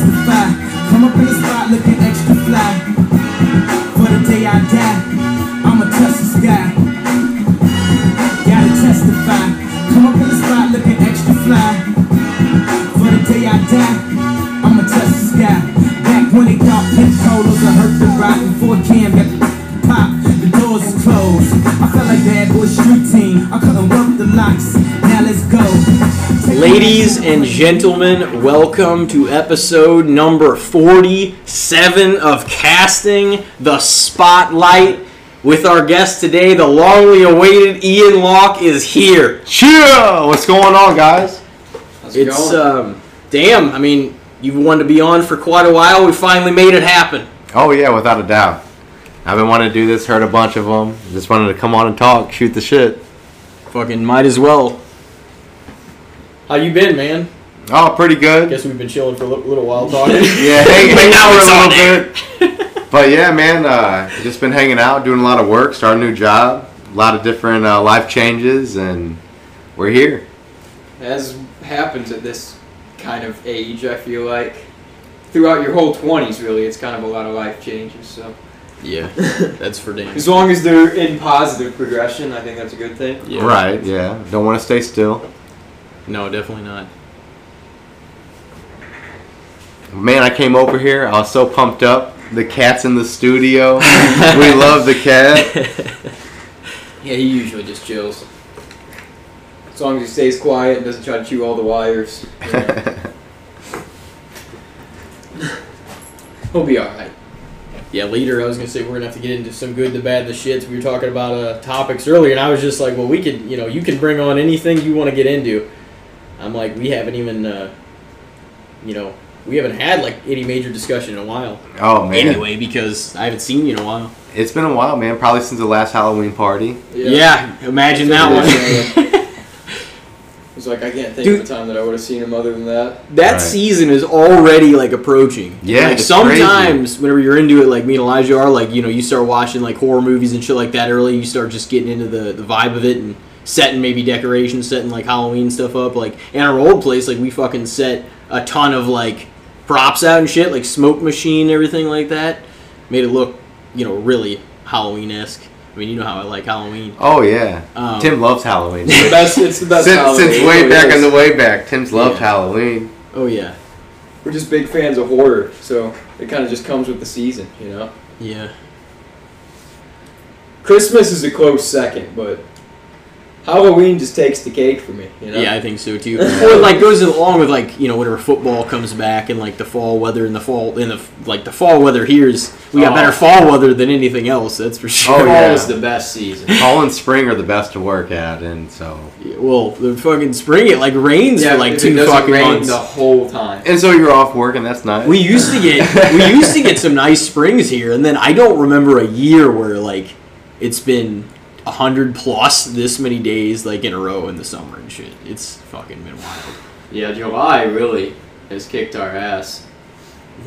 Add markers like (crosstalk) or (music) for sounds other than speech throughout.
testify. Come up in the spot looking extra fly. For the day I die, Ladies and gentlemen, welcome to episode number 47 of Casting the Spotlight. With our guest today, the longly awaited Ian Lalk is here. Cheer! What's going on, guys? It's, um, damn, I mean, you've wanted to be on for quite a while. We finally made it happen. Oh yeah, without a doubt. I've been wanting to do this. Heard a bunch of them. Just wanted to come on and talk, shoot the shit. Fucking might as well. How you been, man? Oh, pretty good. Guess we've been chilling for a li- little while talking. (laughs) Yeah, hang, hang (laughs) out for a little bit. But yeah, man, uh, just been hanging out, doing a lot of work, starting a new job, a lot of different uh, life changes, and we're here. as happens at this kind of age, I feel like throughout your whole twenties, really, it's kind of a lot of life changes. So yeah, (laughs) that's for damn. as long as they're in positive progression, I think that's a good thing. Yeah. Right? Yeah. Don't want to stay still. No, definitely not. Man, I came over here. I was so pumped up. The cat's in the studio. we (laughs) love the cat. (laughs) Yeah, he usually just chills. As long as he stays quiet and doesn't try to chew all the wires, you (laughs) know, he'll be all right. Yeah, later I was gonna say we're gonna have to get into some good, the bad, the shits. We were talking about uh, topics earlier, and I was just like, well, we could, you know, you can bring on anything you want to get into. I'm like, we haven't even, uh, you know, we haven't had like any major discussion in a while. Oh man. Anyway, because I haven't seen you in a while. It's been a while, man. Probably since the last Halloween party. Yeah, imagine that one. (laughs) It's like I can't think Dude. of a time that I would have seen him other than that. That Right. season is already like approaching. Yeah, like it's sometimes whenever you're into it, like me and Elijah are, like you know, you start watching like horror movies and shit like that early. You start just getting into the the vibe of it and setting maybe decorations, setting like Halloween stuff up. Like in our old place, like we fucking set a ton of like props out and shit, like smoke machine, everything like that. Made it look, you know, really Halloween esque. I mean, you know how I like Halloween. Oh yeah. Um, Tim loves Halloween. (laughs) The best, it's the best. since Halloween. since way really back is. in the way back, Tim's loved Yeah. Halloween. Oh yeah, We're just big fans of horror, so it kind of just comes with the season, you know. yeah. Christmas is a close second, but Halloween just takes the cake for me, you know. Yeah, I think so too. (laughs) well, it like goes along with like you know whenever football comes back and like the fall weather and the fall in the like the fall weather here's we got Oh. better fall weather than anything else. That's for sure. Oh, Fall is the best season. (laughs) Fall and spring are the best to work at, and so Well, the fucking spring it like rains yeah, for like two it fucking rain months. the whole time. and so you're off work, and that's nice. We used to get we used to get some nice springs here, and then I don't remember a year where like it's been a hundred plus this many days like in a row in the summer and shit. It's fucking been wild. Yeah, July really has kicked our ass.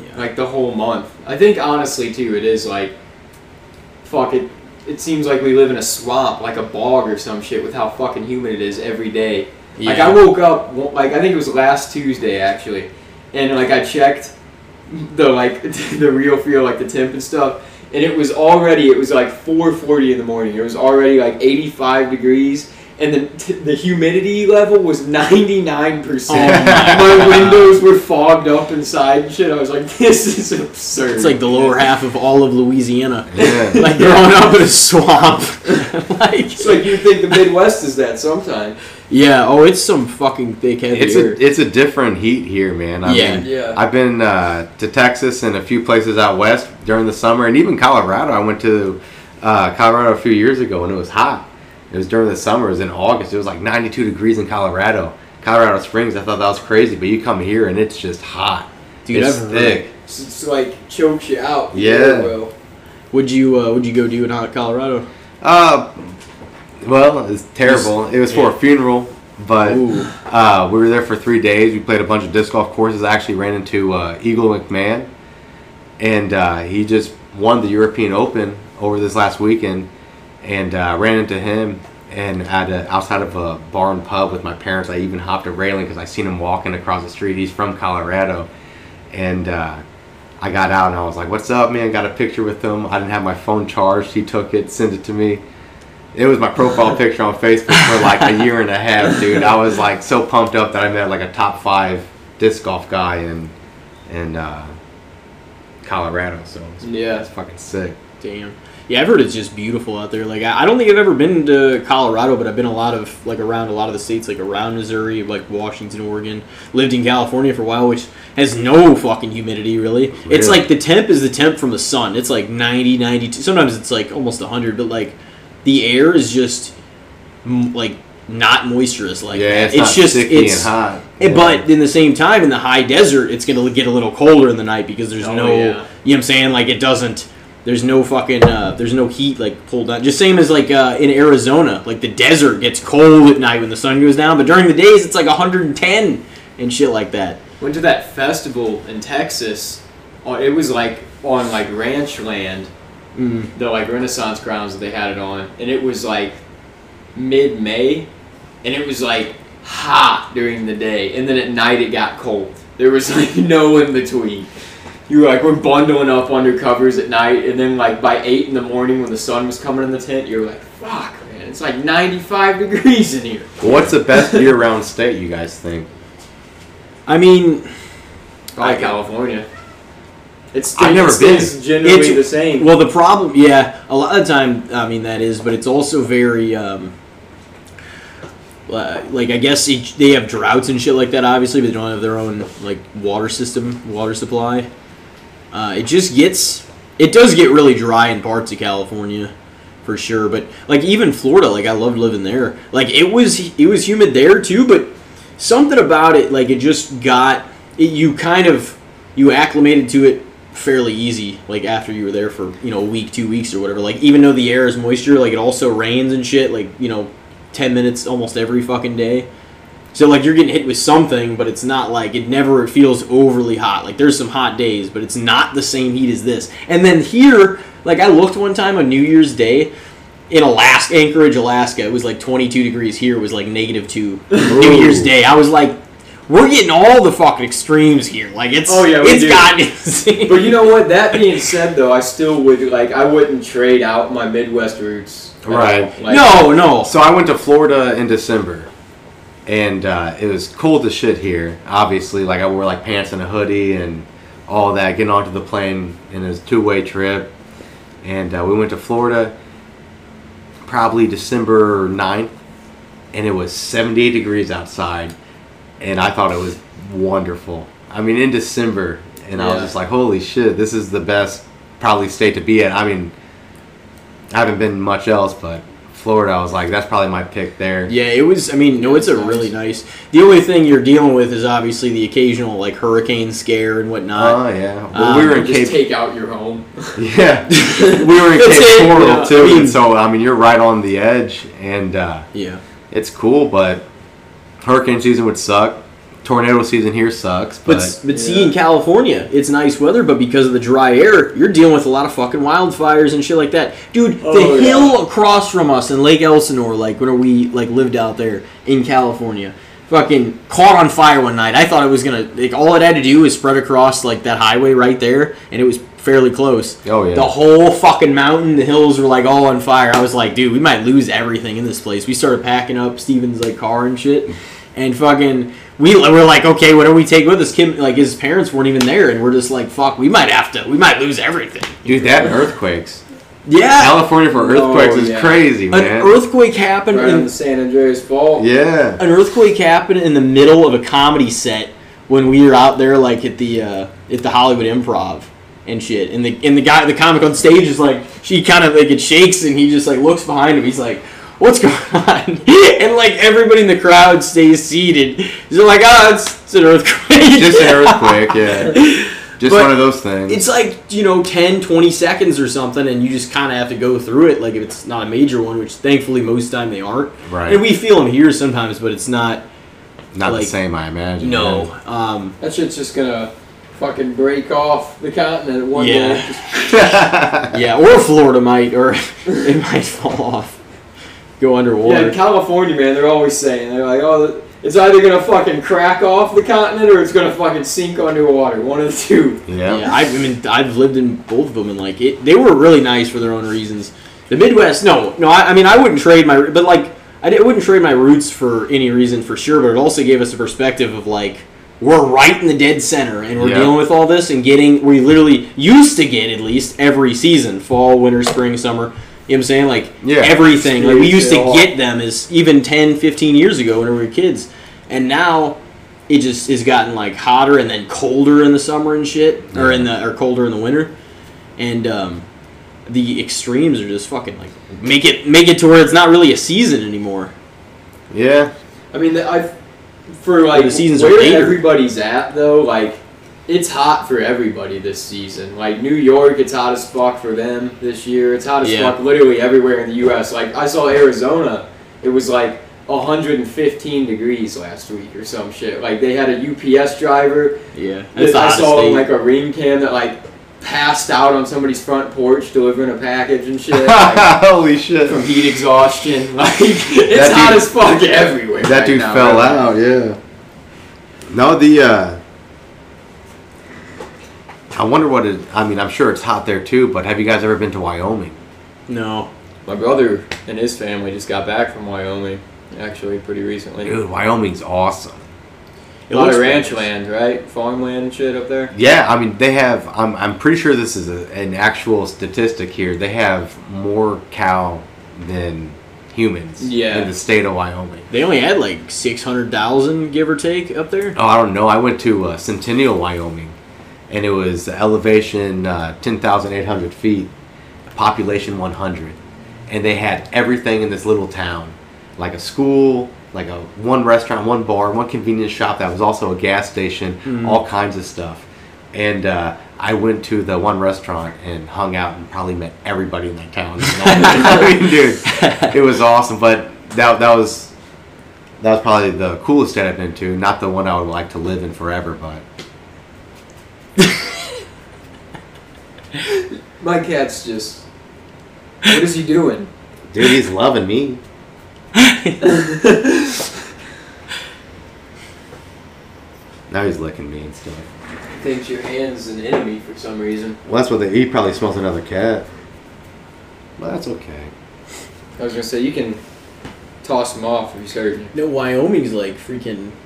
Yeah. Like the whole month. I think honestly too, it is like, fuck it. It seems like we live in a swamp, like a bog or some shit, with how fucking humid it is every day. Yeah. Like I woke up, like I think it was last Tuesday actually, and like I checked the like (laughs) the real feel, like the temp and stuff, and it was already it was like 4:40 in the morning. It was already like 85 degrees, and the t- the humidity level was 99 percent. Oh my My windows were fogged up inside and shit. I was like, (laughs) this is absurd. It's like the lower half of all of Louisiana. yeah. like growing up in a swamp. (laughs) like, It's like you'd think the Midwest is that sometime. Yeah, oh, it's some fucking thick heavy. It's air. a it's a different heat here, man. I Yeah. mean, Yeah. I've been uh, to Texas and a few places out west during the summer, and even Colorado. I went to uh, Colorado a few years ago, and it was hot. It was during the summer. It was in August. It was like 92 degrees in Colorado. Colorado Springs. I thought that was crazy, but you come here and it's just hot. Dude, it's thick. It's, it's like chokes you out. Yeah. Well, Would you uh, would you go do in hot Colorado? Uh, well, it's terrible. It was for a funeral, but uh, we were there for three days. We played a bunch of disc golf courses. I actually ran into uh, Eagle McMahon, and uh, he just won the European Open over this last weekend, and uh, ran into him. And at a, outside of a bar and pub with my parents, I even hopped a railing because I seen him walking across the street. He's from Colorado, and uh, I got out and I was like, "What's up, man?" Got a picture with him. I didn't have my phone charged. He took it, sent it to me. It was my profile picture on Facebook for like a year and a half, dude. I was like so pumped up that I met like a top five disc golf guy in in uh, Colorado. So it's, Yeah. it's fucking sick. Damn. Yeah, I've heard it's just beautiful out there. Like, I don't think I've ever been to Colorado, but I've been a lot of like around a lot of the states, like around Missouri, like Washington, Oregon. Lived in California for a while, which has no fucking humidity really. It's like the temp is the temp from the sun. It's like 90, 92. Sometimes it's like almost 100, but like the air is just m- like not moisturous like yeah, that. it's, not just sticky it's and hot. Eh, Yeah. But in the same time, in the high desert, it's going to get a little colder in the night because there's Oh, no, yeah. you know what I'm saying? Like it doesn't, there's no fucking, uh, there's no heat like pulled down. Just same as like uh, in Arizona, like the desert gets cold at night when the sun goes down, but during the days it's like 110 and shit like that. Went to that festival in Texas. Oh, It was like on like ranch land, Mm. the like Renaissance grounds that they had it on, and it was like mid May, and it was like hot during the day, and then at night it got cold. There was (laughs) like no in between. You were like we're bundling up under covers at night, and then like by eight in the morning when the sun was coming in the tent, you're like, "Fuck, man, it's like 95 degrees in here." What's the best year-round (laughs) state you guys think? I mean, Probably California. It's I've never been. generally It's- the same. well, the problem, yeah, a lot of the time, I mean that is, but it's also very. Um, uh, like I guess each, they have droughts and shit like that, obviously, but they don't have their own like water system, water supply. Uh, it just gets, it does get really dry in parts of California, for sure. But like even Florida, like I loved living there. Like it was, it was humid there too, but something about it, like it just got, it, you kind of, you acclimated to it fairly easy. Like after you were there for you know a week, two weeks or whatever. Like even though the air is moisture, like it also rains and shit. Like you know 10 minutes almost every fucking day. So like you're getting hit with something, but it's not like it never feels overly hot. Like there's some hot days, but it's not the same heat as this. And then here, like I looked one time on New Year's Day in Alaska, Anchorage, Alaska, it was like 22 degrees. Here it was like negative two. New Year's Day, I was like, we're getting all the fucking extremes here. Like it's Oh, yeah, we it's do. gotten insane. But you know what? That (laughs) being said, though, I still would like I wouldn't trade out my Midwest roots. Right? Like, no, no. So I went to Florida in December, and uh, it was cold as shit here. Obviously, like I wore like pants and a hoodie and all that. Getting onto the plane, and it was a two-way trip, and uh, we went to Florida probably December 9th, and it was 78 degrees outside, and I thought it was wonderful. I mean, in December, and I was just like, holy shit, this is the best probably state to be at. I mean, I haven't been much else, but Florida, I was like, that's probably my pick there. Yeah, it was. I mean, no, it's a Nice. really nice. The only thing you're dealing with is obviously the occasional like hurricane scare and whatnot. Oh yeah. Well, Um, we were in Just Cape. take out your home. (laughs) Yeah, we were in (laughs) That's Cape Coral yeah. too, I mean- and so I mean, you're right on the edge, and uh, yeah, it's cool. But hurricane season would suck. Tornado season here sucks, but but, but see Yeah. in California, it's nice weather, but because of the dry air, you're dealing with a lot of fucking wildfires and shit like that, dude. Oh, the yeah. hill across from us in Lake Elsinore, like when we like lived out there in California. Fucking caught on fire one night. I thought it was gonna like all it had to do was spread across like that highway right there, and it was fairly close. oh yeah, The whole fucking mountain, the hills were like all on fire. I was like, dude, we might lose everything in this place. We started packing up Steven's like car and shit, and fucking we were like, okay, what do we take with us? Kim, like his parents weren't even there, and we're just like, fuck, we might have to, we might lose everything. dude, that and earthquakes. Yeah, California for earthquakes Oh, is yeah. crazy, an earthquake happened. right in, the San Andreas Fault. yeah, an earthquake happened in the middle of a comedy set when we were out there, like at the uh, at the Hollywood Improv and shit. And the and the guy, the comic on stage is like, she kind of like it shakes, and he just like looks behind him. He's like, "What's going on?" (laughs) and like everybody in the crowd stays seated. They're like, "Oh, it's, it's an earthquake." just an (laughs) earthquake. Yeah, just But one of those things. It's like, you know, 10, 20 seconds or something, and you just kind of have to go through it. Like, if it's not a major one, which thankfully most time they aren't. Right. And we feel them here sometimes, but it's not, Not like- the same, I imagine. no. Um, That shit's just gonna fucking break off the continent one Yeah. day. Just- (laughs) yeah, or Florida might, or it might fall off, go underwater. yeah, in California, man, they're always saying they're like, oh, It's either gonna fucking crack off the continent or it's gonna fucking sink underwater. One of the two. Yeah. Yeah, I, I mean, I've lived in both of them, and like it, they were really nice for their own reasons. The Midwest, no, no, I, I mean, I wouldn't trade my, but like, I di- wouldn't trade my roots for any reason for sure. But it also gave us a perspective of like, we're right in the dead center, and we're Yeah. dealing with all this and getting. We literally used to get at least every season, fall, winter, spring, summer. You know what I'm saying? Like Yeah. everything. Like we used to Experience it all. get them as even 10, 15 years ago when we were kids, and now it just has gotten like hotter and then colder in the summer and shit, or in the or colder in the winter, and um, the extremes are just fucking like make it make it to where it's not really a season anymore. Yeah. I mean, I for like the seasons are where later. everybody's at though, like it's hot for everybody this season. Like New York, it's hot as fuck for them this year. It's hot as Yeah. fuck literally everywhere in the U.S. Like I saw Arizona, it was like 115 degrees last week or some shit. Like they had a UPS driver. Yeah, I saw on like a ring cam that like passed out on somebody's front porch delivering a package and shit. (laughs) Like, Holy shit. from heat exhaustion. (laughs) Like it's That hot dude- as fuck everywhere. That right dude now, fell really. out, yeah. No, the uh I wonder what it I mean, I'm sure it's hot there too, but have you guys ever been to Wyoming? no. My brother and his family just got back from Wyoming, actually, pretty recently. Dude, Wyoming's awesome. It a lot of ranch nice. land, right? Farmland and shit up there. Yeah, I mean they have I'm I'm pretty sure this is a, an actual statistic here. They have more cow than humans Yeah. in the state of Wyoming. They only had like six hundred thousand, give or take, up there. Oh, I don't know. I went to uh, Centennial, Wyoming, and it was elevation uh, 10,800 feet, population 100. And they had everything in this little town like a school, like a one restaurant, one bar, one convenience shop that was also a gas station, all kinds of stuff. And uh, I went to the one restaurant and hung out and probably met everybody in that town. (laughs) (laughs) I mean, dude, it was awesome. But that, that was that was probably the coolest state I've been to. Not the one I would like to live in forever, but (laughs) My cat's just. What is he doing? dude, he's loving me. (laughs) Now he's licking me and stuff. He thinks your hand's an enemy for some reason. Well, that's what they. He probably smells another cat. But that's okay. I was gonna say you can toss him off if he's hurting. No, Wyoming's like freaking a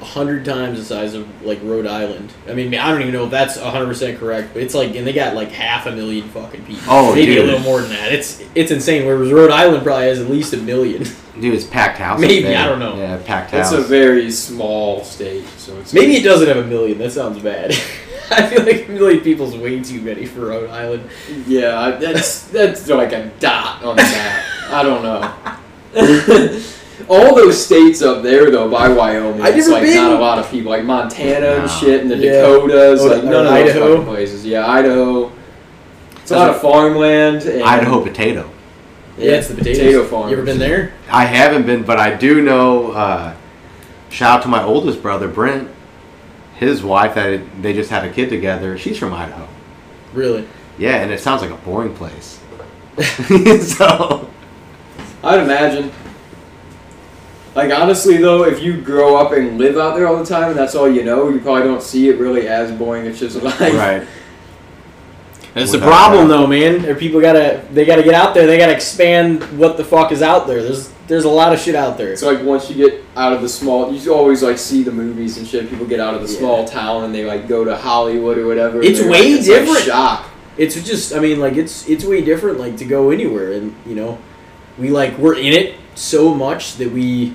hundred times the size of like Rhode Island. I mean, I don't even know if that's hundred percent correct, but it's like, and they got like half a million fucking people. Oh, maybe dude. a little more than that. It's it's insane. Whereas Rhode Island probably has at least a million. (laughs) Dude, it's packed house. Maybe, there. I don't know. Yeah, packed house. It's a very small state, so it's maybe it doesn't have a million. That sounds bad. (laughs) I feel like a million people's way too many for Rhode Island. Yeah, that's that's like a dot on the map. I don't know. (laughs) All those states up there though by Wyoming, I've it's never like not a lot of people. Like Montana No. and shit, and the Yeah. Dakotas, Oh, like none of Idaho. those fucking places. Yeah, Idaho. It's a lot of farmland. And, Idaho potato. Yeah, it's the potatoes. Potato farms. You ever been there? I haven't been, but I do know. Uh, shout out to my oldest brother Brent. His wife that they just had a kid together. She's from Idaho. Really? Yeah, and it sounds like a boring place. (laughs) (laughs) so I'd imagine. Like honestly though, if you grow up and live out there all the time and that's all you know, you probably don't see it really as boring. (laughs) It's just like right. It's the Without problem, that. though, man. Or people gotta they gotta get out there. They gotta expand what the fuck is out there. There's there's a lot of shit out there. It's like once you get out of the small, you always like see the movies and shit. People get out of the Yeah. small town and they like go to Hollywood or whatever. It's way like, it's like different. shock. It's just I mean like it's it's way different like to go anywhere and you know we like we're in it so much that we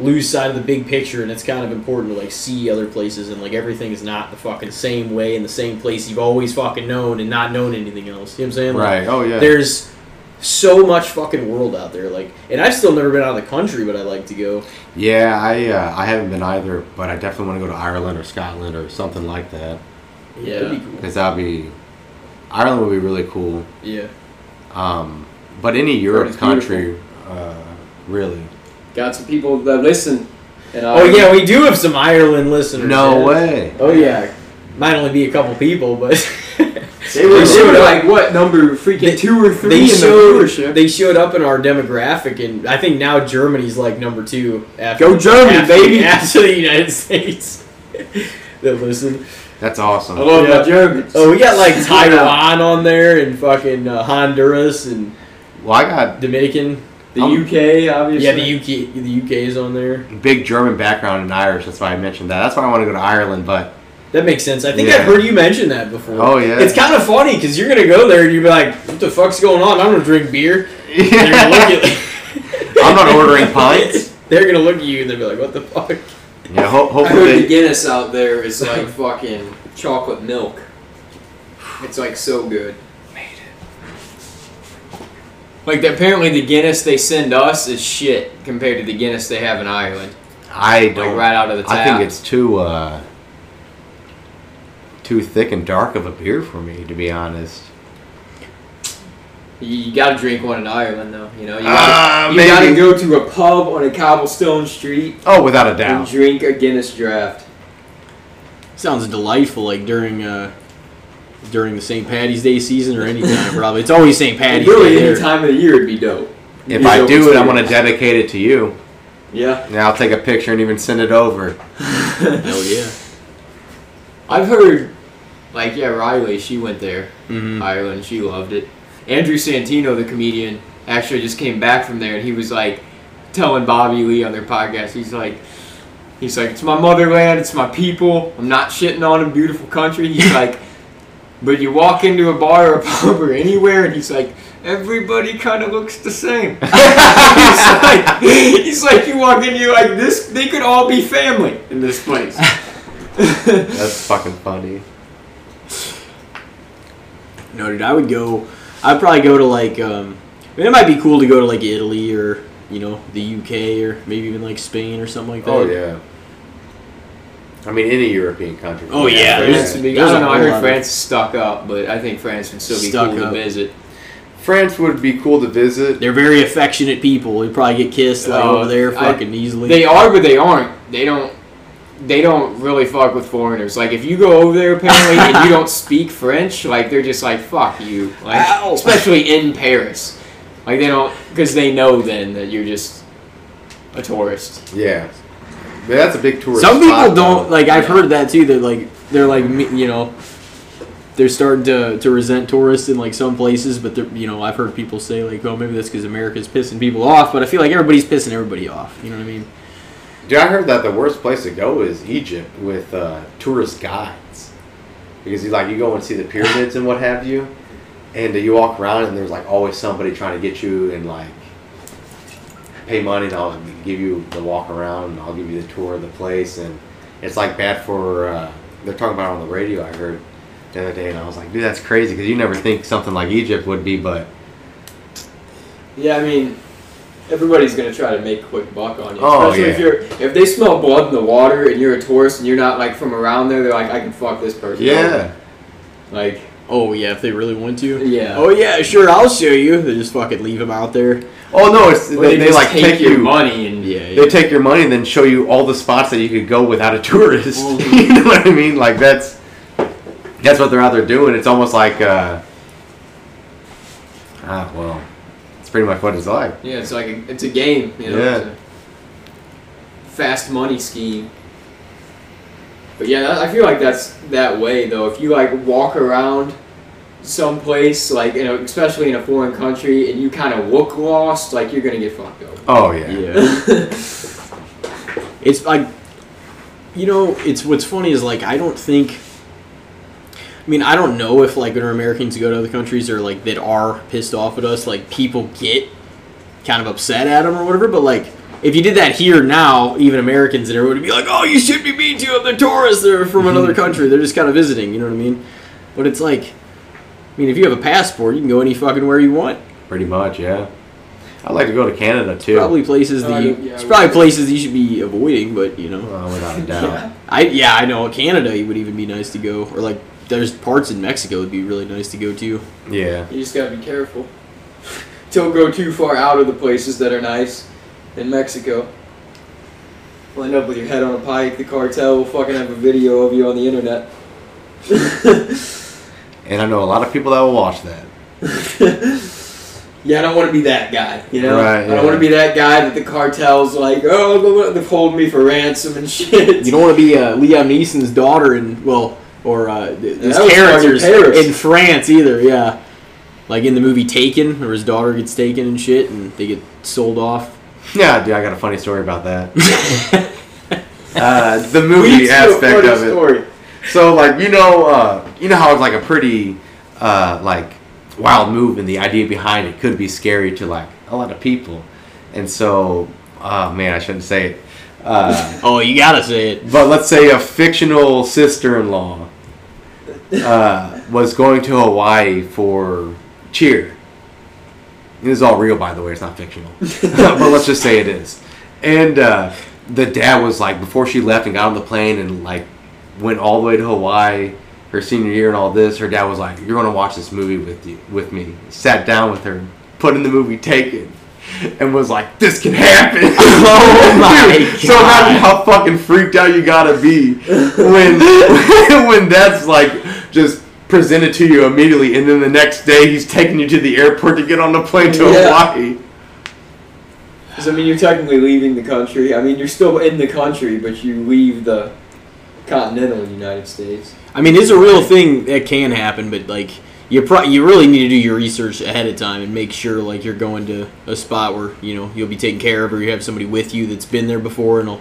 lose sight of the big picture and it's kind of important to like see other places and like everything is not the fucking same way in the same place you've always fucking known and not known anything else. You know what I'm saying? Like, Right. Oh yeah. There's so much fucking world out there like and I've still never been out of the country but I'd like to go. Yeah, I uh, I haven't been either, but I definitely want to go to Ireland or Scotland or something like that Yeah, that'd be cool. because that'd be Ireland would be really cool. Yeah. Um, but any Europe country, uh, really. Got some people that listen. And Oh yeah, we do have some Ireland listeners. No yeah. way. Oh yeah, might only be a couple people, but (laughs) They were, they showed were up. like what number freaking They- two or three they in showed the viewership. they showed up in our demographic, and I think now Germany's like number two. After, Go Germany, after, baby. (laughs) After the United States (laughs) that listen. That's awesome. I love Yeah. my Germans. Oh, we got like Taiwan on there, and fucking uh, Honduras, and Well, I got Dominican. The um, I'm- UK, obviously. Yeah, the UK, the UK is on there. big German background and Irish. That's why I mentioned that. That's why I want to go to Ireland. But That makes sense. I think Yeah. I've heard you mention that before. Oh, yeah. It's kind of funny because you're gonna go there and you'll be like, "What the fuck's going on? I'm gonna drink beer." And they're gonna look at (laughs) I'm not ordering pints. (laughs) They're gonna look at you and they'll be like, "What the fuck?" Yeah, ho- I hopefully heard the Guinness out there is like fucking chocolate milk. It's like so good. Like apparently the Guinness they send us is shit compared to the Guinness they have in Ireland. I Like don't. right out of the tap. I think it's too uh, too thick and dark of a beer for me, to be honest. You, you gotta drink one in Ireland though. You know you Ah, gotta, you gotta go to a pub on a cobblestone street Oh, without a and doubt. drink a Guinness draft. Sounds delightful, like during uh during the St. Patty's Day season or any time. Probably it's always St. Patty's really, Day. Really, any time of the year it'd be dope. If Be I dope do it, I'm gonna dedicate it to you. Yeah. And I'll take a picture and even send it over. Hell (laughs) yeah. I've heard, like, yeah, Riley, she went there, hmm Ireland, she loved it. Andrew Santino, the comedian, actually just came back from there, and he was like telling Bobby Lee on their podcast, he's like, he's like, it's my motherland, it's my people. I'm not shitting on a beautiful country. He's (laughs) like, but you walk into a bar or a (laughs) pub or anywhere, and he's like. Everybody kind of looks the same. (laughs) he's, like, he's like, you walk in, you're like, this. They could all be family in this place. (laughs) That's fucking funny. No, dude, I would go. I'd probably go to like. Um, I mean, it might be cool to go to like Italy or you know the UK or maybe even like Spain or something like that. Oh yeah. I mean, any European country. Oh, yeah, France there's- would be, I don't know. I heard France is stuck up, but I think France would still be Stuck cool up. to visit. France would be cool to visit. They're very affectionate people. They probably get kissed like Oh, over there I- fucking easily. They are, but they aren't. They don't. They don't really fuck with foreigners. Like if you go over there apparently and you don't speak French, like they're just like fuck you. Like Ow. especially in Paris, like they don't because they know then that you're just a tourist. Yeah. But that's a big tourist. Some people spot, don't though. like. I've Yeah. heard that too. That like they're like you know they're starting to, to resent tourists in like some places, but they're you know I've heard people say like, oh maybe that's because America's pissing people off. But I feel like everybody's pissing everybody off. You know what I mean? Dude, I heard that the worst place to go is Egypt with uh, tourist guides, because you like you go and see the pyramids and what have you, and you walk around and there's like always somebody trying to get you and like pay money and I'll give you the walk around and I'll give you the tour of the place and it's like bad for uh, they're talking about it on the radio I heard the other day and I was like dude that's crazy because you never think something like Egypt would be but Yeah, I mean, everybody's gonna try to make a quick buck on you. Oh, Especially if yeah. you're if they smell blood in the water and you're a tourist and you're not like from around there, they're like, I can fuck this person. yeah over. Like, Oh yeah, if they really want to. yeah. Oh yeah, sure, I'll show you. They just fucking leave them out there. oh no it's Or they, they just like take, take your you money and Yeah, yeah. they take your money and then show you all the spots that you could go without a (laughs) tourist. (laughs) You know what I mean? Like that's that's what they're out there doing. It's almost like uh, ah well, it's pretty much what it's like. Yeah, it's like a, it's a game, you know. Yeah. It's a fast money scheme. But yeah, I feel like that's that way though. If you like walk around someplace, like you know, especially in a foreign country, and you kind of look lost, like you're gonna get fucked up. Oh yeah. Yeah. (laughs) it's like you know it's what's funny is like i don't think i mean i don't know if like when americans go to other countries or like that are pissed off at us like people get kind of upset at them or whatever but like if you did that here now even americans and everybody would be like oh you should be mean to them they're tourists they're from another (laughs) country they're just kind of visiting you know what i mean but it's like i mean if you have a passport you can go any fucking where you want Pretty much, yeah. I'd like to go to Canada too. probably places that I you yeah, I it's would- probably places you should be avoiding but you know Well, without a doubt. yeah. (laughs) I yeah, I know. Canada it would even be nice to go, or like there's parts in Mexico would be really nice to go to. yeah. You just gotta be careful. (laughs) Don't go too far out of the places that are nice in Mexico. You'll end up with your head on a pike. The cartel will fucking have a video of you on the internet. (laughs) and I know a lot of people that will watch that. (laughs) Yeah, I don't want to be that guy. You know, Right, I don't want to be that guy that the cartel's like, oh, they're holding me for ransom and (laughs) shit. You don't want to be uh, Liam Neeson's daughter and well, or uh, his that characters in France either. Yeah, like in the movie Taken, where his daughter gets taken and shit, and they get sold off. Yeah, dude, I got a funny story about that. (laughs) uh, the movie to a aspect funny of it. story. So like you know, uh, you know how it's like a pretty uh, like wild move, and the idea behind it could be scary to like a lot of people. And so, oh man, I shouldn't say it. Uh, Oh, you gotta say it. but let's say a fictional sister-in-law uh, was going to Hawaii for cheer. This is all real, by the way. It's not fictional, (laughs) but let's just say it is. And uh, the dad was like, before she left and got on the plane and like went all the way to Hawaii, her senior year and all this. Her dad was like, "You're gonna watch this movie with you, with me." Sat down with her, put in the movie Taken, and was like, "This can happen." (laughs) Oh my Dude, (laughs) So imagine how fucking freaked out you gotta be when (laughs) when that's like just presented to you immediately, and then the next day he's taking you to the airport to get on the plane to Yeah. Hawaii. Because I mean, you're technically leaving the country. I mean, you're still in the country, but you leave the continental United States. I mean, it's a real thing that can happen, but like you pro- you really need to do your research ahead of time and make sure like you're going to a spot where you know you'll be taken care of, or you have somebody with you that's been there before, and will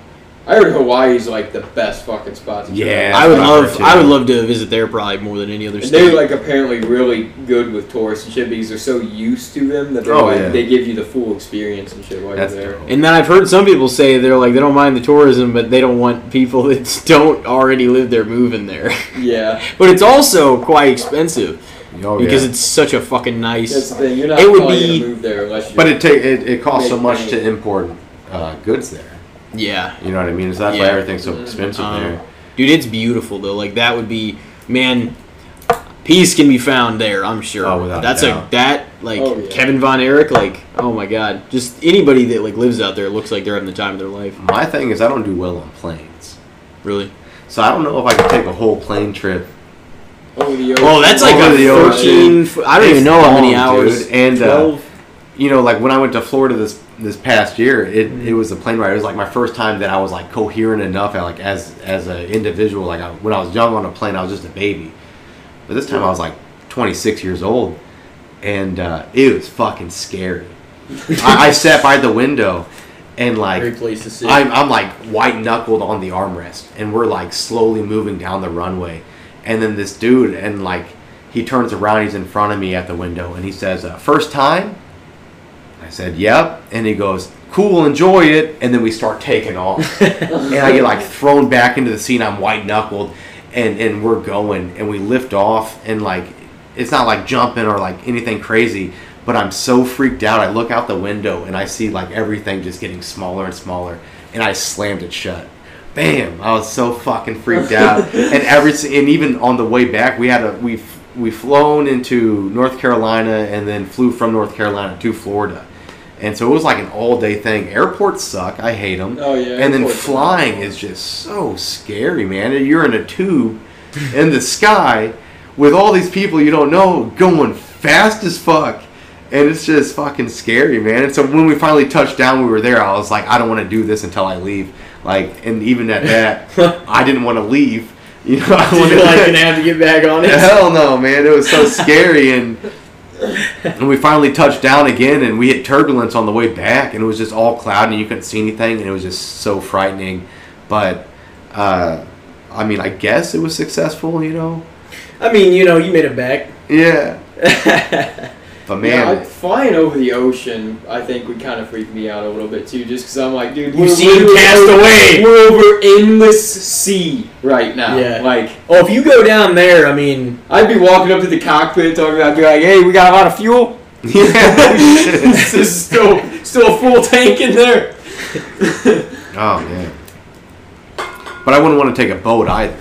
I heard Hawaii's like the best fucking spot to Yeah. travel. I would what I heard, love too. I would love to visit there probably more than any other And state. they're like apparently really good with tourists and shit because they're so used to them that they're Oh, like, yeah. they give you the full experience and shit while That's you're there. dope. And then I've heard some people say they're like they don't mind the tourism, but they don't want people (laughs) that don't already live there moving there. Yeah, (laughs) but it's also quite expensive Oh, because yeah. it's such a fucking nice. that's the thing. You're not It would be- move there unless you. But it take it, it costs so much money. to import uh, goods there. Yeah, You know what I mean? So that's why everything's so expensive Um, there. dude, it's beautiful though. Like that would be man. Peace can be found there, I'm sure. Oh, without a That's a doubt. that like Oh, yeah. Kevin Von Erich, like oh my god, just anybody that like lives out there looks like they're having the time of their life. My thing is I don't do well on planes, Really. so I don't know if I could take a whole plane trip. over the ocean. Oh, that's like Over a the ocean. thirteen. f- I don't It's even know how many long, hours. dude. And, uh, you know, like when I went to Florida this this past year, it, it was a plane ride. It was like my first time that I was like coherent enough, and like as as an individual. Like I, when I was young on a plane, I was just a baby, but this time I was like 26 years old, and uh, it was fucking scary. I, I (laughs) sat by the window, and like Great place to sit. I'm, I'm like white knuckled on the armrest, and we're like slowly moving down the runway, and then this dude, and like he turns around, he's in front of me at the window, and he says, uh, "First time." I said, "Yep," and he goes, "Cool, enjoy it," and then we start taking off, (laughs) and I get like thrown back into the seat. I'm white knuckled, and and we're going, and we lift off, and like it's not like jumping or like anything crazy. But I'm so freaked out. I look out the window and I see like everything just getting smaller and smaller, and I slammed it shut. Bam! I was so fucking freaked out, (laughs) and every and even on the way back, we had a we we flown into North Carolina and then flew from North Carolina to Florida, and so it was like an all day thing. Airports suck. I hate them. Oh yeah. and then flying is just so scary, man. You're in a tube in the sky with all these people you don't know going fast as fuck. And it's just fucking scary, man. And so when we finally touched down, we were there. I was like, I don't want to do this until I leave. Like, and even at that, (laughs) I didn't want to leave. You know, I (laughs) you like gonna have to get back on it? (laughs) Hell no, man! It was so scary, and and we finally touched down again, and we hit turbulence on the way back, and it was just all cloud, and you couldn't see anything, and it was just so frightening. But uh, I mean, I guess it was successful, you know. I mean, you know, you made it back. Yeah, (laughs) but Yeah, man, I- flying over the ocean, I think would kind of freak me out a little bit too, just because I'm like, dude, You've we're seen Cast over- Away. We're over endless sea right now. Yeah. Like, Oh, if you go down there, I mean, I'd be walking up to the cockpit talking about, be like, hey, we got a lot of fuel. yeah. (laughs) this is still still a full tank in there. (laughs) oh man. But I wouldn't want to take a boat either.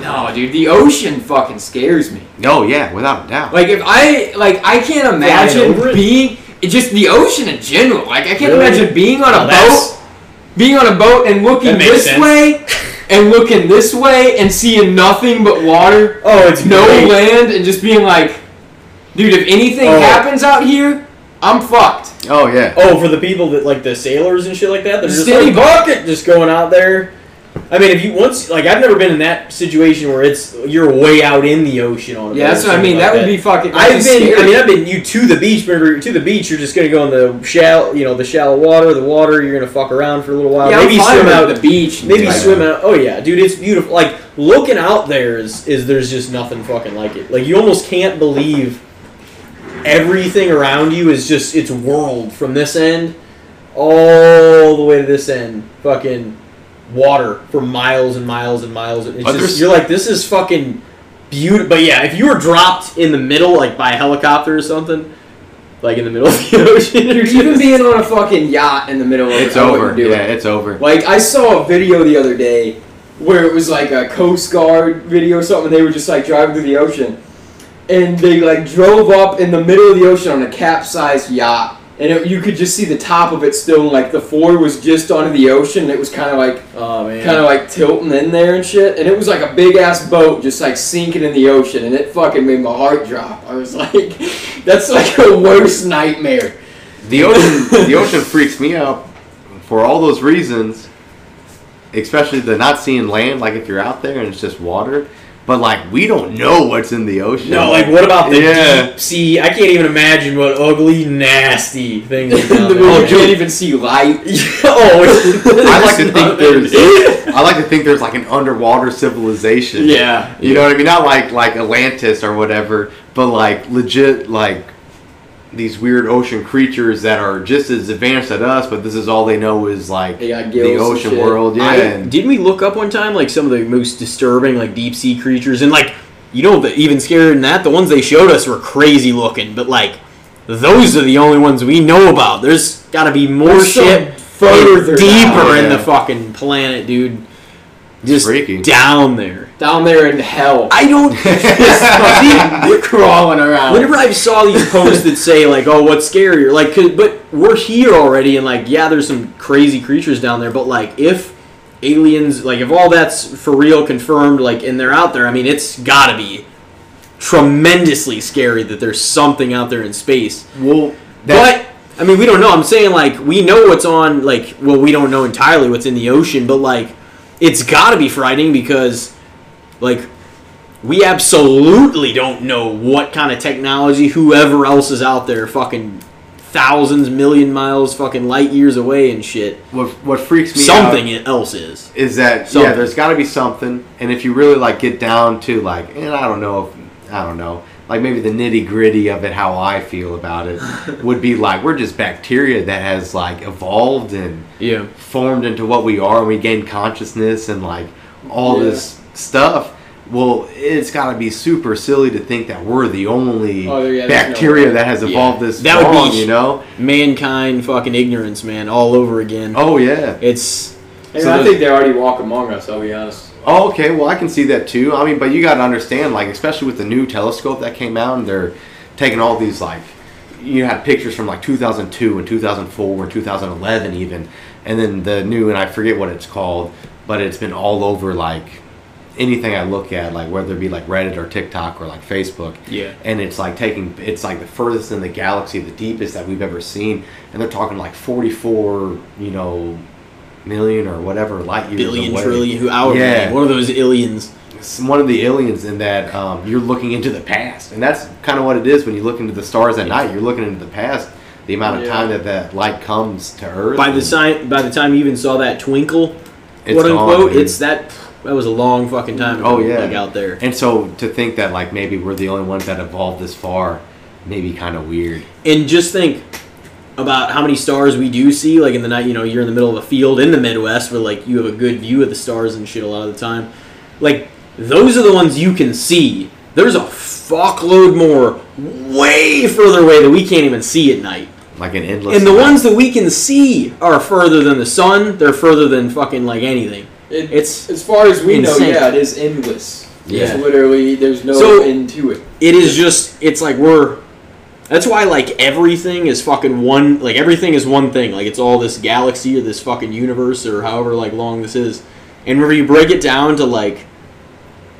No, dude, the ocean fucking scares me. Oh yeah, without a doubt. Like if I like I can't imagine over it? being it just the ocean in general. Like I can't Really? imagine being on a Oh, boat, being on a boat and looking this sense. way and looking this way and seeing nothing but water, Oh, it's no great. land, and just being like, dude, if anything Oh. happens out here, I'm fucked. Oh yeah. Oh, for the people that like the sailors and shit like that, they're just Steady like bucket, just going out there. I mean, if you once like I've never been in that situation where it's you're way out in the ocean on a Yeah, that's what I mean. like That would be fucking. I've been. scary. I mean, I've been you to the beach. But you're to the beach, you're just gonna go in the shallow, you know, the shallow water, the water. You're gonna fuck around for a little while. yeah, maybe I'm swim out the beach. Maybe swim out. Oh yeah, dude, it's beautiful. Like looking out there is is there's just nothing fucking like it. Like you almost can't believe everything around you is just it's world from this end all the way to this end. Fucking water for miles and miles and miles. It's just you're like this is fucking beautiful. But yeah, if you were dropped in the middle, like by a helicopter or something, like in the middle of the (laughs) ocean, Dude, even being on a fucking yacht in the middle of It's over. do Yeah, it. it's over. Like I saw a video the other day where it was like a Coast Guard video or something. And they were just like driving through the ocean, and they like drove up in the middle of the ocean on a capsized yacht, and it, you could just see the top of it still. And, like the floor was just onto the ocean. And it was kind of like oh kind of like tilting in there and shit. And it was like a big ass boat just like sinking in the ocean, and it fucking made my heart drop. I was (laughs) like, that's like a worst nightmare. The ocean, the ocean freaks me out for all those reasons. Especially the not seeing land, like if you're out there and it's just water. But like we don't know what's in the ocean. No, like what about the Yeah. deep sea? I can't even imagine what ugly, nasty things (laughs) are down the there. Oh, you can't even see light. (laughs) oh, (laughs) I like to think there's. there's. I like to think there's like an underwater civilization. yeah, You know what I mean? Not like like Atlantis or whatever, but like legit like these weird ocean creatures that are just as advanced as us, but this is all they know is like the ocean world. Yeah, I, didn't we look up one time like some of the most disturbing like deep sea creatures and like you know the even scarier than that the ones they showed us were crazy looking but like those are the only ones we know about. There's got to be more There's shit further deeper down, in the fucking planet, dude. Just freaky. down there. Down there in hell. I don't. (laughs) (laughs) You're crawling around. Whenever I saw these posts that say like, "Oh, what's scarier?" Like, 'cause- but we're here already, and like, yeah, there's some crazy creatures down there. But like, if aliens, like, if all that's for real, confirmed, like, and they're out there, I mean, it's gotta be tremendously scary that there's something out there in space. well, But I mean, we don't know. I'm saying like we know what's on. Like, well, we don't know entirely what's in the ocean, but like, it's got to be frightening because, like, we absolutely don't know what kind of technology whoever else is out there, fucking thousands, million miles, fucking light years away and shit. what what freaks me out Something else is. is that yeah, there's got to be something, and if you really like get down to like, and I don't know, if, I don't know, like maybe the nitty gritty of it, how I feel about it, (laughs) would be like we're just bacteria that has like evolved and Yeah. formed into what we are, and we gain consciousness and like all Yeah. this stuff. Well, it's got to be super silly to think that we're the only Oh, yeah, there's no bacteria that has Yeah. evolved this That would be- you know? Mankind, fucking ignorance, man, all over again. Oh yeah. It's And So I think they already walk among us. I'll be honest. Oh, okay. Well, I can see that too. I mean, but you got to understand, like, especially with the new telescope that came out, and they're taking all these like, you had pictures from like 2002 and 2004 and 2011 even, and then the new, and I forget what it's called, but it's been all over like anything I look at, like whether it be like Reddit or TikTok or like Facebook. Yeah. And it's like taking, it's like the furthest in the galaxy, the deepest that we've ever seen, and they're talking like 44, you know, million or whatever light years billion, away. trillion, who however Yeah. many, one of those aliens. It's one of the aliens in that um, you're looking into the past, and that's kind of what it is when you look into the stars at night. You're looking into the past. The amount of Yeah. time that that light comes to Earth. By the time by the time you even saw that twinkle, It's quote unquote, it's that that was a long fucking time. Oh, yeah. like out there. And so to think that like maybe we're the only ones that evolved this far, maybe kind of weird. And just think about how many stars we do see. Like in the night, you know, you're in the middle of a field in the Midwest where like you have a good view of the stars and shit a lot of the time. Like those are the ones you can see. There's a fuckload more way further away that we can't even see at night. Like an endless. And the amount. ones that we can see are further than the sun. They're further than fucking like anything. It, It's as far as we insane. know, yeah, it is endless. Yeah. It's literally there's no So- end to it. it is just it's like we're that's why like everything is fucking one like everything is one thing like it's all this galaxy or this fucking universe or however like long this is And whenever you break it down to like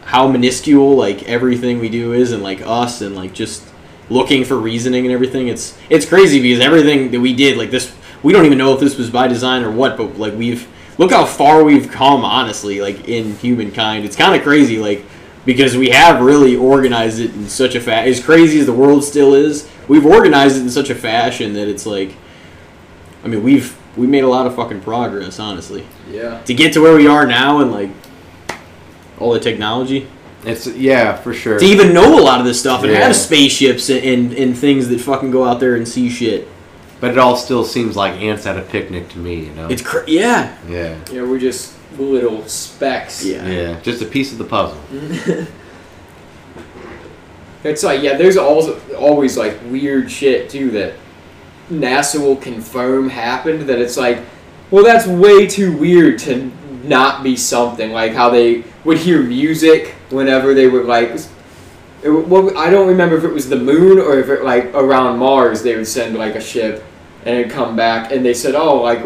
how minuscule like everything we do is, and like us, and like just looking for reasoning and everything, it's it's crazy because everything that we did, like this, we don't even know if this was by design or what, but like we've look how far we've come, honestly, like in humankind. It's kind of crazy, like because we have really organized it in such a fa as crazy as the world still is. We've organized it in such a fashion that it's like, I mean, we've we made a lot of fucking progress, honestly, Yeah. to get to where we are now and like all the technology It's yeah, for sure. to even know a lot of this stuff and Yeah. have spaceships and, and and things that fucking go out there and see shit. But it all still seems like ants at a picnic to me, you know. It's cr- yeah, yeah. Yeah, we're just little specks. yeah, Yeah, just a piece of the puzzle. (laughs) It's like yeah, there's also always like weird shit too that NASA will confirm happened. That it's like, well, that's way too weird to not be something. Like how they would hear music whenever they would like. It, well, I don't remember if it was the moon or if it like around Mars they would send like a ship and it'd come back and they said, oh, like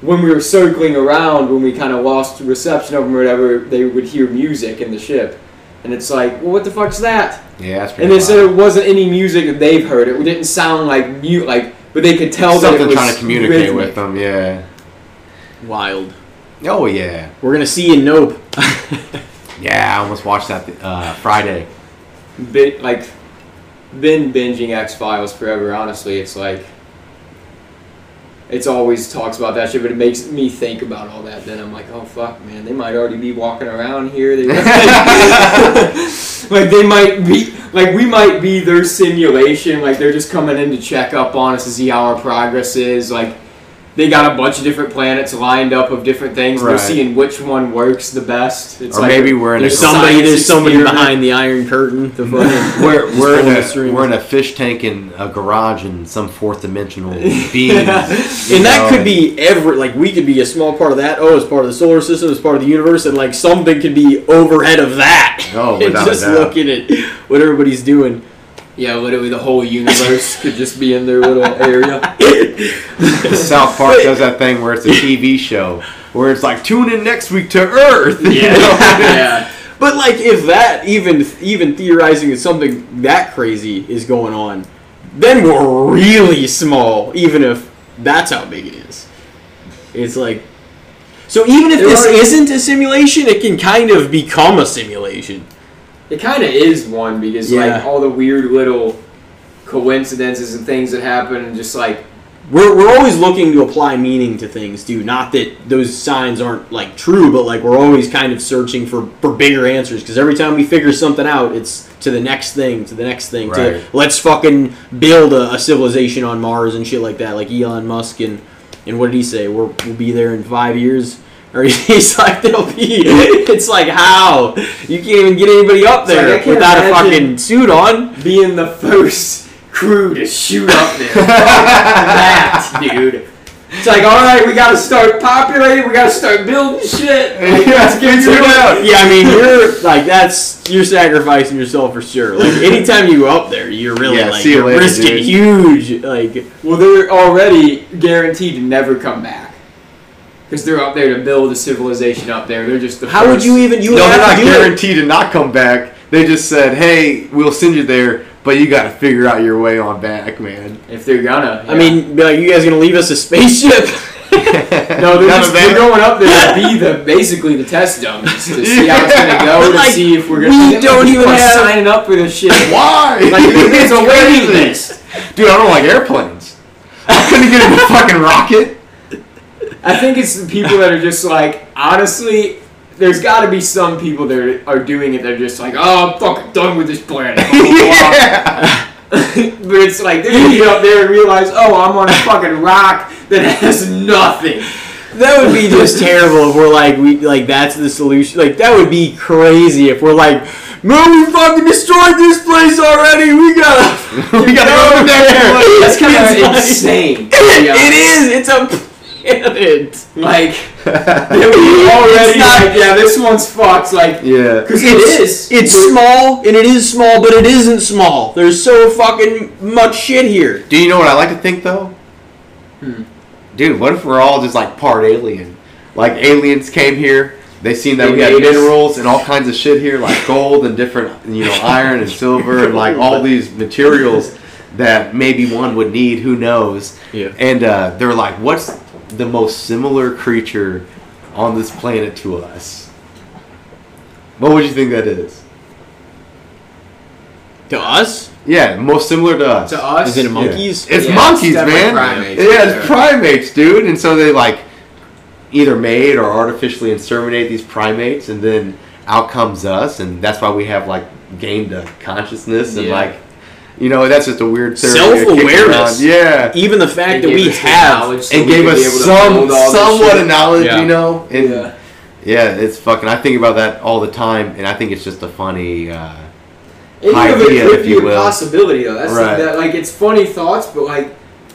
when we were circling around when we kind of lost reception of them or whatever, they would hear music in the ship. And it's like, well, what the fuck's that? Yeah, that's pretty And they said it wasn't any music that they've heard. It didn't sound like mute, like, but they could tell that something it was trying to communicate rhythmic. with them. Yeah. wild. Oh yeah. We're gonna see in Nope. (laughs) Yeah, I almost watched that uh, Friday. Like, been binging X Files forever. Honestly, it's like, it's always talks about that shit, but it makes me think about all that. Then I'm like, oh fuck, man, they might already be walking around here. They (laughs) like they might be like we might be their simulation. Like they're just coming in to check up on us to see how our progress is. Like they got a bunch of different planets lined up of different things. They're seeing which one works the best. It's Or like maybe we're in a There's a somebody. There's somebody experiment. behind the Iron Curtain. The (laughs) We're, we're, in a, (laughs) strings. we're in a fish tank in a garage in some fourth dimensional (laughs) being. and that could be every like we could be a small part of that. Oh, it's part of the solar system, It's part of the universe, and like something could be overhead of that. Oh, and without a just doubt. looking at what everybody's doing. Yeah, literally the whole universe could just be in their little area. (laughs) South Park does that thing where it's a TV show where it's like tune in next week to Earth. (laughs) you Yeah. know? (laughs) yeah. But like, if that even even theorizing that something that crazy is going on, then we're really small. Even if that's how big it is, it's like. So even if There this are- isn't a simulation, it can kind of become a simulation. It kind of is one because Yeah. like all the weird little coincidences and things that happen, and just like We're, we're always looking to apply meaning to things, too. Not that those signs aren't like true, but like we're always kind of searching for, for bigger answers. Because every time we figure something out, it's to the next thing, to the next thing. To Right. let's fucking build a, a civilization on Mars and shit like that. Like Elon Musk and and what did he say? We're, we'll be there in five years. Or (laughs) he's like, they'll be. It's like how you can't even get anybody up It's like, there without a fucking suit on. being the first crew to shoot up there. (laughs) That, dude. It's like, all right, we gotta start populating. We gotta start building shit. (laughs) Like, let's get to it. Yeah, I mean, you're like that's you're sacrificing yourself for sure. Like anytime you go up there, you're really Yeah, like you you're later, risking dude. huge. Like Well, they're already guaranteed to never come back because they're up there to build a civilization up there. They're just the. how would you even you No, would they're have not to do it. guaranteed to not come back. They just said, "Hey, we'll send you there, but you got to figure out your way on back, man." If they're gonna. I mean, be like you guys gonna leave us a spaceship? (laughs) No, they're, just, they're going up there to be the basically the test dummies to see how it's gonna go But, to like, see if we're gonna. we don't even be have- signing up for this shit. (laughs) Why? Like there's a (laughs) It's waiting list. Dude, I don't like airplanes. I couldn't get in a fucking rocket. I think it's the people that are just like honestly. There's got to be some people that are, are doing it. They're just like, oh, I'm fucking done with this planet. (laughs) Yeah. but it's like they're gonna get up there and realize, oh, I'm on a fucking rock that has nothing. that would be just terrible if we're like we like that's the solution. Like that would be crazy if we're like, man, we fucking destroyed this place already. We gotta (laughs) we gotta go over there. That's kind of (laughs) insane. it is. It's a planet. Like (laughs) they would already It's not- like, yeah, this one's fucked. Like, Yeah. because it is. It's But- small and it is small, but it isn't small. There's so fucking much shit here. Do you know what I like to think though? Hmm. Dude, what if we're all just like part alien? Like aliens came here, They seen that They we had us- minerals and all kinds of shit here, like gold and different, you know, iron and silver and like all (laughs) these materials that maybe one would need. Who knows? Yeah. And uh, they're like, "What's the most similar creature on this planet to us?" What would you think that is? To us? Yeah, most similar to us. To us, Is it a monkeys? It's Yeah, monkeys, it's man. primates. Yeah, Yeah. it's primates, dude. And so they like either made or artificially inseminate these primates, and then out comes us, and that's why we have like gained a consciousness and Yeah. like, you know, that's just a weird theory. Self-awareness. Yeah. Even the fact that we gave us the have. knowledge so And we gave us some build all this somewhat of knowledge, Yeah. you know. And Yeah. yeah, it's fucking. I think about that all the time, and I think it's just a funny. Uh, Any of it idea, could if be you a will. possibility though. That's Right. that, like it's funny thoughts, but like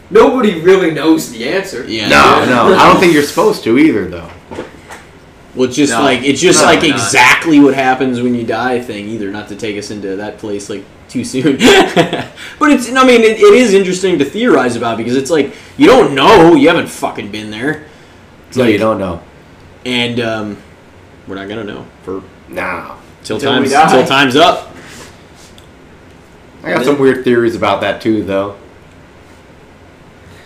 nobody really knows the answer. Yeah. no, no, I don't think you're supposed to either, though. Well, it's just No. like it's just No, like not. exactly what happens when you die thing. Either not to take us into that place like too soon, (laughs) but it's. I mean, it, it is interesting to theorize about because it's like you don't know, you haven't fucking been there, It's No, like- you don't know. and um, we're not gonna know for No. till times die. till times up. I got some weird theories about that too, though.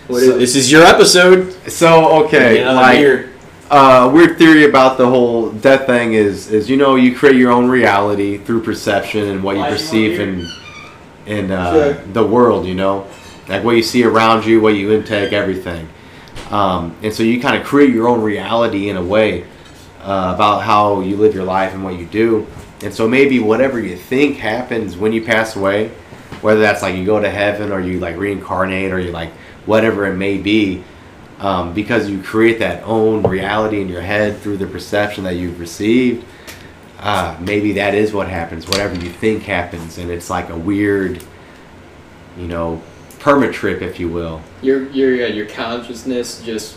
What So- is This is your episode. So okay, like beer. Uh, weird theory about the whole death thing is is you know you create your own reality through perception and what you Why perceive want in in uh, Sure. the world. You know, like what you see around you, what you intake, everything. Um, and so you kind of create your own reality in a way uh, about how you live your life and what you do. And so maybe whatever you think happens when you pass away, whether that's like you go to heaven or you like reincarnate or you like whatever it may be, um, because you create that own reality in your head through the perception that you've received. Uh, maybe that is what happens. Whatever you think happens, and it's like a weird, you know, perma trip, if you will. your your yeah, your consciousness just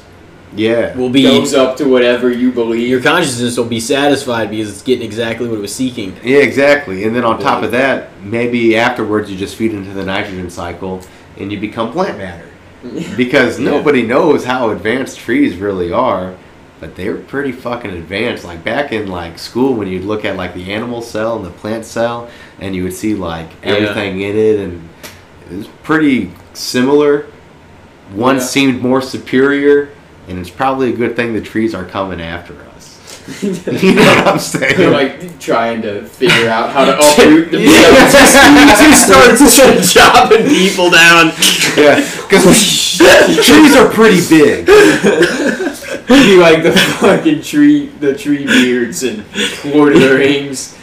Yeah. Will be goes up to whatever you believe. your consciousness will be satisfied because it's getting exactly what it was seeking. Yeah, exactly. And then on top of that, maybe afterwards you just feed into the nitrogen cycle and you become plant matter. (laughs) Because Yeah. nobody knows how advanced trees really are, but they're pretty fucking advanced. Like back in like school when you'd look at like the animal cell and the plant cell and you would see like Yeah. everything in it and it was pretty similar. One Yeah. seemed more superior and it's probably a good thing the trees are coming after us. (laughs) (laughs) you know what I'm saying? They're like trying to figure out how to uproot the Yeah. Just starts chopping people down. Yeah, because trees are pretty big. (laughs) be like the fucking tree, the tree beards and Lord of the Rings.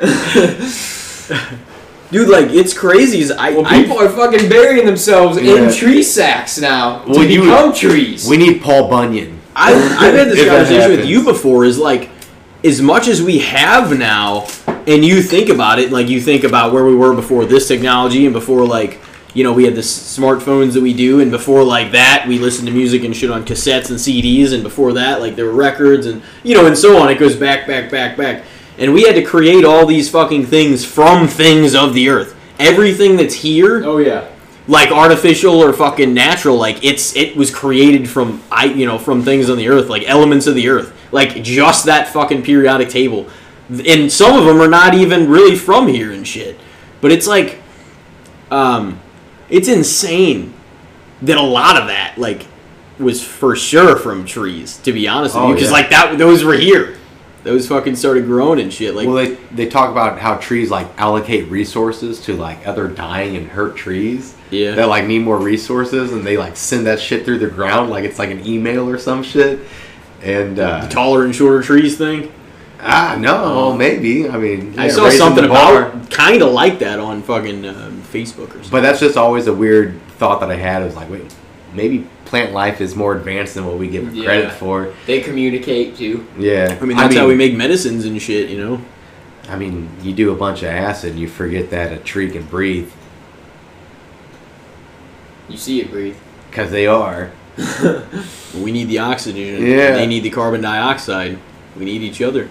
(laughs) Dude, like it's crazy. I, Well, I people are fucking burying themselves Yeah. in tree sacks now to you- become trees. We need Paul Bunyan. I, I've had this conversation with you before. Is like, as much as we have now, and you think about it, like you think about where we were before this technology, and before like, you know, we had the smartphones that we do, and before like that, we listened to music and shit on cassettes and CDs, and before that, like there were records, and you know, and so on. It goes back, back, back, back, and we had to create all these fucking things from things of the earth. Everything that's here oh yeah. like artificial or fucking natural like it's it was created from i you know from things on the earth like elements of the earth like just that fucking periodic table and some of them are not even really from here and shit but it's like um it's insane that a lot of that like was for sure from trees to be honest with Oh, you because yeah. like that those were here those fucking started growing and shit like well, they they talk about how trees like allocate resources to like other dying and hurt trees yeah that like need more resources, and they like send that shit through the ground like it's like an email or some shit. And uh, taller and shorter trees thing ah, no, maybe. I mean, I saw something the about kind of like that on fucking um, Facebook or something. But that's just always a weird thought that I had. It was like, wait, maybe plant life is more advanced than what we give it Yeah. credit for. They communicate too. Yeah, I mean, that's how we make medicines and shit, you know. I mean, you do a bunch of acid, and you forget that a tree can breathe You see it breathe. because they are. (laughs) We need the oxygen. Yeah. They need the carbon dioxide. We need each other.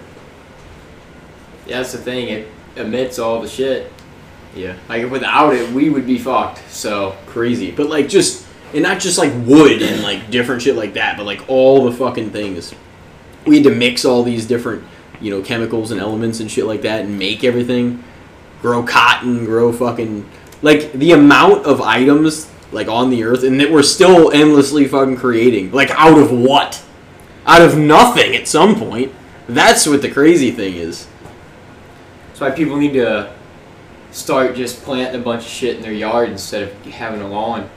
Yeah, that's the thing. It emits all the shit. Yeah. Like without it, we would be fucked. So Crazy. But like just and not just like wood and like different shit like that, but like all the fucking things. we had to mix all these different, you know, chemicals and elements and shit like that and make everything. Grow cotton, grow fucking like the amount of items like on the earth and that we're still endlessly fucking creating. Like out of what? Out of nothing at some point. That's what the crazy thing is. That's why people need to start just planting a bunch of shit in their yard instead of having a lawn.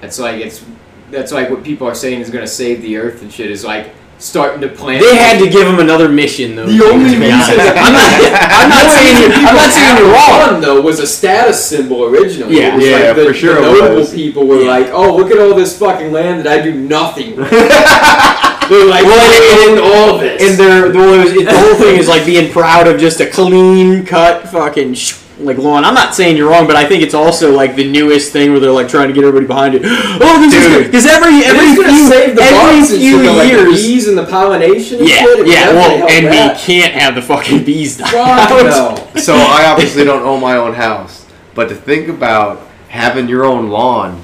That's like it's that's like what people are saying is gonna save the earth and shit is like starting to plant. They had to give him another mission though. The only to (laughs) reason I'm not, I'm not saying (laughs) you're, I'm not saying you're wrong. One though was a status symbol originally. Yeah. it was Yeah, like the, for sure The notable was. people were Yeah. like, "Oh, look at all this fucking land that I do nothing." with." (laughs) They're like, Well, "I and- own all this." And they're, the, whole- it- the whole thing is like being proud of just a clean cut fucking sh- like lawn. I'm not saying you're wrong, but I think it's also like the newest thing where they're like trying to get everybody behind it. (gasps) Oh, this is Dude. good because every every few, save the every bugs few shit, though, like the years. bees and the pollination. And yeah, shit, yeah. Well, and that. we can't have the fucking bees die Fuck (laughs) out. no. So I obviously don't own my own house, but to think about having your own lawn,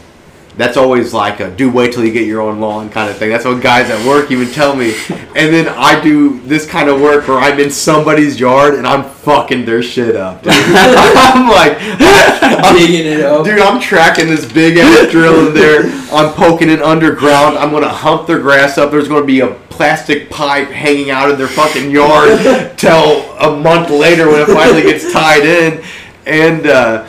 that's always like a do wait till you get your own lawn kind of thing. That's what guys at work even tell me. And then I do this kind of work where I'm in somebody's yard and I'm fucking their shit up. Dude. (laughs) I'm like, (laughs) I'm, Digging it up. dude, I'm tracking this big ass drill in there. I'm poking it underground. I'm gonna hump their grass up. There's gonna be a plastic pipe hanging out of their fucking yard (laughs) till a month later when it finally gets tied in. And uh,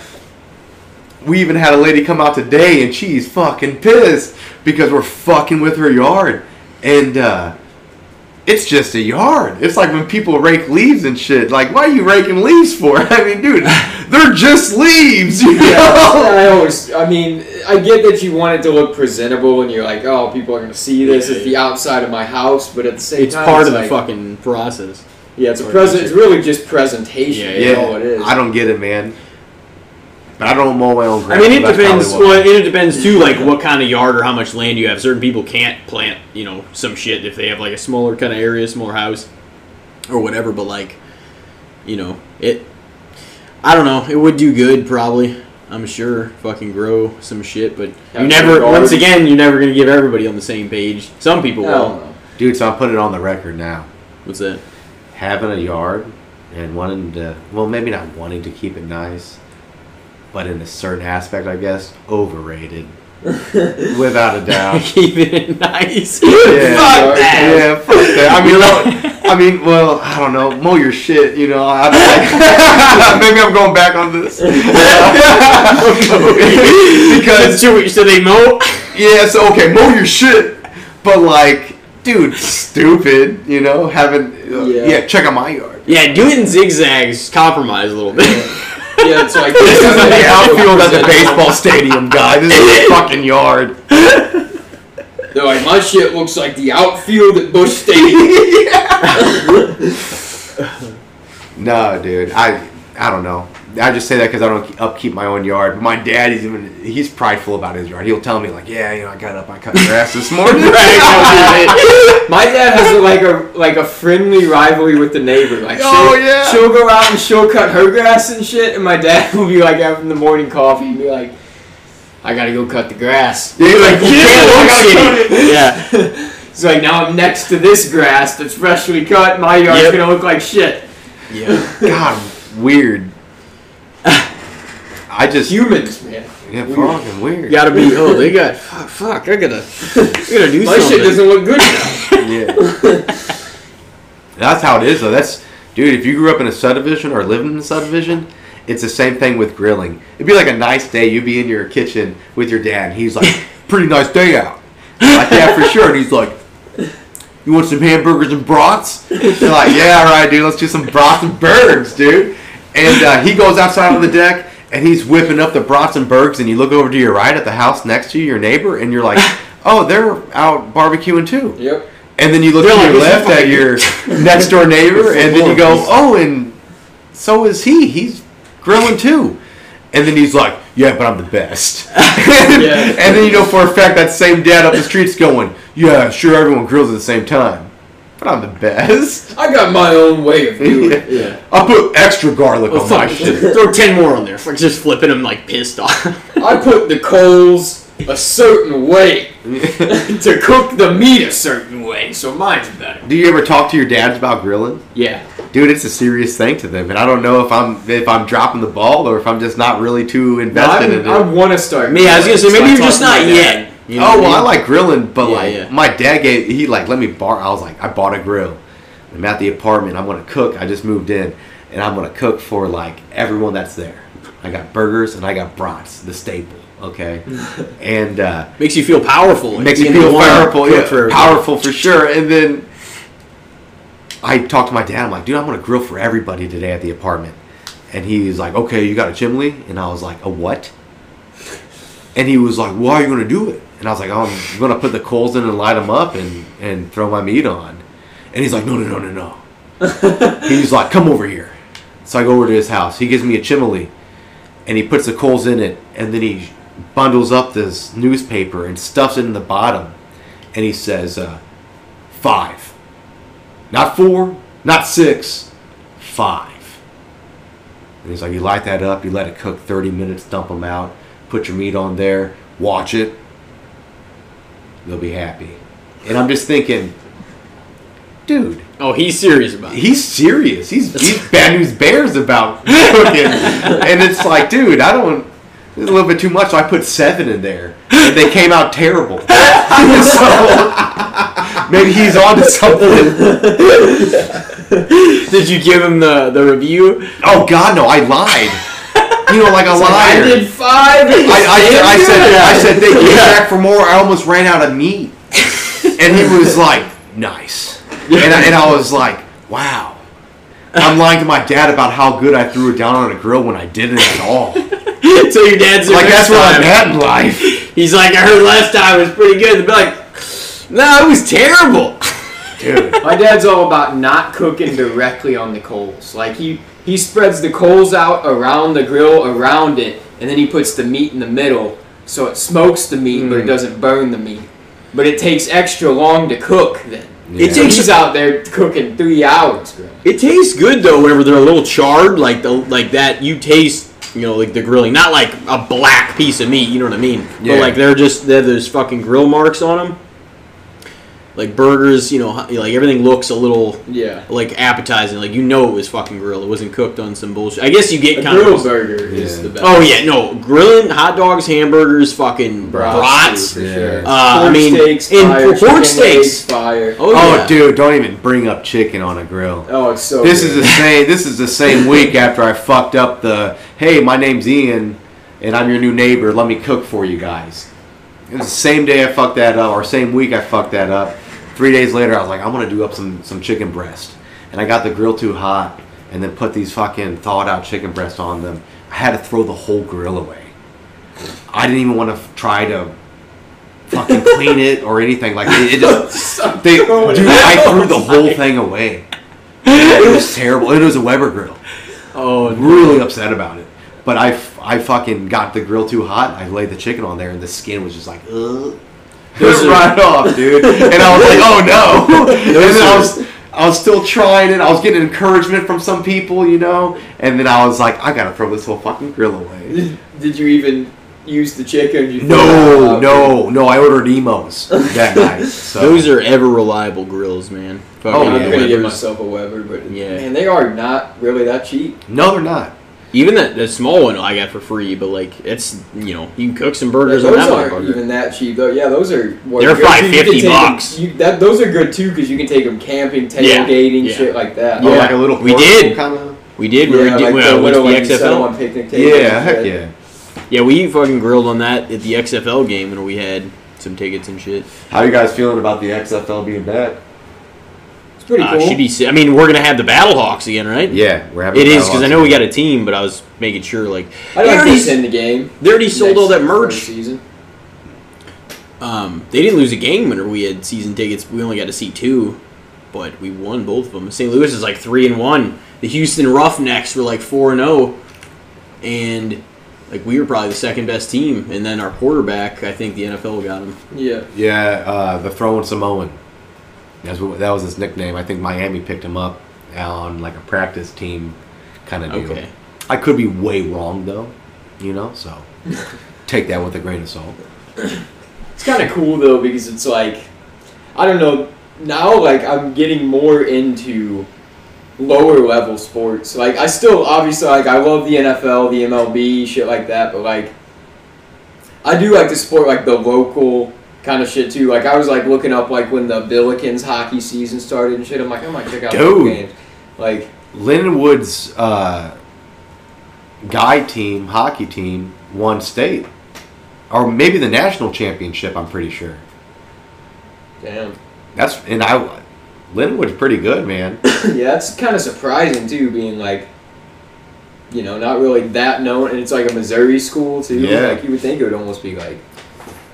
we even had a lady come out today, and she's fucking pissed because we're fucking with her yard. And uh, it's just a yard. It's like when people rake leaves and shit. Like, why are you raking leaves for? (laughs) I mean, dude, they're just leaves. You Yeah, know? I always, I mean, I get that you want it to look presentable, and you're like, oh, people are gonna see this It's the outside of my house, but at the same It's time, part it's of the fucking process. Yeah, it's a present. It's really just presentation. Yeah, Yeah, Yeah, all it is. I don't get it, man. But I don't mow my own grass. I mean, it so that's depends. probably Well, why. it depends too, like what kind of yard or how much land you have. Certain people can't plant, you know, some shit if they have like a smaller kind of area, smaller house, or whatever. But like, you know, it. I don't know. It would do good, probably. I'm sure. Fucking grow some shit, but you some never. garden. Once again, you're never gonna give everybody on the same page. Some people Hell will. no. Dude, so I'm putting it on the record now. What's that? having a yard and wanting to well maybe not wanting to keep it nice but in a certain aspect i guess overrated (laughs) without a doubt (laughs) Keep it nice. yeah, Fuck that. yeah fuck that. i mean no, i mean well i don't know mow your shit you know I, I, (laughs) maybe i'm going back on this because so, so they mow. yeah so okay mow your shit but like dude stupid you know having uh, Yeah. yeah check out my yard Yeah, do it in zigzags. Compromise a little bit. Yeah, it's like (laughs) This isn't the (laughs) outfield at the baseball stadium, guy. This is a (laughs) fucking yard. They're like, my shit looks like the outfield at Busch Stadium. No, dude. I I don't know. I just say that because I don't upkeep my own yard. My dad, he's even he's prideful about his yard. He'll tell me like, yeah, you know, I got up, I cut grass this morning. (laughs) My dad has like a like a friendly rivalry with the neighbor. Like, Oh, she'll, yeah. she'll go out and she'll cut her grass and shit, and my dad will be like having the morning coffee and be like, "I gotta go cut the grass." Yeah, like, (laughs) Yeah, yeah, I I got got yeah. He's like, "Now I'm next to this grass that's freshly cut. My yard's Yep. gonna look like shit." Yeah. God, weird. (laughs) I just Humans, man. yeah, fucking weird. Gotta be. Oh, they got. (laughs) Fuck. fuck I gotta. I gotta do (laughs) My something. shit doesn't look good now. Yeah. That's how it is, though. That's, dude. If you grew up in a subdivision or living in a subdivision, it's the same thing with grilling. It'd be like a nice day. You'd be in your kitchen with your dad, and he's like, "Pretty nice day out." You're like, yeah, for sure. And he's like, "You want some hamburgers and brats?" You're like, "Yeah, all right, dude. Let's do some brats and burgers, dude." And uh, he goes outside on the deck. And he's whipping up the brats and burgers, and you look over to your right at the house next to you, your neighbor, and you're like, (laughs) "Oh, they're out barbecuing too." Yep. And then you look They're to like, your left at your next door neighbor, and then you go, "Oh, and so is he. He's grilling too." And then he's like, "Yeah, but I'm the best." (laughs) Yeah. And then you know for a fact that same dad up the street's going, "Yeah, sure, everyone grills at the same time, but I'm the best. I got my own way of doing it. Yeah. I'll put extra garlic Well, on my shit." Throw ten more on there. Fuck, just flipping them like pissed off. I put the coals a certain way (laughs) to cook the meat a certain way, so mine's better. Do you ever talk to your dads about grilling? Yeah. Dude, it's a serious thing to them, and I don't know if I'm if I'm dropping the ball or if I'm just not really too No, invested in it. I, I want to start. Me, I was gonna say maybe so you're just not yet. You know oh well, I mean? like grilling, but Yeah, like yeah. my dad gave he like let me bar. I was like I bought a grill. I'm at the apartment. I'm gonna cook. I just moved in, and I'm gonna cook for like everyone that's there. I got burgers and I got brats, the staple. Okay, (laughs) and uh, makes you feel powerful. makes you feel powerful. Yeah, for powerful for sure. And then I talked to my dad. I'm like, dude, I'm gonna grill for everybody today at the apartment. And he's like, okay, you got a chimney? And I was like, a what? And he was like, why are you gonna do it? And I was like, oh, I'm gonna put the coals in and light them up and and throw my meat on. And he's like, no, no, no, no, no. (laughs) he's like, come over here. So I go over to his house. He gives me a chimney, and he puts the coals in it, and then he bundles up this newspaper and stuffs it in the bottom, and he says, uh, five, not four, not six, five. And he's like, you light that up, you let it cook 30 minutes, dump them out, put your meat on there, watch it, they'll be happy. And I'm just thinking, dude, Oh, he's serious about it. he's serious. He's he's (laughs) bad news bears about cooking, and it's like, dude, I don't. It's a little bit too much. So I put seven in there, and they came out terrible. (laughs) so maybe he's on to something. (laughs) Did you give him the, the review? Oh God, no! I lied. You know, like a (laughs) I liar. I did five. I, I, I said I said they came Yeah. back for more. I almost ran out of meat, and he was (laughs) like, "Nice," and I, and I was like, "Wow." I'm lying to my dad about how good I threw it down on a grill when I didn't at all. (laughs) so your dad's Like that's where I'm at in life. He's like, I heard last time it was pretty good. They'd be like, no, it was terrible. Dude. My dad's all about not cooking directly on the coals. Like he he spreads the coals out around the grill around it, and then he puts the meat in the middle, so it smokes the meat, but it Mm. doesn't burn the meat. But it takes extra long to cook then. Yeah. It takes he's out there cooking three hours. It tastes good though, whenever they're a little charred, like the like that. You taste, you know, like the grilling, not like a black piece of meat. You know what I mean? Yeah. But like they're just they're those fucking grill marks on them. Like burgers, you know, like everything looks a little Yeah. like appetizing. Like you know it was fucking grilled. It wasn't cooked on some bullshit. I guess you get A kind grill of. burger is Yeah. the best. Oh yeah, no grilling hot dogs, hamburgers, fucking Brats, brats. Yeah. sure. Uh, I mean, steaks, and fire, pork steaks. legs, fire. Oh, Oh, yeah. dude, don't even bring up chicken on a grill. Oh, it's so. This good. is the (laughs) same. This is the same week after I fucked up the. Hey, my name's Ian, and I'm your new neighbor. Let me cook for you guys. It was the same day I fucked that up, or same week I fucked that up. Three days later, I was like, I'm gonna do up some some chicken breast, and I got the grill too hot, and then put these fucking thawed out chicken breasts on them. I had to throw the whole grill away. I didn't even want to f- try to fucking (laughs) clean it or anything. Like it, it just (laughs) they, (laughs) dude, I threw the whole thing away. It was terrible. It was a Weber grill. Oh, I'm really upset about it. But I, f- I fucking got the grill too hot. I laid the chicken on there, and the skin was just like, ugh. Those It are- right off, dude. And I was like, oh no. And Those then I was, I was still trying it. I was getting encouragement from some people, you know. And then I was like, I gotta throw this whole fucking grill away. Did, did you even use the chicken? You No, no, no. I ordered Imo's that (laughs) night. So. those are ever reliable grills, man. Oh, fucking Oh, I'm yeah. gonna get Webers. myself a Weber, but Yeah. man, they are not really that cheap. No, they're not. Even that, that small one I got for free, but like it's you know you can cook some burgers those on that aren't even that cheap though. Yeah, those are. what, They're good, probably too. You can 50 take 'em- bucks. that those are good too because you can take them camping, Yeah, tailgating, yeah. shit like that. Oh, Yeah. like a little We did. kind of. We did. We yeah, were like we the went to the like you set 'em XFL. on picnic tables. Yeah, heck yeah. Yeah, we fucking grilled on that at the XFL game and we had some tickets and shit. How you guys feeling about the XFL being back? It's pretty Uh, cool. should be. I mean, we're gonna have the Battlehawks again, right? Yeah, we're having. It is Battlehawks because I know we got a team, but I was making sure like I they like already, this in the game. they already sold all that for merch. season. Um, they didn't lose a game whenever we had season tickets. We only got to see two, but we won both of them. St. Louis is like three and one. The Houston Roughnecks were like four and zero, and like we were probably the second best team. And then our quarterback, I think the NFL got him. Yeah. Yeah, uh, the throwing Samoan. That's what, that was his nickname. I think Miami picked him up on like a practice team kind of deal. Okay. I could be way wrong though, you know. So (laughs) take that with a grain of salt. It's kind of cool though because it's like, I don't know. Now, like I'm getting more into lower level sports. Like I still obviously like I love the NFL, the MLB, shit like that. But like, I do like to support like the local kind of shit too. Like I was like looking up like when the Billikens hockey season started and shit. I'm like, I might check out those Dude. games. Like, Linwood's uh, guy team, hockey team, won state, or maybe the national championship. I'm pretty sure. damn. That's and I, Linwood's pretty good, man. (coughs) yeah, that's kind of surprising too, being like, you know, not really that known, and it's like a Missouri school too. Yeah. Like you would think it would almost be like,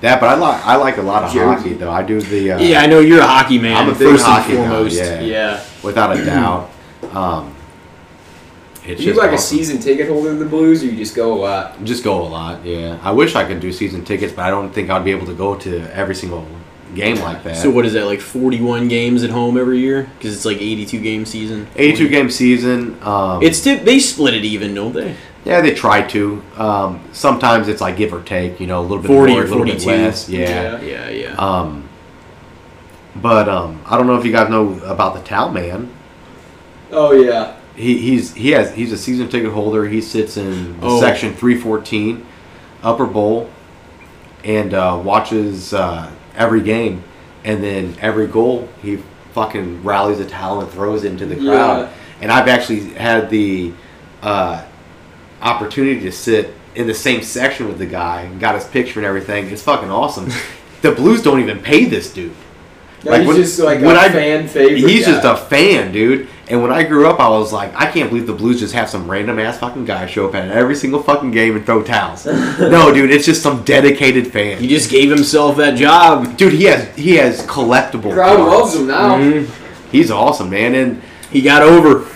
That, but I like I like a lot of Jersey. hockey though. I do the uh, yeah, I know you're a hockey man. I'm a big first hockey and guy, foremost. yeah. yeah. without a (clears throat) doubt. Um, it's you just like a season ticket holder of the Blues, or you just go a lot? Just go a lot, yeah. I wish I could do season tickets, but I don't think I'd be able to go to every single game like that. So what is that like 41 games at home every year? Because it's like 82 game season. 82 game season. Um, It's tip. They split it even, don't they? Yeah, they try to. Um, sometimes it's like give or take, you know, a little bit 40 more, or a little bit less. Yeah. Yeah, yeah. Um, but um, I don't know if you guys know about the Towel Man. Oh yeah. He, he's he has he's a season ticket holder. He sits in the Oh. section 314, upper bowl, and uh, watches uh, every game. And then every goal, he fucking rallies a towel and throws it into the crowd. Yeah. And I've actually had the uh, opportunity to sit in the same section with the guy and got his picture and everything. It's fucking awesome. (laughs) the Blues don't even pay this dude. No, Like, he's when- just like when a I- fan favorite. He's just a fan, dude. And when I grew up, I was like, I can't believe the Blues just have some random ass fucking guy show up at every single fucking game and throw towels. (laughs) no, dude, it's just some dedicated fan. he just gave himself that job. Dude, he has he has collectible. crowd cards. loves him now. Mhm. He's awesome, man. And He got over.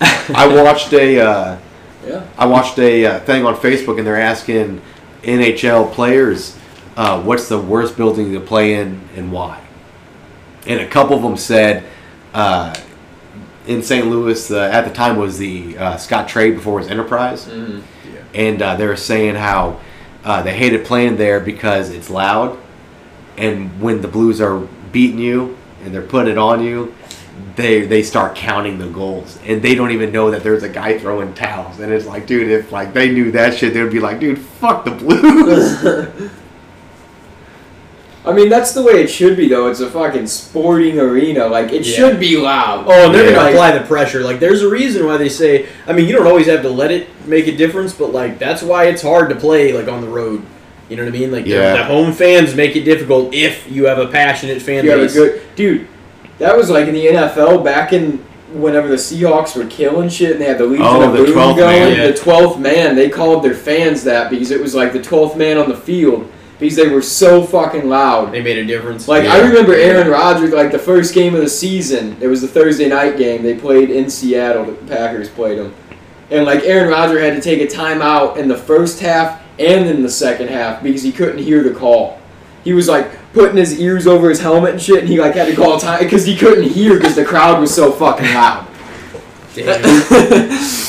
I watched a uh, Yeah. I watched a uh, thing on Facebook, and they're asking NHL players, uh, "What's the worst building to play in and why?" And a couple of them said, uh, in St. Louis, uh, at the time was the uh, Scottrade before it was Enterprise, Mhm. and uh, they were saying how uh, they hated playing there because it's loud, and when the Blues are beating you and they're putting it on you, they they start counting the goals, and they don't even know that there's a guy throwing towels, and it's like, dude, if like they knew that shit, they would be like, dude, fuck the Blues. (laughs) I mean, that's the way it should be, though. It's a fucking sporting arena. Like, it Yeah. should be loud. Oh, and they're Yeah. gonna Like, apply the pressure. Like, there's a reason why they say. I mean, you don't always have to let it make a difference, but like that's why it's hard to play like on the road. You know what I mean? Like the- Yeah. the, home fans make it difficult if you have a passionate fan you have a base. good dude. That was like in the NFL back in whenever the Seahawks were killing shit and they had the Legion Oh, of the Boom 12th going. man, yeah. The twelfth man. They called their fans that because it was like the twelfth man on the field because they were so fucking loud. They made a difference. Like I remember Aaron Rodgers, like the first game of the season, it was the Thursday night game. They played in Seattle. The Packers played them, and like Aaron Rodgers had to take a timeout in the first half and in the second half because he couldn't hear the call. He was like putting his ears over his helmet and shit, and he like had to call time because he couldn't hear because the crowd was so fucking loud. Damn. (laughs)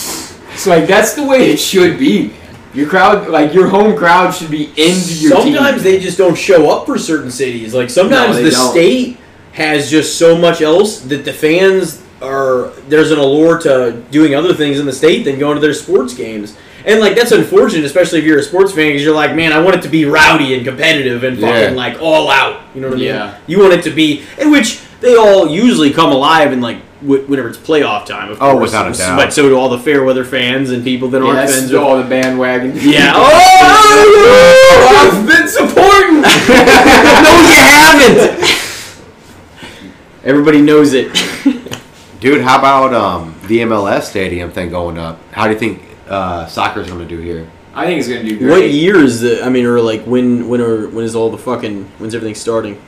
So like that's the way it should be, man. Your crowd, like your home crowd, should be into your sometimes team. they just don't show up for certain cities. Like sometimes No, the don't. state has just so much else that the fans are there's an allure to doing other things in the state than going to their sports games. And like that's unfortunate, especially if you're a sports fan, because you're like, man, I want it to be rowdy and competitive and fucking Yeah. like all out. You know what I mean? Yeah. You want it to be, in which they all usually come alive in like wh- whenever it's playoff time. Of Oh, course. without a doubt. But so do all the fair weather fans and people that yeah, aren't fans. all the bandwagon. (laughs) Yeah. (laughs) Oh, I've been supporting. (laughs) no, you haven't. Everybody knows it. Dude, how about um, the MLS stadium thing going up? How do you think uh, soccer's going to do here? I think it's gonna do great. what year is the? I mean, or like when? When are? When is all the fucking? When's everything starting?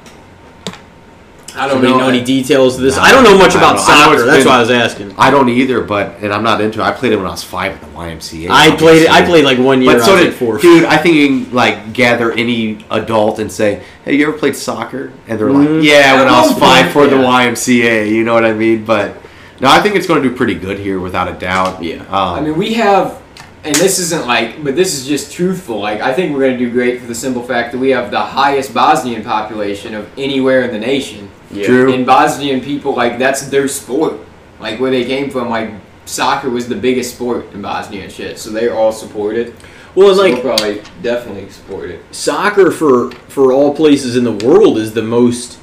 I Do don't we know. know any details of this? No, I don't know much about don't know. I know soccer. it's That's been- why I was asking. I don't either, but and I'm not into. it. I played it when I was five at the YMCA. I played it. I played like one year. But so I was did like four. dude. I think you can like gather any adult and say, "Hey, you ever played soccer?" And they're Mhm. like, "Yeah, when At I was five point, for the. YMCA." You know what I mean? But no, I think it's going to do pretty good here without a doubt. Yeah. Um, I mean, we have and this isn't like, but this is just truthful. Like, I think we're going to do great for the simple fact that we have the highest Bosnian population of anywhere in the nation. Yeah. True. And Bosnian people, like, that's their sport. Like, where they came from, like, soccer was the biggest sport in Bosnia and shit. So they're all supported. it. Well, So and we'll like probably definitely support it. soccer for for all places in the world is the most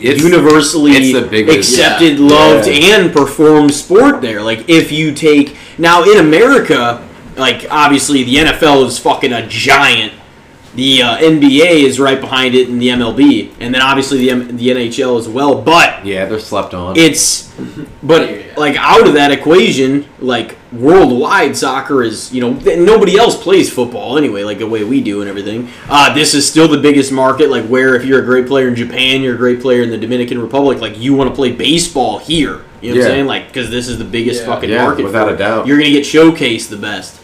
It's universally it's the biggest- accepted, Yeah. loved, Yeah. and performed sport there. Like if you take now in America, like obviously the NFL is fucking a giant. The uh, NBA is right behind it, and the MLB, and then obviously the M- the NHL as well. But yeah, they're slept on. it's but Yeah. like out of that equation like worldwide soccer is you know nobody else plays football anyway like the way we do and everything uh, this is still the biggest market like where if you're a great player in japan you're a great player in the dominican republic like you want to play baseball here you know what Yeah. i'm saying like because this is the biggest Yeah. fucking yeah, market without a it. doubt. you're gonna get showcased the best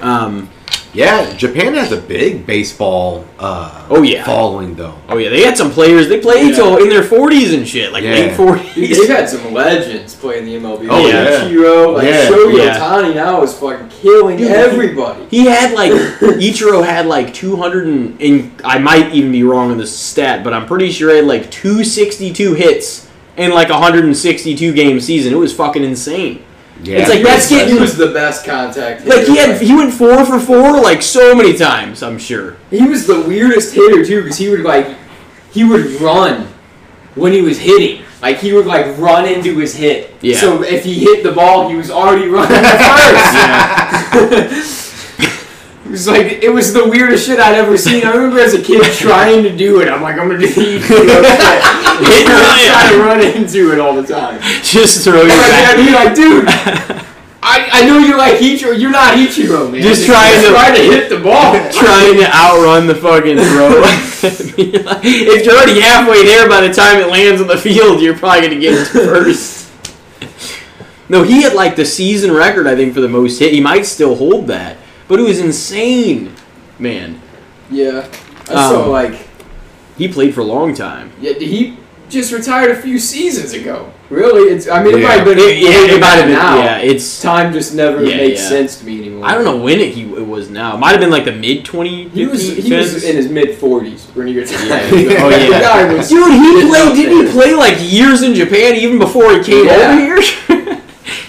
um, yeah, Japan has a big baseball uh, Oh, yeah. following though. oh yeah they had some players they played Yeah. till in their 40s and shit like Yeah. late 40s they've had some legends playing the MLB. Oh, like yeah. Ichiro, like Yeah. Shohei Yeah. Ohtani now is fucking killing Dude, everybody. He had like (laughs) Ichiro had like 200 and, and I might even be wrong on this stat, but I'm pretty sure he had like 262 hits in like a 162 game season. It was fucking insane. Yeah, It's like He that's getting he was the best contact. like he hitter. had he went four for four like so many times. I'm sure. He was the weirdest hitter too, because he would like, he would run when he was hitting. Like he would like run into his hit. Yeah. So if he hit the ball, he was already running to first. (laughs) Yeah. (laughs) It was like it was the weirdest shit I'd ever seen. I remember as a kid (laughs) trying to do it. I'm like, I'm gonna do the Ichiro shit. Hitting I try to run into it all the time. Just throw your back. I'd be like, dude, (laughs) I, I know you like Ichiro. You're not Ichiro, man. Just trying to- try to hit the ball. trying to outrun the fucking (laughs) throw. if you're already halfway there by the time it lands on the field, you're probably gonna get it first. No, he had like the season record, I think, for the most hit. He might still hold that, but it was insane, man. Yeah, I saw Um, like He played for a long time. yeah. He just retired a few seasons ago. Really, it's. I mean, it Yeah. might have been. It, yeah, way it might have been. now. Yeah, it's. Time just never Yeah, makes yeah. sense to me anymore. I don't know when it he it was now. It might have been like the mid twenty. He was he was in his mid forties when he retired. Yeah. Oh, yeah. (laughs) was. Dude, he played. Didn't he play like years in Japan even before he came over here? (laughs)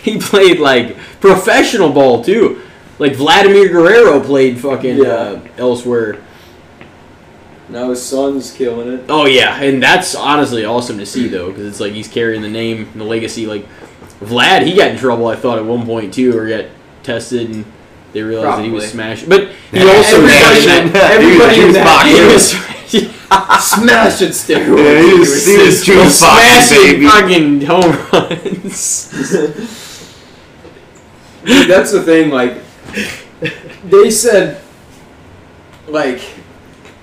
he played like professional ball too. Like Vladimir Guerrero played fucking Yeah. uh, elsewhere. Now his son's killing it. Oh yeah, and that's honestly awesome to see though, because it's like he's carrying the name, and the legacy. Like Vlad, he got in trouble. I thought at one point too, or got tested, and they realized that he was Probably. smashing. But he Yeah, also everybody- managed- everybody He in was (laughs) that he boxing. was Smash it steroids. Yeah, he into was- his he was system. juice boxing, smashing baby. fucking home runs. (laughs) Dude, that's the thing. Like, (laughs) they said, like,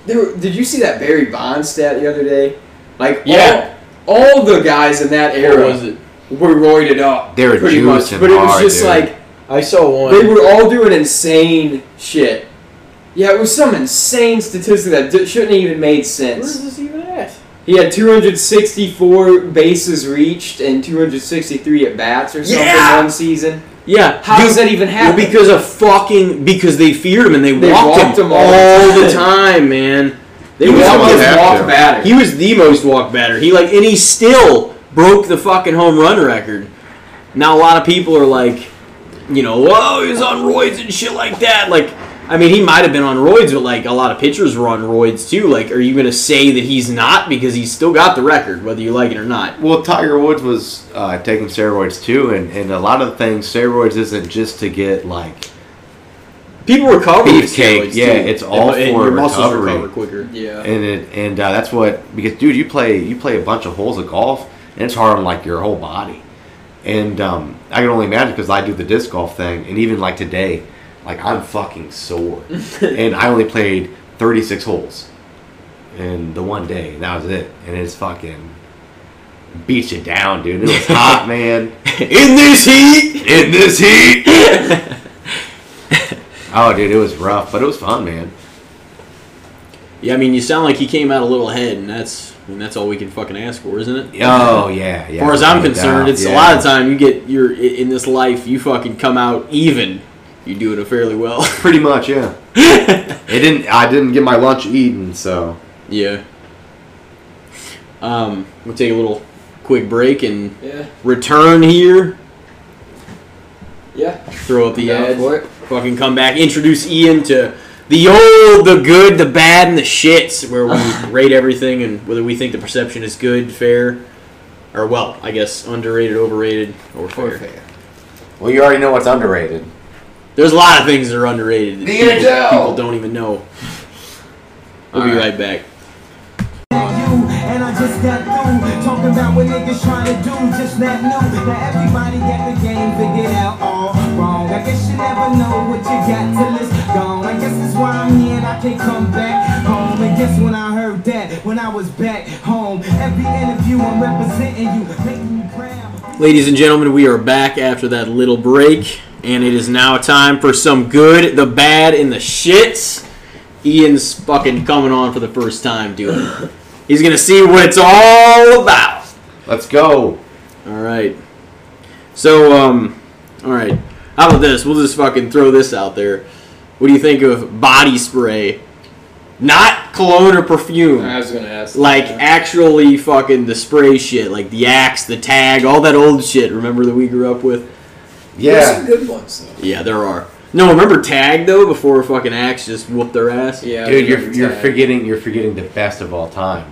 they were, did you see that Barry Bonds stat the other day? Like, Yeah. all, all the guys in that era What was it? were roided up. They were pretty much, juicing but it was hard, just dude. like I saw one. they were all doing insane shit. Yeah, it was some insane statistic that d- shouldn't have even made sense. this even at? He had 264 bases reached and 263 at bats or something Yeah! one season. Yeah. How does that even Well, happen? because of fucking because they feared him and they, They walked, walked him, him all all the the time, man. They he was the walked walked most him. him. walked to. batter. He was the most walk batter. He like and he still broke the fucking home run record. Now a lot of people are like, you know, whoa, he's on roids and shit like that. Like, I mean, he might have been on roids, but like a lot of pitchers were on roids too. Like, are you gonna say that he's not because he's still got the record, whether you like it or not? Well, Tiger Woods was uh, taking steroids too, and, and a lot of things, steroids isn't just to get like People recover with Beefcake, steroids, yeah, too. it's all and, and for your muscles recovery. recover quicker. yeah. and it and uh, that's what because dude, you play you play a bunch of holes of golf, and it's hard on like your whole body, and um, I can only imagine because I do the disc golf thing, and even like today, like I'm fucking sore, (laughs) and I only played 36 holes, in the one day, that was it, and it's fucking beat you down, dude. It was (laughs) hot, man. In this heat, In this heat. (laughs) oh, dude, it was rough, but it was fun, man. Yeah, I mean, you sound like he came out a little ahead, and that's I mean, that's all we can fucking ask for, isn't it? Oh yeah, yeah. As far as I'm concerned, doubt, it's a lot of time you get your in this life, you fucking come out even. You're doing it fairly well. (laughs) Pretty much, yeah. (laughs) it didn't. I didn't get my lunch eaten, so yeah. Um, we'll take a little quick break and Yeah. return here. Yeah. Throw up the Down ad. for. Fucking come back. Introduce Ian to the old, the good, the bad, and the shits, where we (laughs) rate everything and whether we think the perception is good, fair, or well, I guess underrated, overrated, or fair. Or fair. well, you already know what's underrated. There's a lot of things that are underrated. that The people, NHL. people don't even know. We'll be Alright. right back. and I just got through talking about what niggas trying to do just not new. Now everybody got the game figured out all wrong. I guess you never know what you got till it's gone. I guess that's why I'm here and I can't come back home. And guess when I heard that when I was back home, every interview I'm representing you, making you proud. Ladies and gentlemen, we are back after that little break, and it is now time for some good, the bad, and the shits. Ian's fucking coming on for the first time, dude. He's gonna see what it's all about. Let's go. All right. So, um, all right. How about this? We'll just fucking throw this out there. What do you think of body spray? Not cologne or perfume. I was gonna ask. Like that. actually fucking the spray shit, like the axe, the tag, all that old shit. Remember that we grew up with? Yeah. There's some good ones though. Yeah, there are. No, remember tag though before fucking axe just whooped their ass. Yeah. Dude, you're you're that. forgetting you're forgetting the best of all time.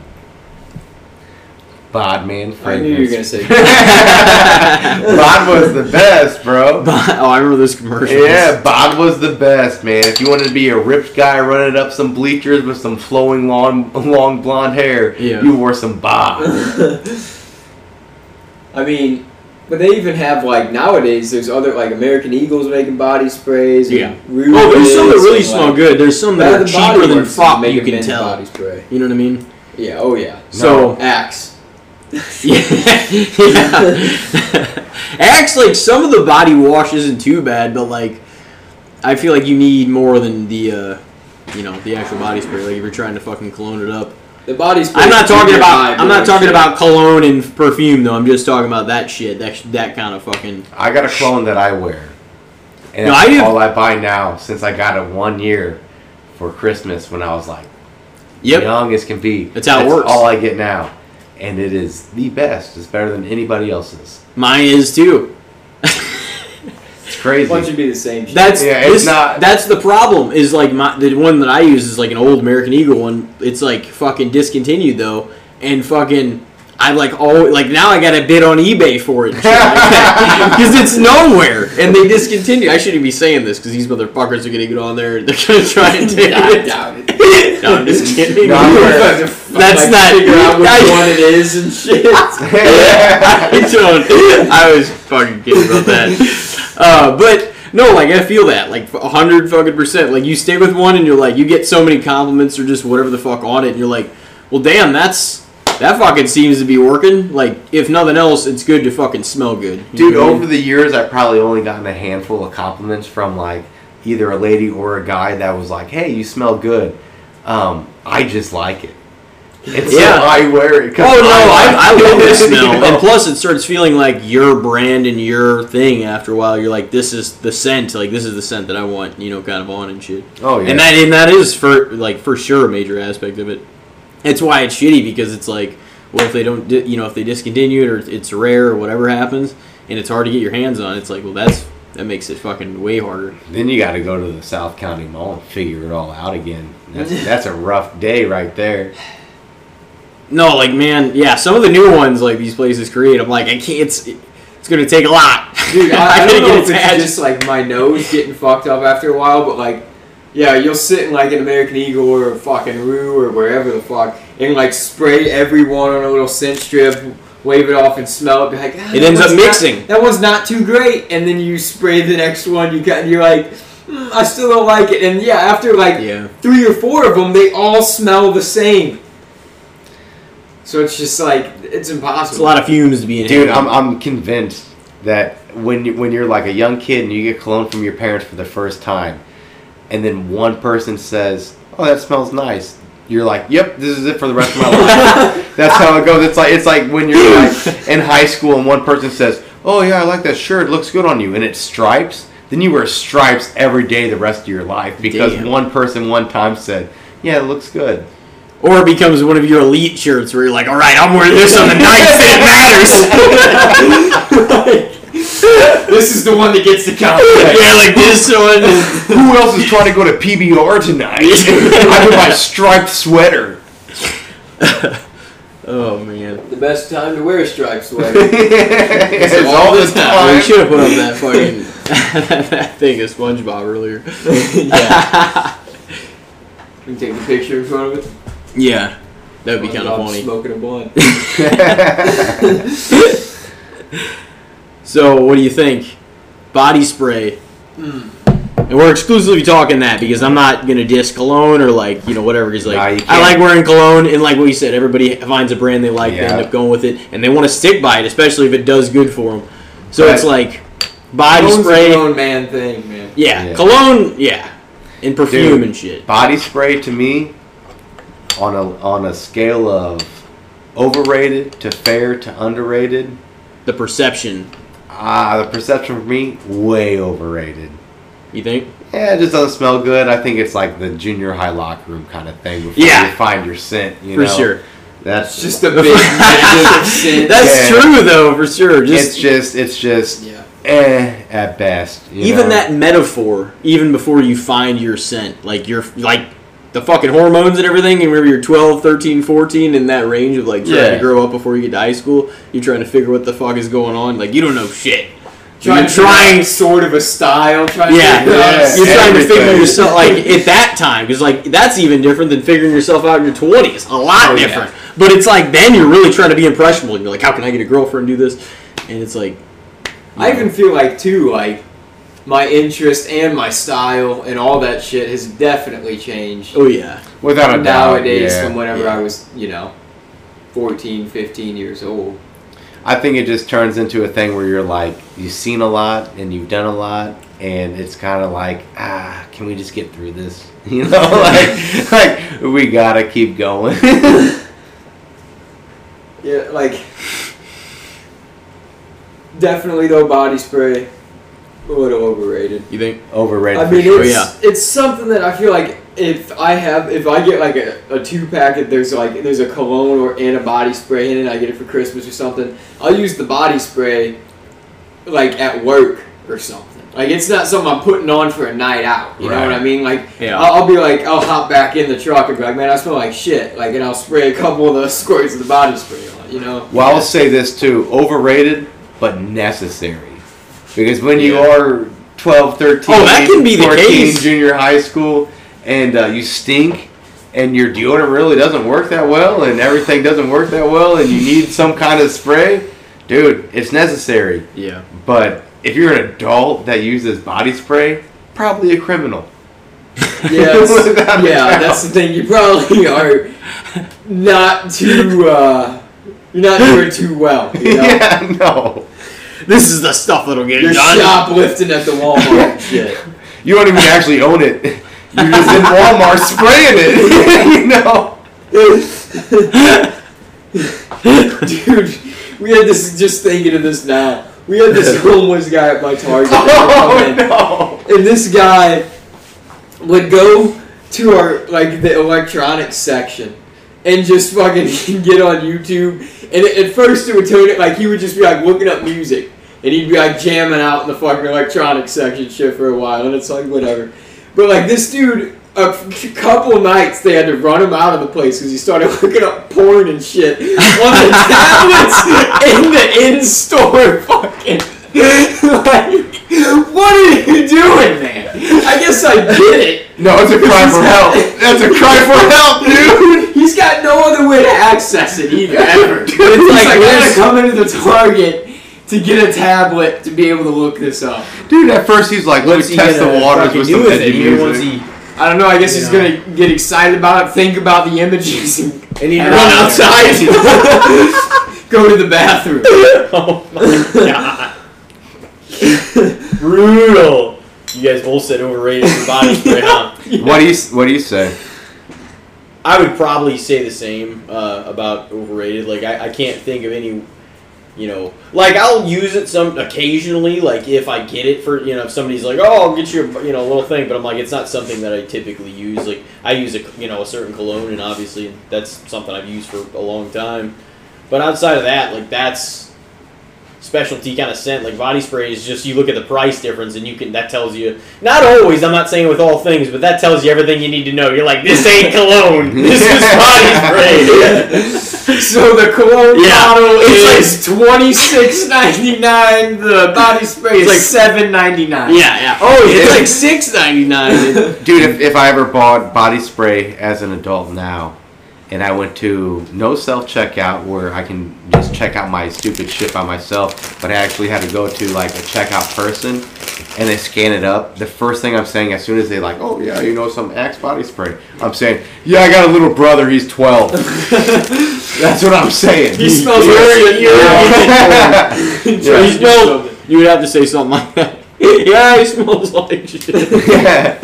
Bodman I knew you were gonna fragrance. say. (laughs) Bod was the best, bro. (laughs) oh, I remember those commercials. Yeah, Bod was the best, man. If you wanted to be a ripped guy running up some bleachers with some flowing long, long blonde hair, Yeah. you wore some Bod. (laughs) I mean, but they even have like nowadays. There's other like American Eagles making body sprays. Yeah. Rubens Oh, there's some that really smell like, good. There's some that are and cheaper than Works fuck. You can tell. Body spray. You know what I mean? Yeah. Oh yeah. So Axe. Yeah, yeah. Axe like some of the body wash isn't too bad, but like I feel like you need more than the uh, you know the actual body spray. Like if you're trying to fucking cologne it up. The body spray. I'm not talking about high I'm not talking shit. about cologne and perfume though. I'm just talking about that shit. That sh- that kind of fucking. I got a clone that I wear. And No, that's I have- all I buy now since I got it one year for Christmas when I was like Yep. young as can be. That's how it works. all I get now. And it is the best. It's better than anybody else's. Mine is too. It's crazy. Why don't you be the same shit? That's Yeah, it's this- not- That's the problem. Is like my the one that I use is like an old American Eagle one. It's like fucking discontinued though, and fucking I like all like now I got a bid on eBay for it because (laughs) it's nowhere and they discontinued. I shouldn't be saying this because these motherfuckers are gonna get on there. and They're gonna try and (laughs) take I it. doubt it. (laughs) (laughs) No, I'm just kidding. No, I'm aware. That's like, not- figure out which I- one it is and shit. (laughs) (laughs) I don't. I was fucking kidding about that. Uh, but no, like I feel that like a hundred fucking percent. Like you stay with one and you're like you get so many compliments or just whatever the fuck on it, and you're like, well, damn, that's that fucking seems to be working. Like if nothing else, it's good to fucking smell good. Dude, know I mean? over the years, I've probably only gotten a handful of compliments from like either a lady or a guy that was like, "Hey, you smell good." Um, I just like it. And so Yeah. I wear it. 'cause Oh no, I, I like love it, the (laughs) smell, you know? and plus it starts feeling like your brand and your thing. After a while, you're like, this is the scent. Like this is the scent that I want. You know, kind of on and shit. oh yeah, And that and that is for like for sure a major aspect of it. It's why it's shitty because it's like, well, if they don't, you know, if they discontinue it or it's rare or whatever happens, and it's hard to get your hands on, it's like, well, that's that makes it fucking way harder. then you got to go to the South County Mall and figure it all out again. That's that's a rough day right there. No, like man, yeah, some of the new ones like these places create, I'm like, I can't. It's it's gonna take a lot. Dude, I, (laughs) I don't know if it's attached. just like my nose getting fucked up after a while, but like, yeah, you'll sit in like an American Eagle or a fucking Rue or wherever the fuck, and like spray everyone on a little scent strip, wave it off and smell it. Be like, "Ah, It ends up one's not- mixing." that one's not too great, and then you spray the next one. You got, you're like, "Hmm, I still don't like it, and yeah, after like yeah, three or four of them, they all smell the same. So it's just like it's impossible. it's a lot of fumes to be in. Dude, I'm, I'm convinced that when you, when you're like a young kid and you get cologne from your parents for the first time, and then one person says, "Oh, that smells nice," you're like, "Yep, this is it for the rest of my life." (laughs) That's how it goes. It's like it's like when you're like in high school and one person says, "Oh yeah, I like that shirt. It looks good on you," and it's stripes. then you wear stripes every day the rest of your life because Damn. one person one time said, "Yeah, it looks good." Or it becomes one of your elite shirts where you're like, all right, I'm wearing this on the nights that it matters. (laughs) (laughs) (laughs) this is the one that gets the count. yeah, like this one. (laughs) Who else is trying to go to PBR tonight? (laughs) I have my striped sweater. Oh man. The best time to wear a striped sweater. it's all all the the time. We should have put up that fucking that thing of SpongeBob earlier. yeah. We can take a picture in front of it. Yeah, that would be kind of funny. Smoking a blunt. So, what do you think? Body spray. Hmm. And we're exclusively talking that because I'm not gonna diss cologne or like you know whatever. Because like Nah, I like wearing cologne and like what you said, everybody finds a brand they like, they end up going with it, and they want to stick by it, especially if it does good for them. So Right. it's like body Cologne's a spray. grown man thing, man. Yeah, Yeah. cologne. Yeah, and perfume Dude. and shit. Body spray to me, on a on a scale of overrated to fair to underrated, The perception. Ah, the perception for me way overrated. You think? Yeah, it just doesn't smell good. I think it's like the junior high locker room kind of thing. Before Yeah. you find your scent, you For know. sure. That's It's just a big (laughs) negative. (laughs) That's Yeah. true though, for sure. it's Just just it's just yeah. eh at best. you even know? that metaphor, even before you find your scent, like you're like the fucking hormones and everything, and remember you're 12, 13, 14 in that range of like trying Yeah. to grow up before you get to high school, you're trying to figure what the fuck is going on. Like you don't know shit. Trying, you're trying sort of a style. Trying Yeah, to Yeah. you're trying to figure yourself like at that time because like that's even different than figuring yourself out in your twenties. A lot Oh, yeah. different. But it's like then you're really trying to be impressionable. And you're like, how can I get a girlfriend and do this? And it's like, I even feel like too, like my interest and my style and all that shit has definitely changed oh yeah, without a doubt. nowadays yeah. from whenever Yeah. I was, you know, 14, 15 years old. I think it just turns into a thing where you're like, you've seen a lot and you've done a lot, and it's kind of like, ah, can we just get through this? (laughs) You know, (laughs) like, like we gotta keep going. (laughs) Yeah, like definitely though body spray a little overrated. you think? Overrated. I mean, sure. it's yeah. it's something that I feel like if I have if I get like a, a two packet, there's like there's a cologne or and a body spray in it. I get it for Christmas or something. I'll use the body spray like at work or something. Like it's not something I'm putting on for a night out. You know what I mean? Like Yeah. I'll, I'll be like I'll hop back in the truck and be like, man, I smell like shit. Like and I'll spray a couple of the (laughs) squirts of the body spray on. You know? Well, I'll say this too: overrated, but necessary. Because when you Yeah. are 12, 13, Oh, that can be the 14, case. junior high school, and uh, you stink, and your deodorant really doesn't work that well, and everything doesn't work that well, and you need some kind of spray, dude, it's necessary. Yeah. But if you're an adult that uses body spray, probably a criminal. (laughs) Yeah, it's- (laughs) yeah, that's the thing. You probably (laughs) are not too. Uh, you're not doing too well. You know? yeah, no. This is the stuff that'll get You're it done. shoplifting at the Walmart and shit. (laughs) You don't even actually own it. You're just in Walmart spraying it. (laughs) you know. (laughs) Dude, we had this. Just thinking of this now. We had this homeless guy at my Target. that would come Oh no. and this guy would go to our like the electronics section and just fucking get on YouTube. And at at first it would turn it like he would just be like looking up music and he'd be like jamming out in the fucking electronics section shit for a while and it's like whatever. But like this dude. A couple nights they had to run him out of the place because he started (laughs) looking up porn and shit on the (laughs) tablets in the in-store fucking. like, what are you doing, man? I guess I get it. No, it's a cry for help. That's a cry for help, dude. He's got no other way to access it either, ever. (laughs) It's like, like I gotta come into the Target to get a tablet to be able to look this up. Dude, at first he's like, let's test the waters with some it? edgy once music. he I don't know. I guess he's Yeah. gonna get excited about it, think about the images, and, and he and run outside, (laughs) go to the bathroom. (laughs) oh my (laughs) god. Brutal. You guys both said overrated for body spray, huh? What do you What do you say? I would probably say the same uh, about overrated. Like I, I can't think of any You know, like I'll use it some occasionally, like if I get it for you know if somebody's like, oh, I'll get you a you know a little thing, but I'm like, it's not something that I typically use. Like I use a you know a certain cologne, and obviously that's something I've used for a long time. But outside of that, like that's specialty kind of scent. Like body spray is just you look at the price difference, and you can that tells you. Not always. I'm not saying with all things, but that tells you everything you need to know. You're like, this ain't cologne. (laughs) This is (laughs) body spray. (laughs) So the cologne Yeah. bottle It's is twenty six ninety nine. The body spray is It's like- seven ninety nine. Yeah, yeah. Oh, it's like six ninety nine. Dude, if, if I ever bought body spray as an adult now, and I went to no self checkout where I can just check out my stupid shit by myself, but I actually had to go to like a checkout person and they scan it up. The first thing I'm saying as soon as they like, oh yeah, you know some Axe body spray, I'm saying, yeah, I got a little brother, he's 12. (laughs) That's what I'm saying. He smells You're- like you're- Yeah. (laughs) You (laughs) smell- You would have to say something like that. yeah, he smells like shit. Yeah.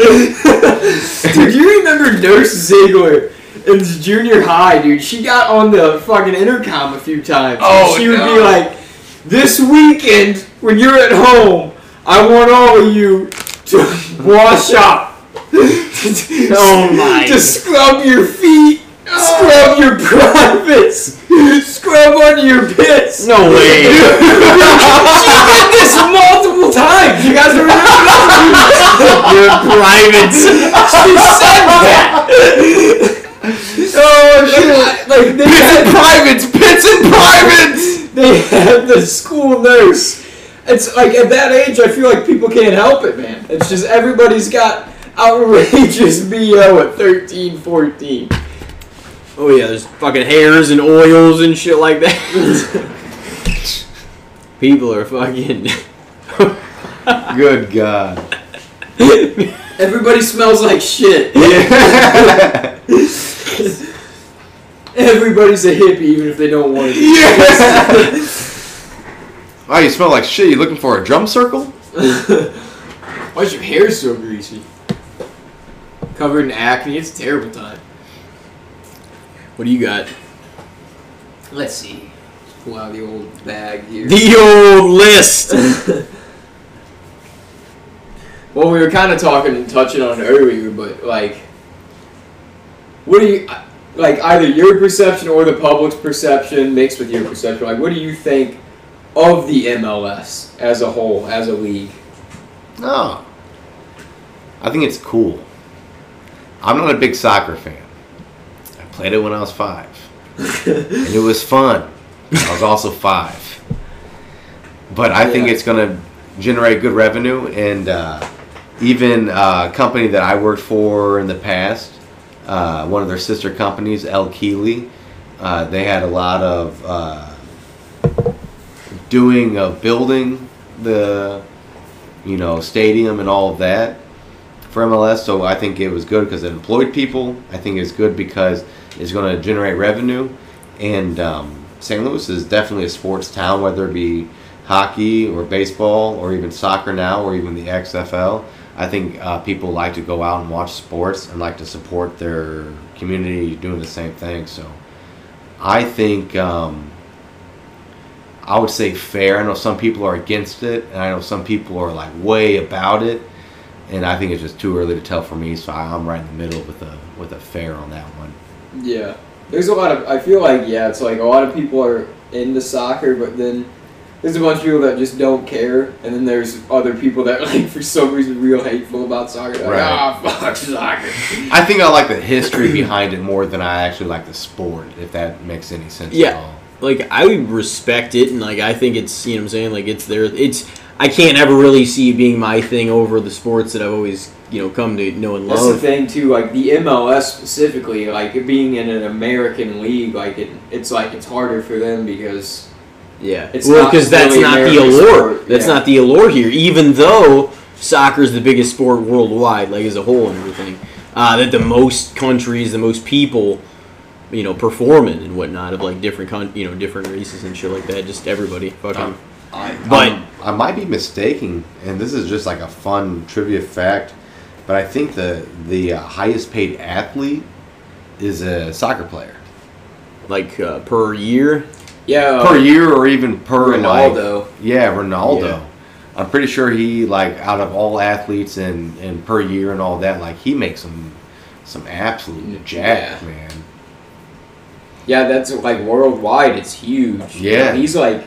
Dude, you remember Nurse Ziegler in junior high, dude? She got on the fucking intercom a few times. Oh, she would no. be like, "This weekend, when you're at home, I want all of you to (laughs) wash up." (laughs) Oh my. To scrub your feet, scrub your (laughs) privates, scrub under your pits. No way. She did this multiple times. You guys remember that? Your privates. She said that. (laughs) oh shit. Like they Pits had, and privates, pits and privates. they had the school nurse. It's like at that age, I feel like people can't help it, man. It's just everybody's got outrageous (laughs) BO at 13, 14. Oh yeah, there's fucking hairs and oils and shit like that. (laughs) People are fucking. Good God. Everybody smells like shit. Yeah. (laughs) Everybody's a hippie, even if they don't want to. be. Wow, (laughs) oh, you smell like shit. You looking for a drum circle? (laughs) Why's your hair so greasy? Covered in acne. It's a terrible time. What do you got? Let's see. Pull out the old bag here. The old list. Well, we were kind of talking and touching on it earlier, but like, what do you like? Either your perception or the public's perception mixed with your perception. Like, what do you think of the MLS as a whole, as a league? No. I think it's cool. I'm not a big soccer fan. I played it when I was five. (laughs) and it was fun. I was also five. But I think it's going to generate good revenue. And uh, even uh, a company that I worked for in the past, uh, one of their sister companies, L. Keeley, uh, they had a lot of uh, doing of building the you know, stadium and all of that for MLS. So I think it was good because it employed people. I think it's good because it's going to generate revenue. And um, St. Louis is definitely a sports town, whether it be hockey or baseball or even soccer now or even the XFL. I think uh, people like to go out and watch sports and like to support their community doing the same thing. So I think um, I would say fair. I know some people are against it, and I know some people are like way about it. And I think it's just too early to tell for me, so I'm right in the middle with a with a fair on that one. Yeah, there's a lot of. I feel like yeah, it's like a lot of people are into soccer, but then there's a bunch of people that just don't care, and then there's other people that (laughs) like for some reason real hateful about soccer. Like, Right. ah, fuck soccer. I think I like the history behind it more than I actually like the sport, if that makes any sense at Yeah. all. like I would respect it and like I think it's you know what I'm saying like it's there it's I can't ever really see it being my thing over the sports that I've always you know come to know and love. That's the thing too. Like the MLS specifically, like being in an American league, like it, it's like it's harder for them because Yeah, It's well because that's really not the allure. sport, That's yeah. not the allure here. Even though soccer is the biggest sport worldwide, like as a whole and everything, uh, that the most countries, the most people, you know, performing and whatnot of like different con- you know different races and shit like that. Just everybody fucking. Um, I, But- um, I might be mistaken, and this is just like a fun trivia fact, but I think the the uh, highest paid athlete is a soccer player. like uh, per year. Yeah, per uh, year or even per like Ronaldo. yeah Ronaldo. Yeah. I'm pretty sure he like out of all athletes and and per year and all that like he makes some some absolute jack Yeah. man. Yeah, that's like worldwide. It's huge. Yeah. know, he's like,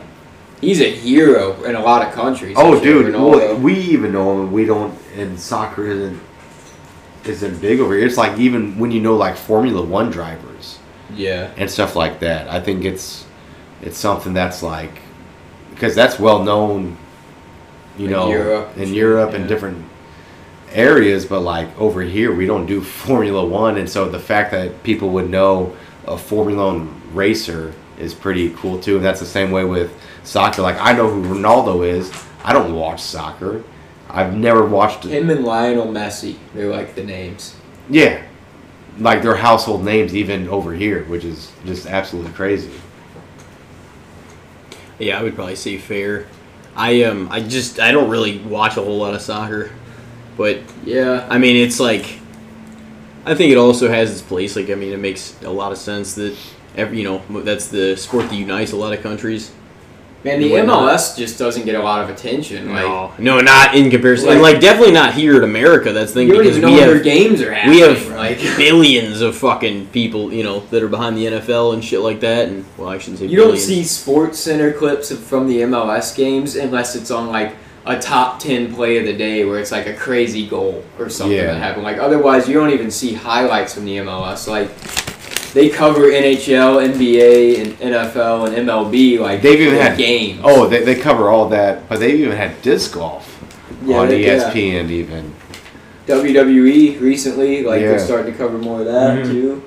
he's a hero in a lot of countries. Oh, I'm dude, well, we even know him. We don't, and soccer isn't isn't big over here. It's like even when you know like Formula One drivers yeah, and stuff like that. I think it's it's something that's like because that's well known, you In know, Europe, in Europe yeah. and different areas. But like over here, we don't do (laughs) Formula One, and so the fact that people would know a Formula One racer is pretty cool too. And that's the same way with soccer. Like I know who Ronaldo is. I don't watch soccer. I've never watched it. him and Lionel Messi. They're like the names. Yeah. Like they're household names even over here, which is just absolutely crazy. Yeah, I would probably say fair. I um I just I don't really watch a whole lot of soccer, but Yeah, I mean it's like I think it also has its place. Like I mean it makes a lot of sense that every you know that's the sport that unites a lot of countries. Man, the Why not? MLS just doesn't get a lot of attention. Like, no, no, not in comparison. and Like- like definitely not here in America. That's the thing because we have games are happening. we have like, (laughs) billions of fucking people you know that are behind the NFL and shit like that. And well, I shouldn't say you don't see Sports Center clips from the MLS games unless it's on like a top 10 play of the day where it's like a crazy goal or something Yeah. that happened. Like otherwise you don't even see highlights from the MLS. Like they cover NHL, NBA, and NFL and MLB like They've even had- games. Oh, they, they cover all that, but they've even had disc golf Yeah, on they- yeah. ESPN even. WWE recently, like Yeah. they're starting to cover more of that Mhm. too.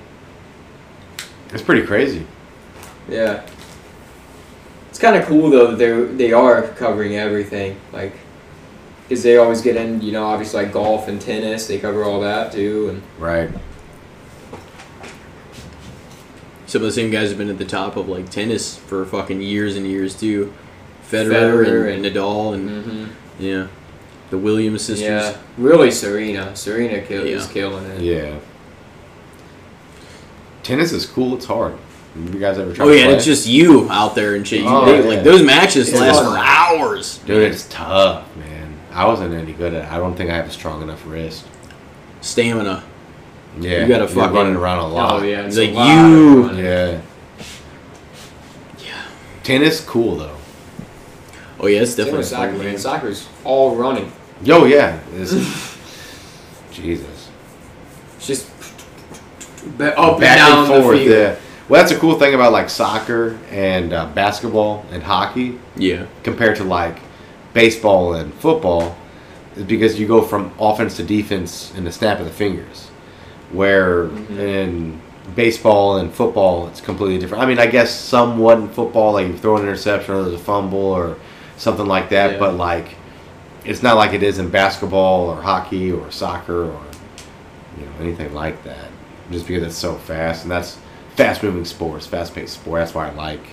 It's pretty crazy. Yeah. It's kind of cool though that they they are covering everything, like, because they always get in, you know, obviously like golf and tennis, they cover all that too, and Right. Some of the same guys have been at the top of like tennis for fucking years and years too. Federer, Federer and, and- Nadal and mm-hmm. yeah, the Williams sisters. yeah, really Serena, Serena kill, is killing it. Yeah. Tennis is cool. It's hard. You guys ever try Oh to yeah, play it's just you out there and shit. You, Oh, they, yeah. Like those matches It's last fun. for hours. Dude, it's tough, man. I wasn't any good at it. I don't think I have a strong enough wrist. Stamina. Yeah. You gotta you're fucking- running around a lot. Oh yeah, It's it's like a lot you- of. Yeah. Yeah. Tennis, cool though. Oh yeah, it's definitely with soccer, fun, man. man. Soccer's all running. Yo, yeah. It's, (laughs) Jesus. It's just ba- up Back and down and forth. the field. Yeah. Well, that's a cool thing about like soccer and uh, basketball and hockey Yeah. compared to like baseball and football is because you go from offense to defense in the snap of the fingers. Where Mhm. in baseball and football it's completely different. I mean, I guess somewhat in football, like you throw an interception or there's a fumble or something like that, Yeah. but like it's not like it is in basketball or hockey or soccer or you know anything like that. Just because it's so fast and that's fast moving sports, fast paced sport. That's why I like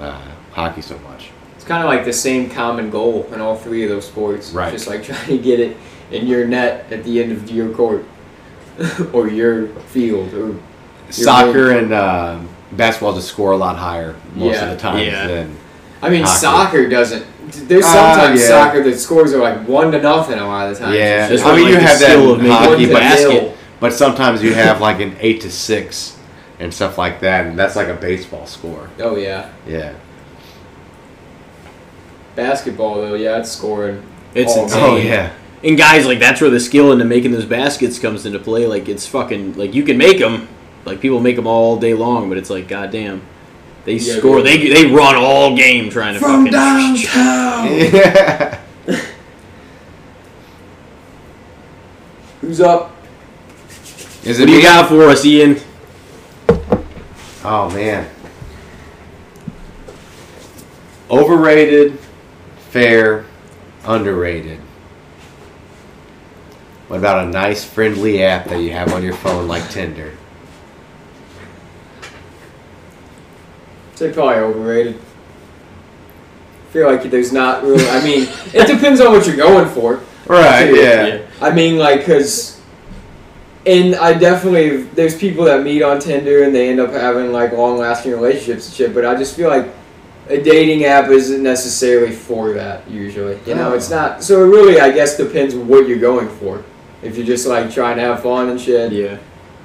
uh, hockey so much. It's kind of like the same common goal in all three of those sports. Right. Just like (laughs) trying to get it in your net at the end of your court (laughs) or your field or Soccer and uh, basketball just score a lot higher most Yeah. of the time Yeah. than I mean Hockey. soccer doesn't. There's Ah, sometimes yeah. soccer that scores are like one to nothing a lot of the time. Yeah. Just I mean, like you have that skill in of hockey, but basket. but sometimes you have like an eight to six and stuff like that, and that's like a baseball score. Oh yeah. Yeah. Basketball though, yeah, it's scoring. It's all insane. Oh yeah. And guys, like that's where the skill into making those baskets comes into play. Like it's fucking like you can make them, like people make them all day long, but it's like goddamn, they Yeah, score. they- They they run all game trying to From fucking. Yeah. (laughs) (laughs) Who's up? Is What do you me? got for us, Ian? Oh man. Overrated, fair, underrated. What about a nice friendly app that you have on your phone like Tinder? Say probably overrated. I feel like there's not really. I mean, it depends on what you're going for. Right, too. yeah. I mean, like, cause and I definitely there's people that meet on Tinder and they end up having like long lasting relationships and shit. But I just feel like a dating app isn't necessarily for that usually. You know, oh. it's not. So it really, I guess, depends what you're going for. If you're just like trying to have fun and shit, Yeah.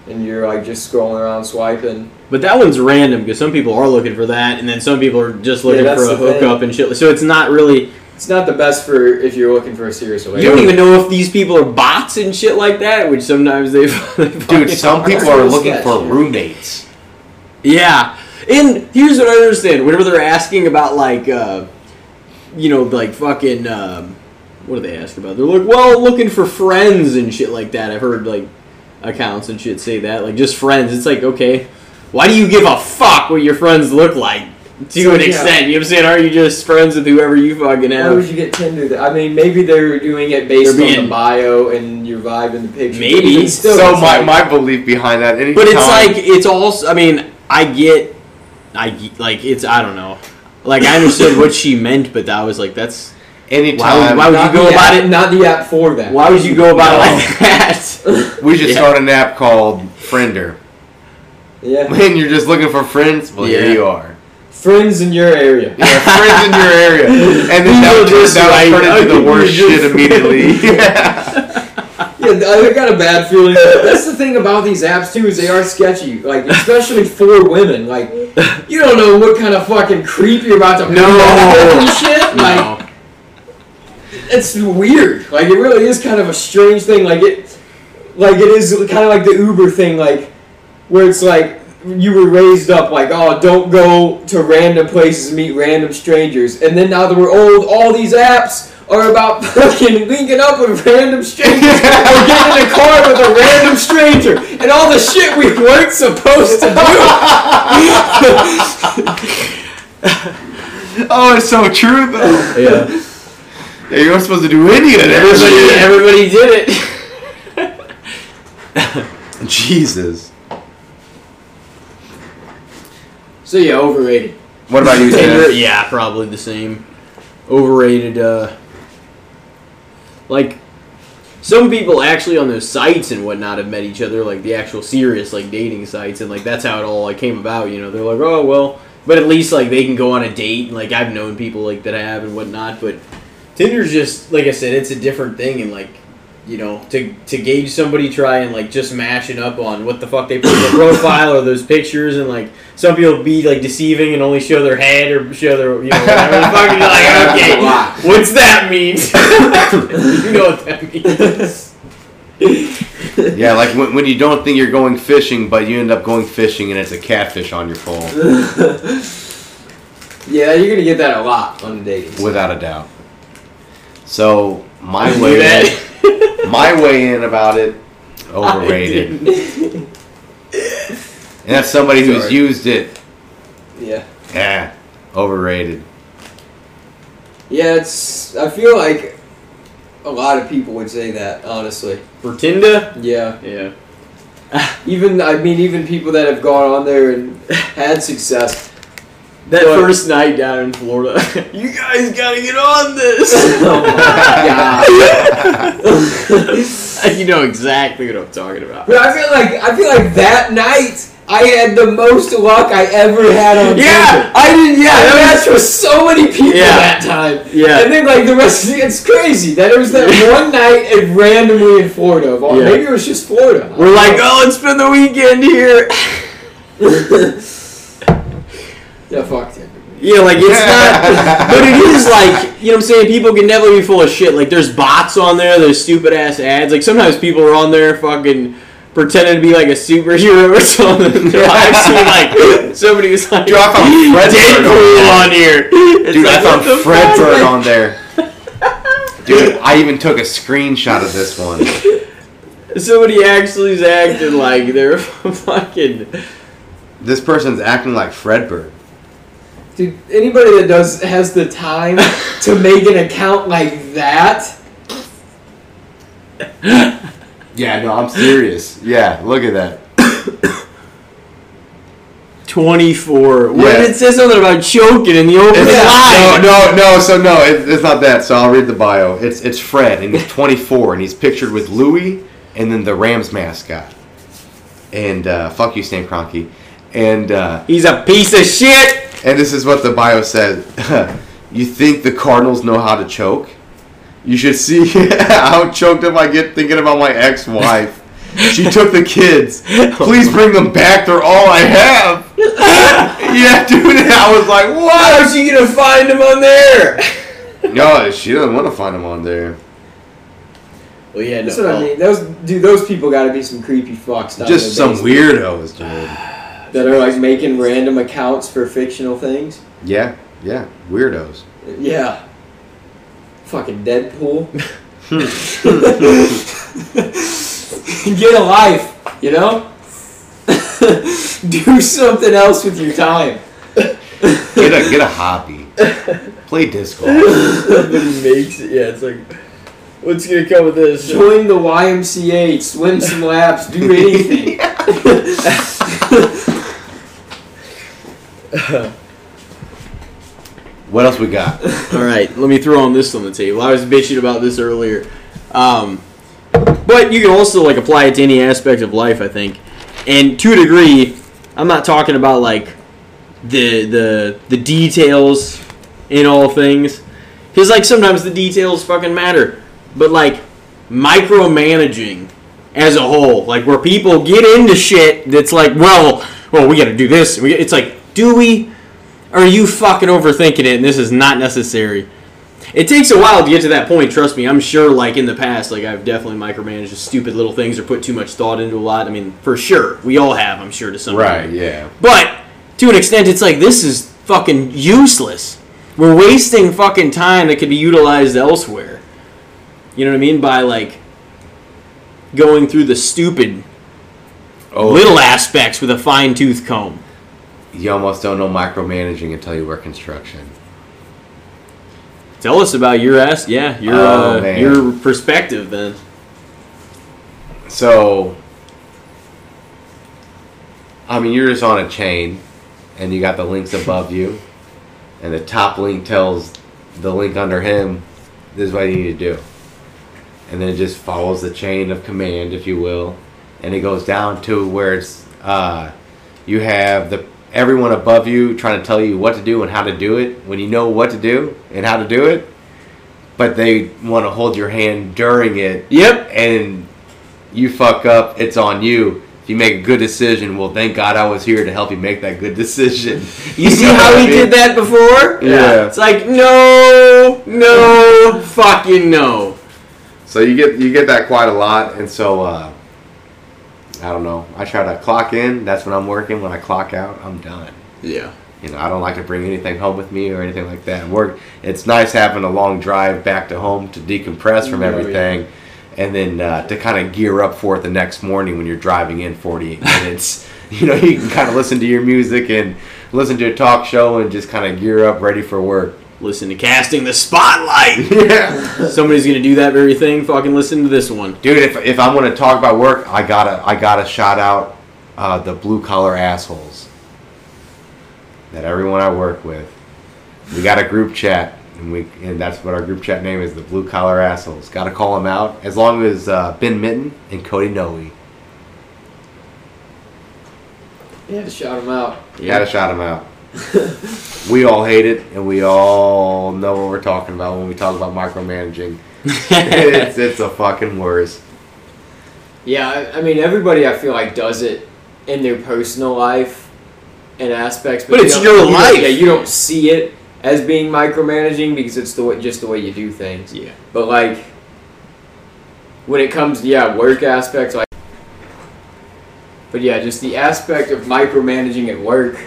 and you're like just scrolling around swiping. But that one's random because some people are looking for that, and then some people are just looking that's for a the thing. hookup and shit. So it's not really. It's not the best for if you're looking for a serious relationship. You don't even know if these people are bots and shit like that, which sometimes they. (laughs) they Dude, some people are looking for roommates. Yeah, and here's what I understand: whenever they're asking about like, uh, you know, like fucking, um, what do they ask about? They're like, well, looking for friends and shit like that. I've heard like accounts and shit say that, like just friends. It's like, okay, why do you give a fuck what your friends look like? To So, an yeah. extent, you know what I'm saying? Are you just friends with whoever you fucking have? Why would you get Tinder? That? I mean, maybe they're doing it based They're on the bio and your vibe in the picture. Maybe. Still, so my, like- my belief behind that, anytime, But it's like it's also. I mean, I get, I get- like it's. I don't know. Like I understood what she meant, but that was like that's. Anytime Why would- why would you go about app, it- Not the app for that. Why would you go about it No. like that? (laughs) we should Yeah. start an app called Friender. Yeah, (laughs) When you're just looking for friends, well, Yeah. here you are. friends in your area. Yeah, friends in your area, (laughs) and then that would just that like- turn into the worst shit immediately. yeah. Yeah, I got a bad feeling. That's the thing about these apps too is they are sketchy. Like especially for women. Like you don't know what kind of fucking creep you're about to No. meet up and shit. Like No. It's weird. Like it really is kind of a strange thing. Like it, like it is kind of like the Uber thing. Like where it's like you were raised up like, oh, don't go to random places and meet random strangers. And then now that we're old, all these apps are about (laughs) fucking linking up with random strangers (laughs) or getting in a car with a random stranger and all the shit we weren't supposed to do. (laughs) Oh, it's so true though. Yeah. You weren't supposed to do any of that. Everybody, everybody did it. (laughs) Jesus. So yeah, overrated. What about you, Tim? yeah, probably the same. Overrated. Uh, like some people actually on those sites and whatnot have met each other, like the actual serious like dating sites, and like that's how it all like came about. You know, they're like, oh well, but at least like they can go on a date. And, like I've known people like that have and whatnot, but Tinder's just like I said, it's a different thing, and like you know, to to gauge somebody, try and like just mashing up on what the fuck they put in their profile or those pictures, and like some people be like deceiving and only show their head or show their you know whatever the fuck. You're like, (laughs) okay, what's that mean? (laughs) you know what that means. Yeah, like when, when you don't think you're going fishing, but you end up going fishing and it's a catfish on your pole, (laughs) Yeah, you're gonna get that a lot on the dating. site. without a doubt. So my Do way, in, my way in about it, (laughs) overrated. I And that's somebody who's Sorry. used it. Yeah. Yeah, overrated. Yeah, it's. I feel like a lot of people would say that, honestly. For Tinder, Yeah. yeah. (laughs) Even I mean, even people that have gone on there and (laughs) had success. That But- first night down in Florida, (laughs) you guys gotta get on this. (laughs) oh my god. (laughs) you know exactly what I'm talking about. But I feel like I feel like that night I had the most luck I ever had on Yeah. I didn't. Yeah, I that matched with so many people Yeah. that time. Yeah. And then like the rest of it's crazy that it was that one night and randomly in Florida. All, Yeah. Maybe it was just Florida. We're like, know. oh, let's spend the weekend here. Yeah, fuck Tinder. Yeah, like it's (laughs) not, but it is like you know what I'm saying. People can definitely be full of shit. Like there's bots on there. There's stupid ass ads. Like sometimes people are on there fucking pretending to be like a superhero or (laughs) something. (laughs) So I've seen like somebody was like Dude, I found Fred Deadpool on on here. It's Dude, like, I found the Fred? Bird on there. Dude, I even took a screenshot of this one. Somebody actually is acting like they're fucking. This person's acting like Fredbird. Dude, anybody that does has the time (laughs) to make an account like that. Yeah, no, I'm serious. Yeah, look at that. 24. What Yeah. did it say something about choking in the opening It's, line? no, no, no. So no, it, it's not that. So I'll read the bio. It's it's Fred, and he's 24, and he's pictured with Louie, and then the Rams mascot. And uh, fuck you, Stan Kroenke. And uh, He's a piece of shit. And this is what the bio says. (laughs) you think the Cardinals know how to choke? You should see (laughs) how choked up I get thinking about my ex-wife. She took the kids. Please bring them back. They're all I have. (laughs) yeah, dude. I was like, what? How's she gonna find them on there? No, she doesn't want to find them on there. Well, yeah, That's what I mean. Those dude, those people got to be some creepy fucks. Just some basement weirdos, dude. That are like making random accounts for fictional things. Yeah, yeah, weirdos. Yeah. Fucking Deadpool. (laughs) (laughs) Get a life, you know? (laughs) Do something else with your time. Get a get a hobby. Play disc golf. Makes it. Yeah, it's like, what's gonna come with this? Join the YMCA, swim some laps, do anything. (laughs) What else we got? (laughs) All right, let me throw on this on the table. I was bitching about this earlier, um, but you can also like apply it to any aspect of life. I think, and to a degree, I'm not talking about like the the the details in all things, because like sometimes the details fucking matter, but like micromanaging as a whole, like where people get into shit that's like, well, well, we got to do this. It's like, do we? Or are you fucking overthinking it and this is not necessary? It takes a while to get to that point, trust me. I'm sure, like, in the past, like, I've definitely micromanaged stupid little things or put too much thought into a lot. I mean, for sure. We all have, I'm sure, to some Right, degree. yeah. But, to an extent, it's like, this is fucking useless. We're wasting fucking time that could be utilized elsewhere. You know what I mean? By, like, going through the stupid Oh, little aspects with a fine tooth comb. You almost don't know micromanaging until you work construction. Tell us about your ass. Yeah, your Oh, uh, your perspective then. So, I mean, you're just on a chain, and you got the links above you, and the top link tells the link under him, "This is what you need to do," and then it just follows the chain of command, if you will, and it goes down to where it's uh, you have the everyone above you trying to tell you what to do and how to do it when you know what to do and how to do it, but they want to hold your hand during it Yep. and you fuck up, it's on you. If you make a good decision, well, thank God I was here to help you make that good decision. (laughs) You see (laughs) how he did that before? Yeah. It's like no, no, fucking no. So you get you get that quite a lot, and so uh, I don't know. I try to clock in. That's when I'm working. When I clock out, I'm done. Yeah. You know, I don't like to bring anything home with me or anything like that. Work. It's nice having a long drive back to home to decompress from Oh, yeah. everything, and then uh, to kind of gear up for it the next morning when you're driving in 48 (laughs) minutes. you know, you can kind of listen to your music and listen to a talk show and just kind of gear up, ready for work. Listen to casting the spotlight. (laughs) yeah, Somebody's gonna do that very thing. Fucking listen to this one. dude. If if I want to talk about work, I gotta I gotta shout out uh, the blue collar assholes that everyone I work with. We got a group chat, and we and that's what our group chat name is, the blue collar assholes. Got to call them out. As long as uh, Ben Mitten and Cody Noe, You had to shout them out. you got to shout them out. (laughs) we all hate it, and we all know what we're talking about when we talk about micromanaging. (laughs) it's it's a fucking worst. Yeah, I, I mean, everybody I feel like does it in their personal life and aspects, But you it's don't- your you life. Yeah, you don't see it as being micromanaging because it's the way, just the way you do things. Yeah. But like, when it comes to yeah work aspects, like, but yeah, just the aspect of micromanaging at work,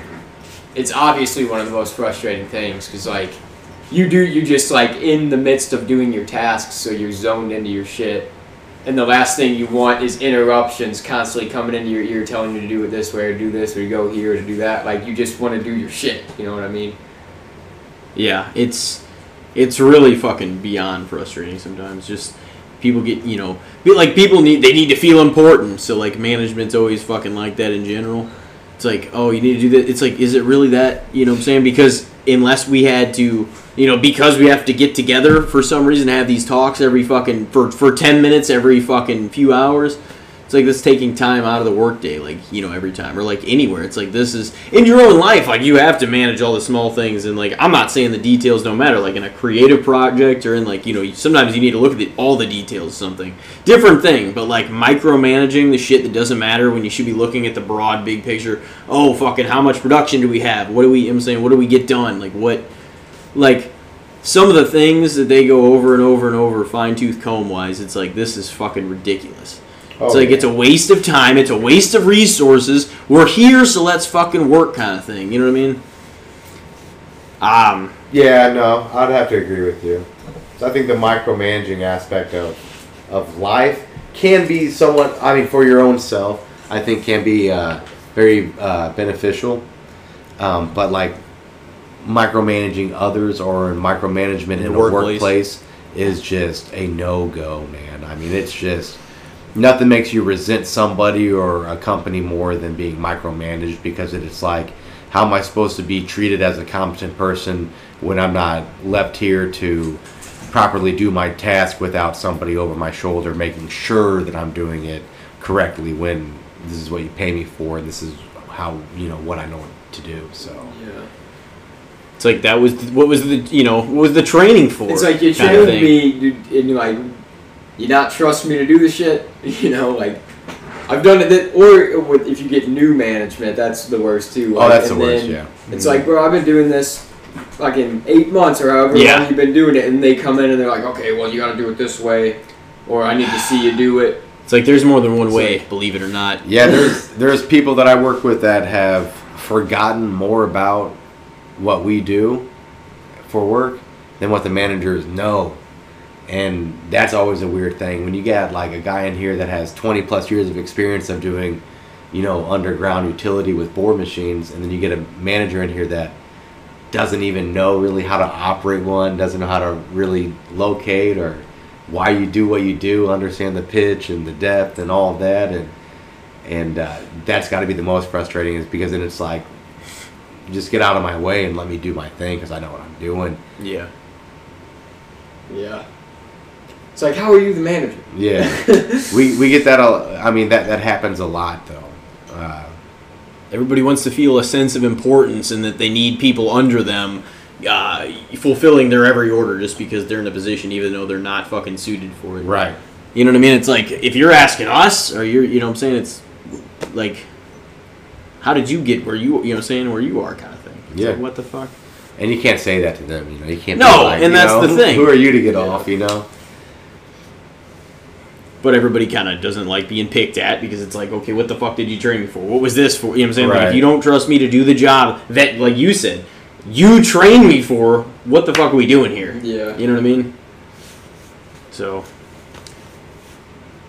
it's obviously one of the most frustrating things because like, you do you just like in the midst of doing your tasks, so you're zoned into your shit. And the last thing you want is interruptions constantly coming into your ear telling you to do it this way or do this or go here or to do that. Like you just want to do your shit. You know what I mean? Yeah, it's it's really fucking beyond frustrating sometimes. Just people get you know, like people need they need to feel important. So like management's always fucking like that in general. It's like, oh, you need to do that. It's like, is it really that? You know what I'm saying? Because unless we had to, you know, because we have to get together for some reason, have these talks every fucking for for ten minutes every fucking few hours. It's like this taking time out of the workday, like you know, every time or like anywhere. It's like this is in your own life. Like you have to manage all the small things, and like I'm not saying the details don't matter. Like in a creative project or in like you know, sometimes you need to look at the, all the details. of Something different thing, but like micromanaging the shit that doesn't matter when you should be looking at the broad big picture. Oh fucking, how much production do we have? What do we? I'm saying, what do we get done? Like what? Like some of the things that they go over and over and over fine tooth comb wise. It's like this is fucking ridiculous. It's Oh, like it's a waste of time. It's a waste of resources. We're here, so let's fucking work, kind of thing. You know what I mean? Um, Yeah, no, I'd have to agree with you. So I think the micromanaging aspect of of life can be somewhat. I mean, for your own self, I think can be uh, very uh, beneficial. Um, but like micromanaging others or micromanagement in, In a the workplace. workplace is just a no go, man. I mean, it's just nothing makes you resent somebody or a company more than being micromanaged because it's like how am i supposed to be treated as a competent person when i'm not left here to properly do my task without somebody over my shoulder making sure that i'm doing it correctly when this is what you pay me for and this is how you know what i know to do so Yeah. it's like that was what was the you know what was the training for? It's like you kinda trained thing. me, you- and you like, you not trust me to do the shit. (laughs) You know, like I've done it. That, or with, if you get new management, that's the worst too. oh like, that's the worst then yeah Mm-hmm. It's like, bro, I've been doing this fucking eight months or however Yeah. long you've been doing it, and they come in and they're like, okay, well, you got to do it this way, or I need to see you do it. It's like there's more than one It's way, believe it or not. Yeah, (laughs) there's there's people that I work with that have forgotten more about what we do for work than what the managers know. And that's always a weird thing. When you get like a guy in here that has 20 plus years of experience of doing, you know, underground utility with bore machines, and then you get a manager in here that doesn't even know really how to operate one, doesn't know how to really locate or why you do what you do, understand the pitch and the depth and all that, and and uh, that's got to be the most frustrating is because then it's like just get out of my way and let me do my thing because I know what I'm doing. Yeah. Yeah. It's like, how are you the manager? Yeah, (laughs) we we get that. All, I mean that that happens a lot though. Uh, Everybody wants to feel a sense of importance and that they need people under them uh, fulfilling their every order just because they're in a position, even though they're not fucking suited for it. right. You know what I mean? It's like if you're asking us, or you're, you know what I'm saying? It's like, how did you get where you, you know I'm saying, where you are kind of thing. It's Yeah. like, what the fuck? And you can't say that to them. You know, you can't. be No, like, and that's know, the thing. Who are you to get off? You know. But everybody kind of doesn't like being picked at because it's like, okay, what the fuck did you train me for? What was this for? You know what I'm saying? Like, if you don't trust me to do the job that, like you said, you trained me for, what the fuck are we doing here? Yeah. You know what I mean? So,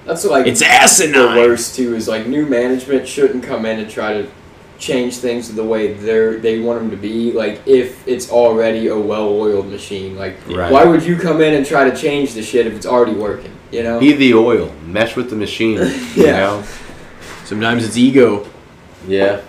That's like it's the asinine. worst too. Is like new management shouldn't come in and try to change things the way they're they want them to be. Like if it's already a well-oiled machine, like Right. why would you come in and try to change the shit if it's already working? You know? Be the oil. Mesh with the machine. (laughs) You Yeah. know. Sometimes it's ego. Yeah.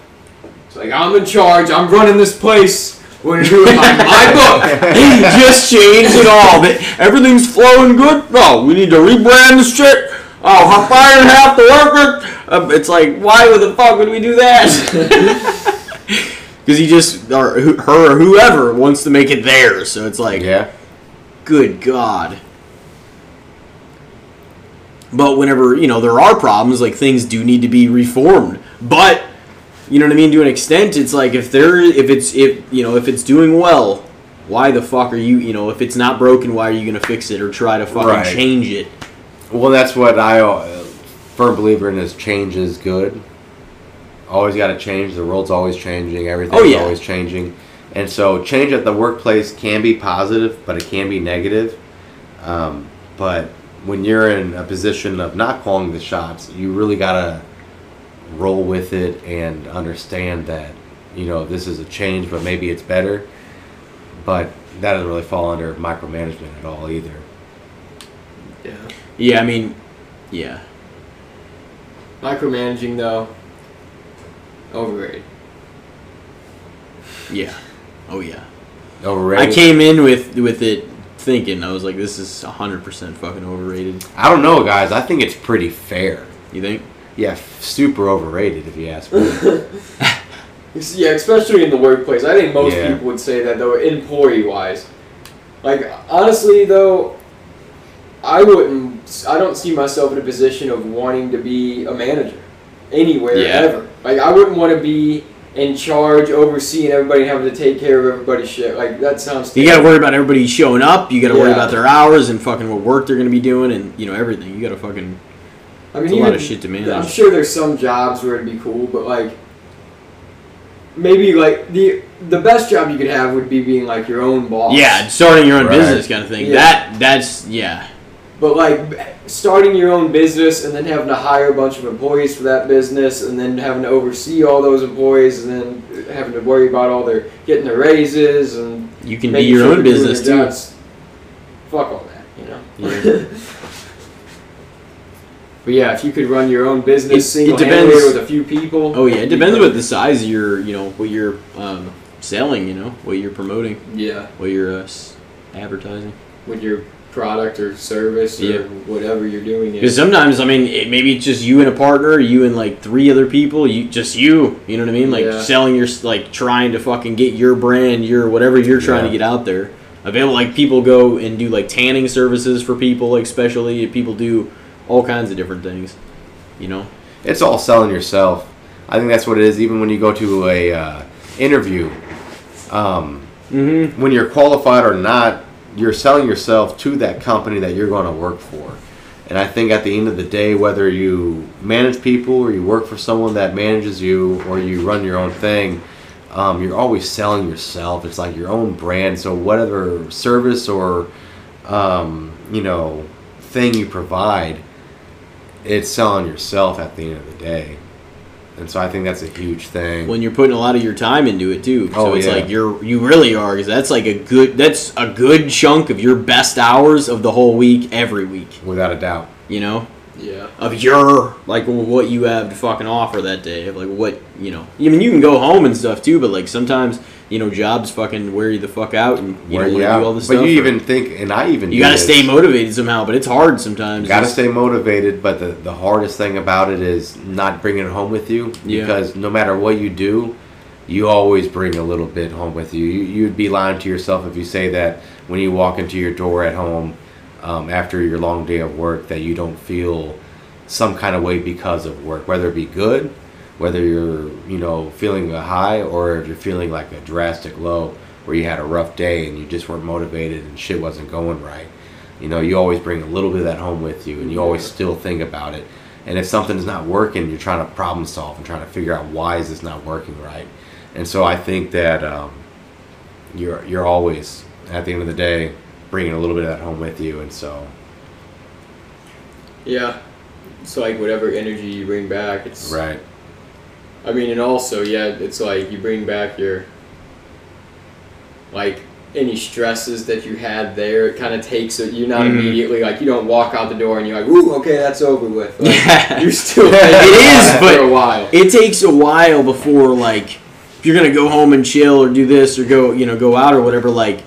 It's like I'm in charge. I'm running this place. We're gonna do it by my book. he just changed it all. Everything's flowing good. No, we need to rebrand this shit. Oh, how fire half the worker. Uh, it's like, why the fuck would we do that? (laughs) Because he just, or her or whoever wants to make it theirs. So it's like, Yeah. good God. But whenever, you know, there are problems, like things do need to be reformed. But, you know what I mean, to an extent, it's like if there if it's if you know, if it's doing well, why the fuck are you you know, if it's not broken, why are you gonna fix it or try to fucking Right. change it? Well, that's what I uh, firm believer in is change is good. Always got to change. The world's always changing. Everything's Oh, yeah. always changing. And so change at the workplace can be positive, but it can be negative. Um, but when you're in a position of not calling the shots, you really got to roll with it and understand that, you know, this is a change, but maybe it's better. But that doesn't really fall under micromanagement at all either. Yeah. Yeah, I mean yeah. Micromanaging though, Overrated. Yeah. Oh yeah. Overrated. I came in with with it thinking I was like, this is hundred percent fucking overrated. I don't know, guys. I think it's pretty fair. You think? Yeah, f- super overrated if you ask me. (laughs) Yeah, especially in the workplace. I think most Yeah. people would say that though, employee wise. Like honestly though, I wouldn't. I don't see myself in a position of wanting to be a manager anywhere Yeah. ever. Like I wouldn't want to be in charge, overseeing everybody, having to take care of everybody's shit. Like that sounds. You got to worry about everybody showing up. You got to worry about their hours and fucking what work they're gonna be doing and you know everything. You got to fucking. I mean, It's a even, lot of shit to manage. I'm sure there's some jobs where it'd be cool, but like maybe like the the best job you could have would be being like your own boss. Yeah, starting your own Right. business kind of thing. Yeah. That that's yeah. But like starting your own business and then having to hire a bunch of employees for that business and then having to oversee all those employees and then having to worry about all their getting their raises and You can be your sure own business too. jobs. Fuck all that, you know. Yeah. (laughs) but yeah, if you could run your own business It- it depends- with a few people. Oh yeah, it depends what the size of your you know what you're um, selling. You know what you're promoting, yeah. what you're uh, advertising. with your product or service or Yeah. whatever you're doing. Because sometimes, I mean, it, maybe it's just you and a partner, you and like three other people, you just you. You know what I mean? Like Yeah. selling your like trying to fucking get your brand, your whatever you're trying to get out there. Available like people go and do like tanning services for people, like especially people do all kinds of different things. You know? it's all selling yourself. I think that's what it is. Even when you go to a uh, interview, um, Mm-hmm. when you're qualified or not, you're selling yourself to that company that you're going to work for. And I think at the end of the day, whether you manage people or you work for someone that manages you or you run your own thing, um, you're always selling yourself. It's like your own brand. So whatever service or um, you know thing you provide, it's selling yourself at the end of the day. And so I think that's a huge thing. When you're putting a lot of your time into it too, so Oh, it's yeah. like you're you really are because that's like a good that's a good chunk of your best hours of the whole week every week. without a doubt. You know, yeah. of your like what you have to fucking offer that day of like what you know i mean you can go home and stuff too but like sometimes you know jobs fucking wear you the fuck out and you Where know you do all this stuff. but stuff you even think, and I even you gotta this. stay motivated somehow but it's hard sometimes Got to Just- stay motivated, but the, the hardest thing about it is not bringing it home with you. Yeah. Because no matter what you do, you always bring a little bit home with you. you. You'd be lying to yourself if you say that when you walk into your door at home um, after your long day of work that you don't feel some kind of way because of work, whether it be good, whether you're you know feeling a high or if you're feeling like a drastic low where you had a rough day and you just weren't motivated and shit wasn't going right. You know you always bring a little bit of that home with you and you always still think about it. And if something's not working you're trying to problem solve and trying to figure out why is this not working right. And so i think that um, you're you're always at the end of the day bringing a little bit of that home with you and so Yeah. It's like whatever energy you bring back. It's. right I mean, and also, yeah, it's like you bring back your. Like any stresses that you had there, it kind of takes it. You're not Mhm. immediately like you don't walk out the door and you're like, "Ooh, okay, that's over with." Like, Yeah. (laughs) You're still. (laughs) It is, for but- a while. it takes a while before like if you're gonna go home and chill or do this or go you know go out or whatever like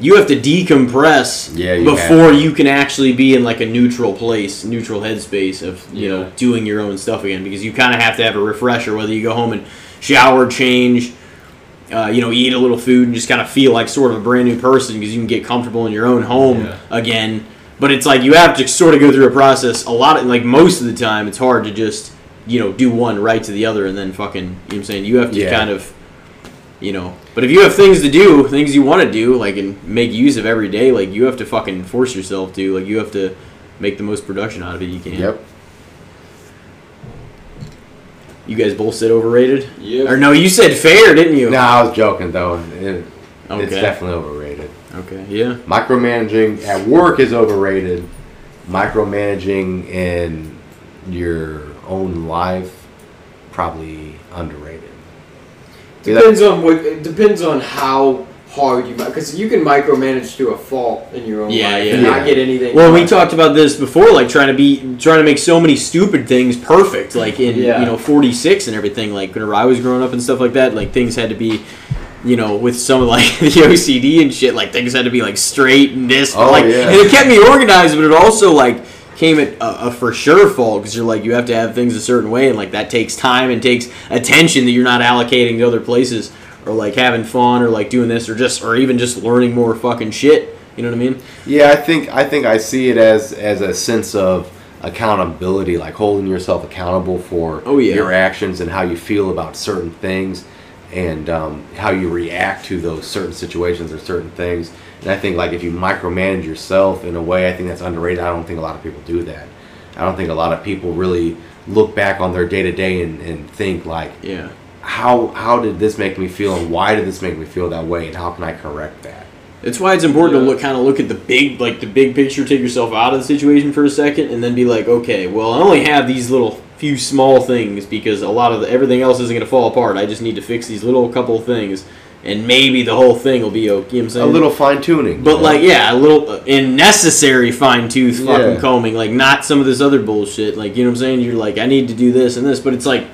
you have to decompress Yeah, you before you can actually be in like a neutral place neutral headspace of you know doing your own stuff again because you kind of have to have a refresher whether you go home and shower change uh, you know eat a little food and just kind of feel like sort of a brand new person because you can get comfortable in your own home Yeah. again but it's like you have to sort of go through a process a lot of like most of the time it's hard to just you know do one right to the other and then fucking you know what I'm saying you have to Yeah. kind of you know. But if you have things to do things you want to do like and make use of every day like you have to fucking force yourself to like you have to make the most production out of it you can. Yep. You guys both said overrated? Yeah. or no you said fair didn't you? No i was joking though. It- it's definitely overrated. Okay yeah. Micromanaging at work is overrated. Micromanaging in your own life probably underrated. See, that- Depends on what. It depends on how hard you because you can micromanage to a fault in your own Yeah, life yeah. and Yeah. not get anything. Well, we talked about this before, like trying to be trying to make so many stupid things perfect, like in Yeah. you know forty six and everything. Like whenever I was growing up and stuff like that, like things had to be, you know, with some of (laughs) like the OCD and shit, like things had to be like straight and this, Oh, like, yeah. and it kept me organized, but it also like came at a, a for sure fault because you're like you have to have things a certain way, and like that takes time and takes attention that you're not allocating to other places. Or like having fun, or like doing this, or just, or even just learning more fucking shit. You know what I mean? Yeah, I think I think I see it as as a sense of accountability, like holding yourself accountable for Oh, yeah. your actions and how you feel about certain things, and um, how you react to those certain situations or certain things. And I think like if you micromanage yourself in a way, I think that's underrated. I don't think a lot of people do that. I don't think a lot of people really look back on their day to day and and think like, Yeah. how how did this make me feel, and why did this make me feel that way, and how can I correct that? It's why it's important to look, kind of look at the big, like the big picture. Take yourself out of the situation for a second, and then be like, okay, well, I only have these little few small things because a lot of the, everything else isn't going to fall apart. I just need to fix these little couple of things, and maybe the whole thing will be okay. You know what I'm saying? A little fine tuning, but like, yeah, a little in necessary fine tooth fucking Yeah. combing, like not some of this other bullshit. Like, you know what I'm saying? You're like, I need to do this and this, but it's like,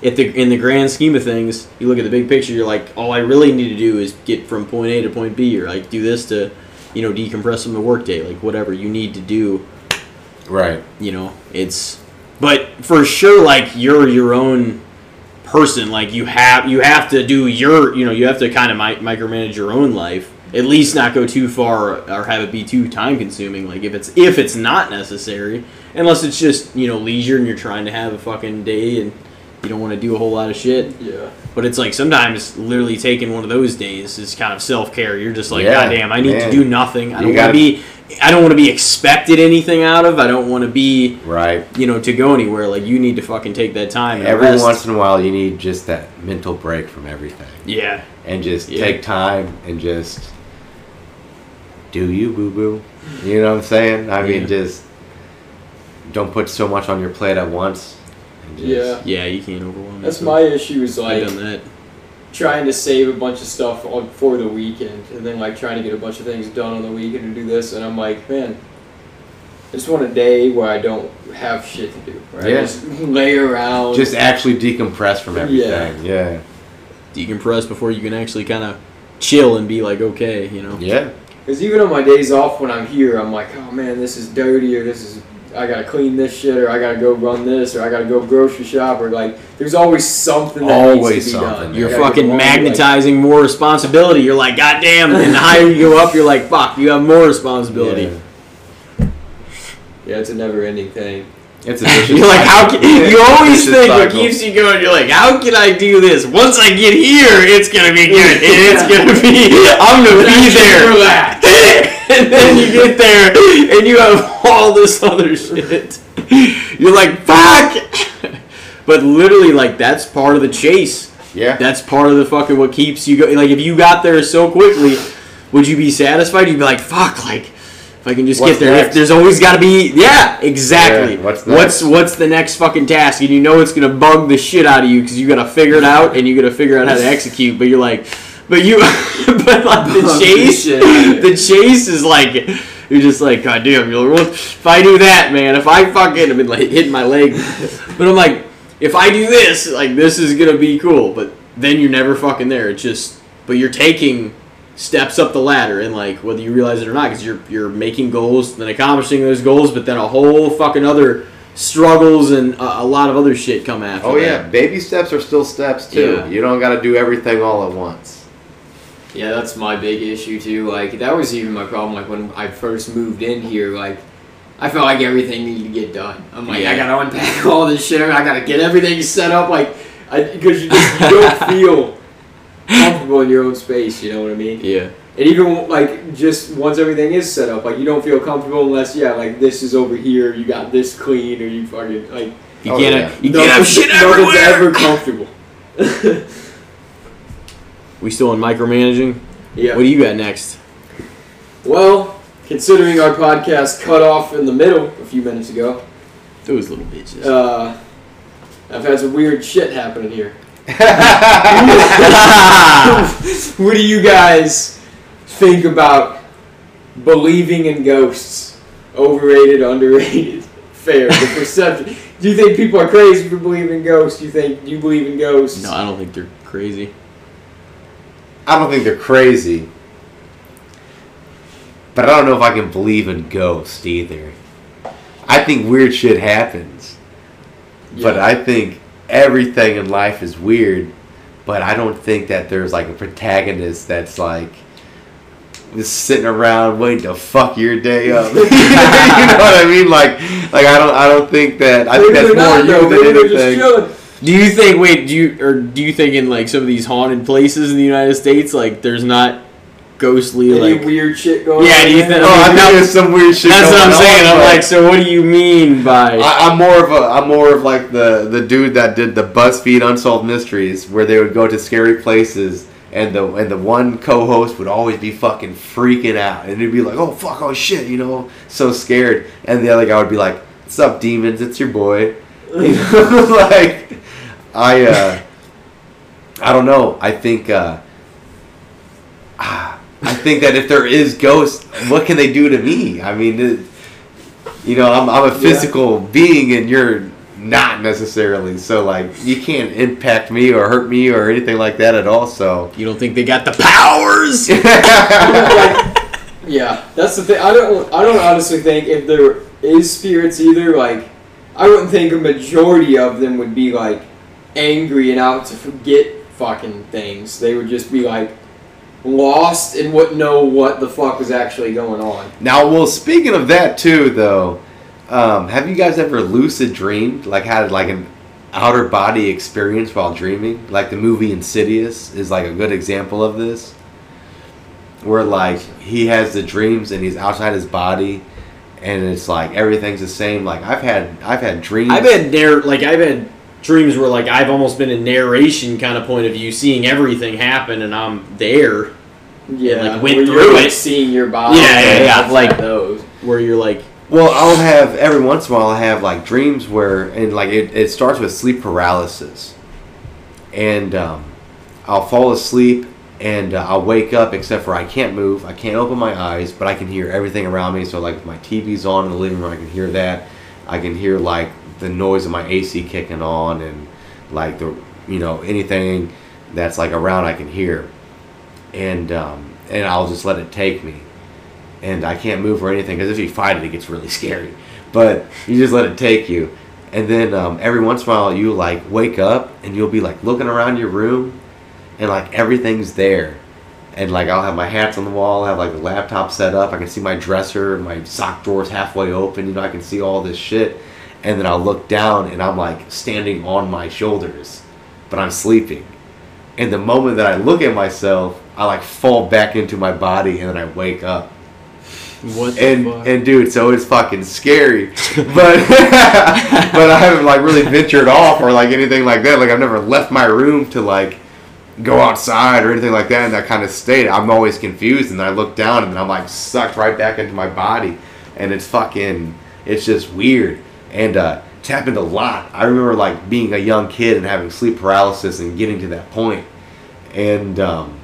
if the in the grand scheme of things, you look at the big picture, you're like, all I really need to do is get from point A to point B, or like do this to, you know, decompress from the workday, like whatever you need to do. right. You know, it's, but for sure, like you're your own person. Like you have you have to do your, you know, you have to kind of mi- micromanage your own life. At least not go too far or have it be too time consuming. Like if it's if it's not necessary, unless it's just you know leisure and you're trying to have a fucking day and you don't want to do a whole lot of shit. Yeah. But it's like sometimes literally taking one of those days is kind of self care. You're just like, Yeah, God damn, I need man. to do nothing. I don't want to be. I don't want to be expected anything out of. I don't want to be, Right. you know, to go anywhere. Like you need to fucking take that time. And Every rest. once in a while, you need just that mental break from everything, Yeah. and just Yeah. take time and just do you, boo boo. You know what I'm saying? I mean, just don't put so much on your plate at once. And just, Yeah. Yeah, you can't overwhelm. That's yourself. my issue. Is I've done that. Trying to save a bunch of stuff on for the weekend, and then like trying to get a bunch of things done on the weekend and do this, and I'm like, man, I just want a day where I don't have shit to do. Right? Yeah. Just lay around. Just actually decompress from everything. Yeah. Decompress before you can actually kind of chill and be like, okay, you know. Yeah. Because even on my days off when I'm here, I'm like, oh man, this is dirty, or this is, I gotta clean this shit, or I gotta go run this, or I gotta go grocery shop, or like, there's always something that Always needs to be something. done. You're gotta fucking get along, like- magnetizing more responsibility. You're like, God damn. And the higher you go up, you're like, fuck, you have more responsibility. Yeah. yeah, it's a never-ending thing. It's a vicious (laughs) You're like, how can, you always think what keeps you going. You're like, how can I do this? Once I get here, it's gonna be good. (laughs) It's gonna be, I'm gonna be there. Relax. (laughs) and then you get there, and you have all this other shit. You're like, fuck. But literally, like, that's part of the chase. Yeah. That's part of the fucking what keeps you going. Like, if you got there so quickly, would you be satisfied? You'd be like, fuck, like, if I can just What's get there. If there's always got to be, yeah, exactly. Yeah, what's what's next? what's the next fucking task? And you know it's gonna bug the shit out of you because you gotta figure it out and you gotta figure out how to (laughs) execute. But you're like, but you, (laughs) but like the Bug the chase, shit out of you. the chase is like. You're just like, God damn, you're like, well, if I do that, man, if I fucking, I've been like hitting my leg, but I'm like, if I do this, like this is gonna be cool. But then you're never fucking there. It's just, but you're taking steps up the ladder, and like whether you realize it or not, because you're you're making goals, then accomplishing those goals, but then a whole fucking other struggles and a, a lot of other shit come after. Oh that. yeah, baby steps are still steps too. Yeah. You don't got to do everything all at once. Yeah, that's my big issue too. Like that was even my problem. Like when I first moved in here, like I felt like everything needed to get done. I'm like, Yeah. I gotta unpack (laughs) all this shit. I gotta get everything set up. Like, because you just you don't (laughs) feel comfortable in your own space. You know what I mean? Yeah. And even like just once everything is set up, like you don't feel comfortable unless yeah, like this is over here. You got this clean, or you fucking like You Oh, can't yeah. you can't have (laughs) shit nothing's everywhere. ever comfortable. (laughs) we still in micromanaging. yeah. What do you got next? Well, considering our podcast cut off in the middle a few minutes ago, Those little bitches. uh, I've had some weird shit happening here. (laughs) what do you guys think about believing in ghosts? Overrated, underrated, (laughs) fair. The perception. Do you think people are crazy for believing in ghosts? Do you think you believe in ghosts? No, I don't think they're crazy. I don't think they're crazy. But I don't know if I can believe in ghosts either. I think weird shit happens. But I think everything in life is weird. But I don't think that there's like a protagonist that's like just sitting around waiting to fuck your day up. (laughs) you know what I mean? Like, like I don't, I don't think that. I think that's they're more though. you than anything. Do you think? Wait, do you or do you think in like some of these haunted places in the United States, like there's not ghostly Any like? weird shit going Yeah, on? do you think- Oh, I think Now- there's some weird shit. That's what I'm going saying. on, I'm like, so what do you mean by? I, I'm more of a I'm more of like the the dude that did the BuzzFeed Unsolved Mysteries, where they would go to scary places, and the and the one co-host would always be fucking freaking out, and he'd be like, "Oh fuck, oh shit," you know, so scared, and the other guy would be like, "What's up, demons? It's your boy," (laughs) you know, (laughs) like I uh, I don't know. I think uh, ah, I think that if there is ghosts, what can they do to me? I mean. It, you know, I'm, I'm a Yeah. physical being and you're not necessarily. So, like, you can't impact me or hurt me or anything like that at all. So, you don't think they got the powers? like, (laughs) yeah, that's the thing. I don't. I don't honestly think if there is spirits either. Like, I wouldn't think a majority of them would be like angry and out to forget fucking things. They would just be like lost and wouldn't know what the fuck was actually going on. now, well, speaking of that, too, though, um, have you guys ever lucid dreamed? Like, had like an outer body experience while dreaming? Like, the movie Insidious is like a good example of this. Where, like, he has the dreams and he's outside his body. And it's like everything's the same. Like I've had, I've had dreams. I've had narr- like I've had dreams where like I've almost been a narration kind of point of view, seeing everything happen, and I'm there. Yeah, like, went where through you're, like, it. seeing your body. Yeah, yeah, yeah, I've like- those. Where you're like, Well, I'll have every once in a while. I have like dreams where, and like it, it starts with sleep paralysis, and um, I'll fall asleep and uh, I'll wake up except for I can't move, I can't open my eyes, but I can hear everything around me. So like my TV's on in the living room, I can hear that. I can hear like the noise of my AC kicking on and like the you know anything that's like around I can hear, and um, and I'll just let it take me. And I can't move or anything because if you fight it, it gets really (laughs) scary. But you just let it take you, and then um, every once in a while you like wake up and you'll be like looking around your room, and like everything's there, and like I'll have my hats on the wall, I have like the laptop set up, I can see my dresser, my sock drawers halfway open, you know I can see all this shit, and then I'll look down and I'm like standing on my shoulders, but I'm sleeping. And the moment that I look at myself, I like fall back into my body and then I wake up what the and fuck? and dude, so it's fucking scary. But (laughs) but I haven't like really ventured off or like anything like that. Like I've never left my room to like go outside or anything like that in that kind of state. I'm always confused and I look down and I'm like sucked right back into my body and it's fucking it's just weird. And uh it's happened a lot. I remember like being a young kid and having sleep paralysis and getting to that. And um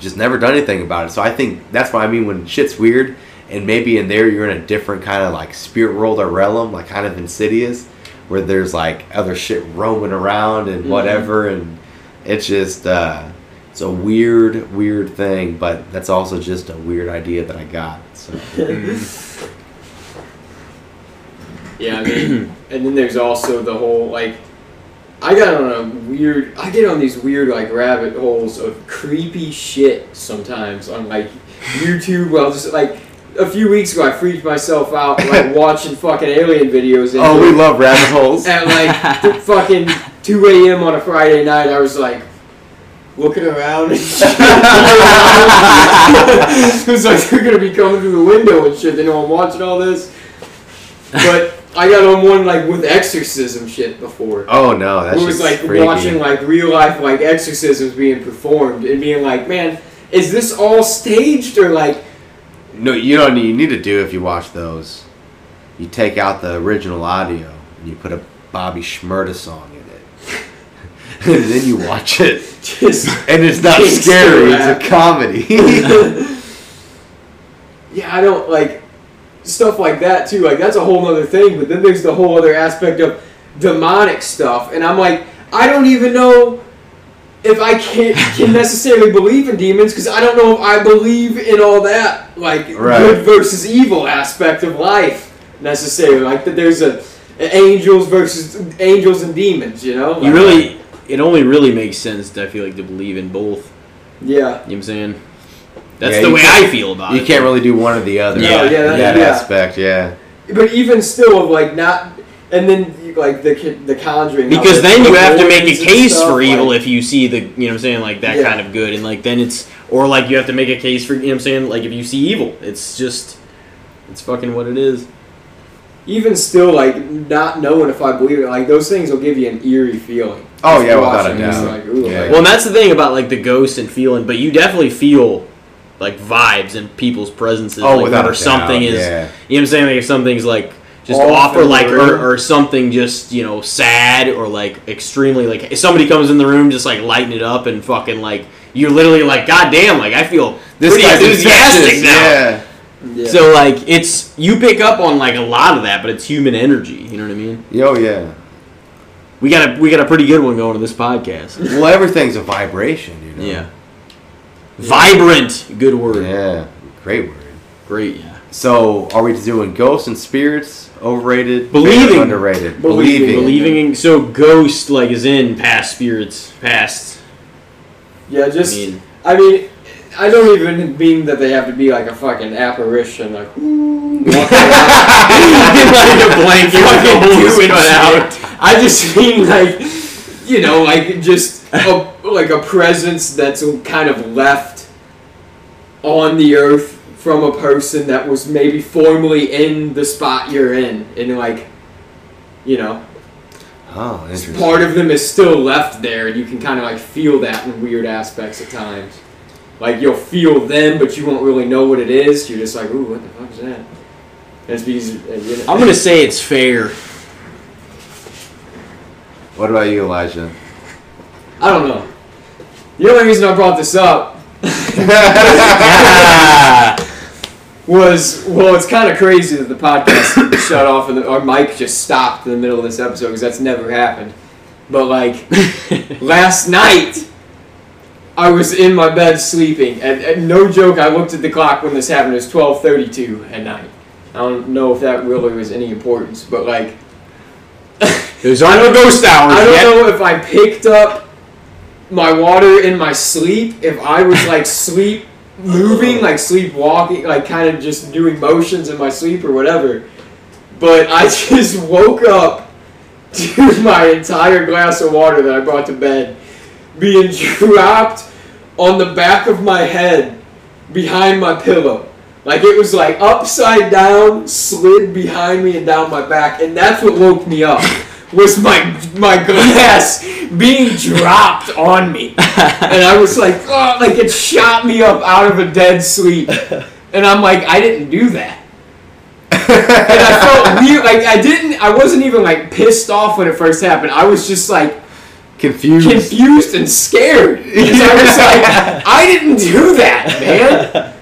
just never done anything about it. So I think that's what I mean when shit's weird and maybe in there you're in a different kind of like spirit world or realm, like kind of insidious, where there's like other shit roaming around and Mhm. whatever and it's just uh it's a weird, weird thing, but that's also just a weird idea that I got. So (laughs) (laughs) Yeah, I mean, (clears throat) and then there's also the whole like, I got on a weird, I get on these weird like rabbit holes of creepy shit sometimes on like YouTube. Well, just like a few weeks ago, I freaked myself out like (laughs) watching fucking alien videos. And Oh, we love rabbit holes. at like fucking 2 a.m. on a Friday night. I was like. Looking around and (laughs) shit. (laughs) it was like you're gonna be coming through the window and shit. They know I'm watching all this. But I got on one like with exorcism shit before. Oh no, that's It was just like freaky. watching like real life like exorcisms being performed and being like, man, is this all staged or like? No, you know what you need to do if you watch those. You take out the original audio and you put a Bobby Shmurda song in it. and (laughs) then you watch it, Just and it's not scary. It's a comedy. (laughs) yeah, I don't like stuff like that too. Like that's a whole other thing. But then there's the whole other aspect of demonic stuff, and I'm like, I don't even know if I can (laughs) can necessarily believe in demons because I don't know if I believe in all that like Right. good versus evil aspect of life necessarily. Like that there's a, angels versus angels and demons. You know, You really, it only really makes sense. I feel like to believe in both. yeah. You know what I'm saying? That's Yeah, the way I feel about you it. You can't really do one or the other. Yeah, yeah, in that- that yeah. aspect. Yeah. But even still, of like not, and then like the the Conjuring. because then you have to make a case stuff, for evil like- if you see the you know what I'm saying like that Yeah. kind of good and like then it's or like you have to make a case for you know what I'm saying like if you see evil it's just it's fucking what it is even still, like not knowing if I believe it, like those things will give you an eerie feeling. Oh, yeah, without a watching it, it's doubt. Like, ooh, Yeah. like- well and that's the thing about like the ghosts and feeling but you definitely feel like vibes and people's presences Oh, like, without or a something doubt, is yeah. you know what I'm saying like if something's like just Off off or like or, or something just you know sad or like extremely like if somebody comes in the room just like lighting it up and fucking like you're literally like god damn like I feel This pretty guy's enthusiastic now Yeah. yeah. So like it's you pick up on like a lot of that, but it's human energy. You know what I mean? Oh yeah. We got a we got a pretty good one going to this podcast. Well, everything's a vibration. You know. Yeah. Vibrant, good word. Yeah. Great word. Great, yeah. So, are we doing ghosts and spirits? Overrated? Believing. Underrated. Believing. Believing. Believing in so ghost like is in past spirits, past. yeah, I just mean, I mean, I don't even mean that they have to be like a fucking apparition, like ooh, walking around. (laughs) like a blanket with Fucking the doing cut out. I just (laughs) mean like, you know, like just a, like a presence that's kind of left on the earth from a person that was maybe formerly in the spot you're in, and like, you know, Oh, interesting. part of them is still left there, and you can kind of like feel that in weird aspects at times. Like you'll feel them, but you won't really know what it is. You're just like, ooh, what the fuck is that? It's because uh, you know, I'm gonna say it's fair. What about you, Elijah? I don't know. The only reason I brought this up (laughs) was well, it's kind of crazy that the podcast (coughs) shut off and the, our mic just stopped in the middle of this episode because that's never happened. But like (laughs) last night, I was in my bed sleeping, and, and no joke, I looked at the clock when this happened. It was twelve thirty-two at night. I don't know if that really was any importance, but like. Those aren't the ghost hours I don't yet. know if I picked up my water in my sleep, if I was like sleep moving, like sleep walking, like kind of just doing motions in my sleep or whatever. But I (laughs) just woke up to my entire glass of water that I brought to bed being (laughs) dropped on the back of my head behind my pillow. Like it was like upside down, slid behind me and down my back, and that's what woke me up. Was my my glass being dropped on me, and I was like, oh, like it shot me up out of a dead sleep, and I'm like, I didn't do that, and I felt (laughs) weird. Like I didn't, I wasn't even like pissed off when it first happened. I was just like Confused. confused and scared because I was (laughs) like, I didn't do that, man.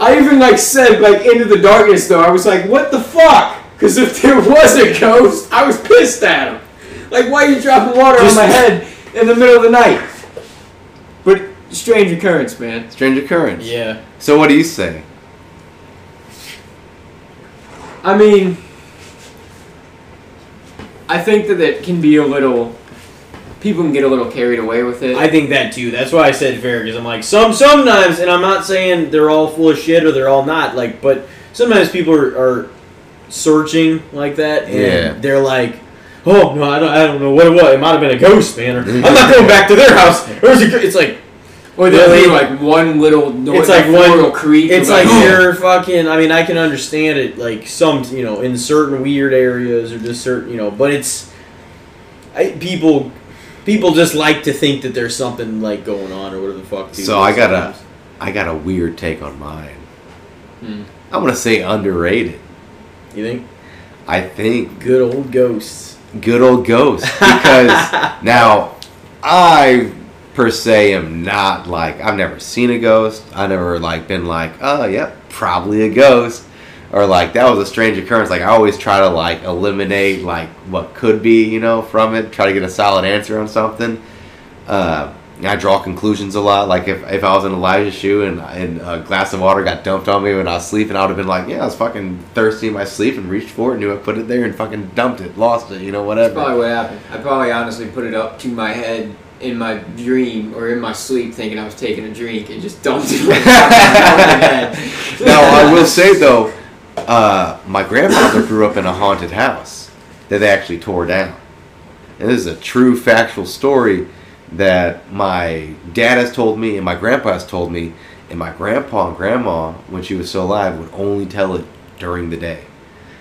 I even like said like into the darkness though. I was like, what the fuck? Because if there was a ghost, I was pissed at him. Like, why are you dropping water Just- on my head in the middle of the night? But strange occurrence, man. Strange occurrence. Yeah. So, what do you say? I mean, I think that it can be a little. People can get a little carried away with it. I think that too. That's why I said fair because I'm like some sometimes, and I'm not saying they're all full of shit or they're all not. Like, but sometimes people are, are searching like that, and Yeah. they're like, "Oh no, I don't, I don't know what it was. It might have been a ghost, man. Or I'm not going back to their house. Or it's, a, it's like or they'll Really? like one little noise, It's like a one- little creak. it's and like you're fucking. I mean, I can understand it. Like some, you know, in certain weird areas or just certain, you know, but it's I, people. People just like to think that there's something like going on or whatever the fuck. dude, So I got a- sometimes. I got a weird take on mine. Hmm. I'm gonna say underrated. You think? I think Good old ghosts. Good old ghost because (laughs) now I per se am not like I've never seen a ghost. I never like been like, oh yep, probably a ghost. Or like that was a strange occurrence. Like I always try to like eliminate like what could be, you know, from it. Try to get a solid answer on something. Uh, I draw conclusions a lot. Like if, if I was in Elijah's shoe and, and a glass of water got dumped on me when I was sleeping, I would have been like, yeah, I was fucking thirsty in my sleep and reached for it, knew I put it there and fucking dumped it, lost it, you know, That's whatever. probably what happened. I probably honestly put it up to my head in my dream or in my sleep, thinking I was taking a drink, and just dumped it right on my head. (laughs) now I will say though, uh, my grandfather grew up in a haunted house that they actually tore down, and this is a true factual story that my dad has told me and my grandpa has told me, and my grandpa and grandma, when she was still alive, would only tell it during the day,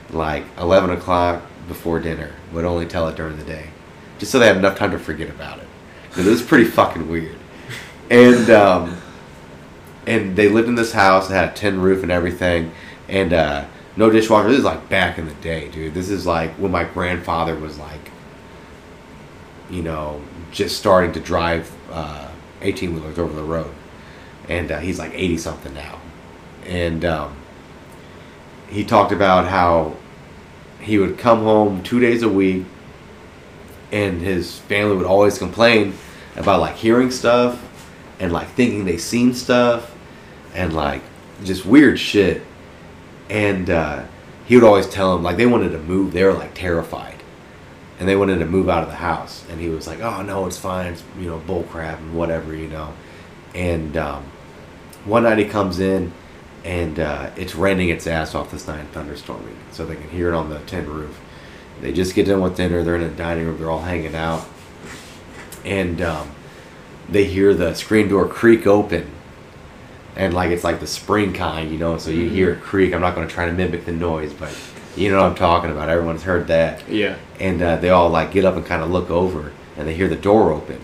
like eleven o'clock before dinner, would only tell it during the day, just so they had enough time to forget about it, because it was pretty fucking weird, and. Um, and they lived in this house. It had a tin roof and everything, and uh, no dishwasher. This is like back in the day, dude. This is like when my grandfather was like, you know, just starting to drive eighteen wheelers over the road, and uh, he's like eighty something now, and um, he talked about how he would come home two days a week, and his family would always complain about like hearing stuff and like thinking they seen stuff and like just weird shit. And uh, he would always tell them like they wanted to move. They were like terrified, and they wanted to move out of the house. And he was like, "Oh no, it's fine. It's you know bull crap and whatever, you know." And um, one night he comes in, and uh, it's raining its ass off this night, thunderstorming, so they can hear it on the tin roof. They just get done with dinner. They're in the dining room. They're all hanging out, and um, they hear the screen door creak open and like it's like the spring kind you know so you hear it creak i'm not going to try to mimic the noise but you know what i'm talking about. Everyone's heard that. Yeah. and uh, they all like get up and kind of look over and they hear the door open.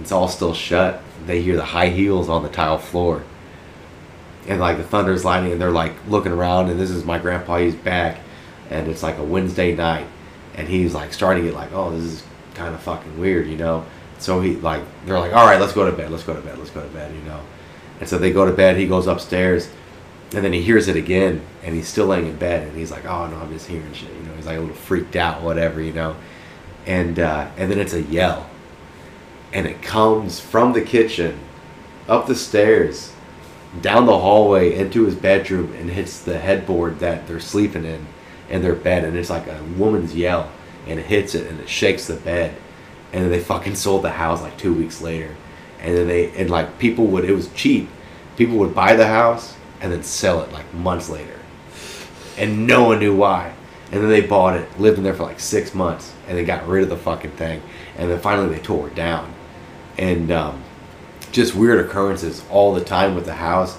It's all still shut. They hear the high heels on the tile floor. And like the thunder's lightning and they're like looking around and this is my grandpa. He's back and it's like a wednesday night and he's like starting to get like oh this is kind of fucking weird you know? So he like they're like all right let's go to bed let's go to bed let's go to bed you know? And so they go to bed. He goes upstairs and then he hears it again and he's still laying in bed and he's like oh no i'm just hearing shit you know? He's like a little freaked out whatever you know? And uh, and then it's a yell. And it comes from the kitchen up the stairs down the hallway into his bedroom and hits the headboard that they're sleeping in in their bed and it's like a woman's yell and it hits it and it shakes the bed. And then they fucking sold the house like two weeks later. And then they and like people would it was cheap. People would buy the house and then sell it like months later. And no one knew why. And then they bought it lived in there for like six months and they got rid of the fucking thing. And then finally they tore it down. And um, just weird occurrences all the time with the house.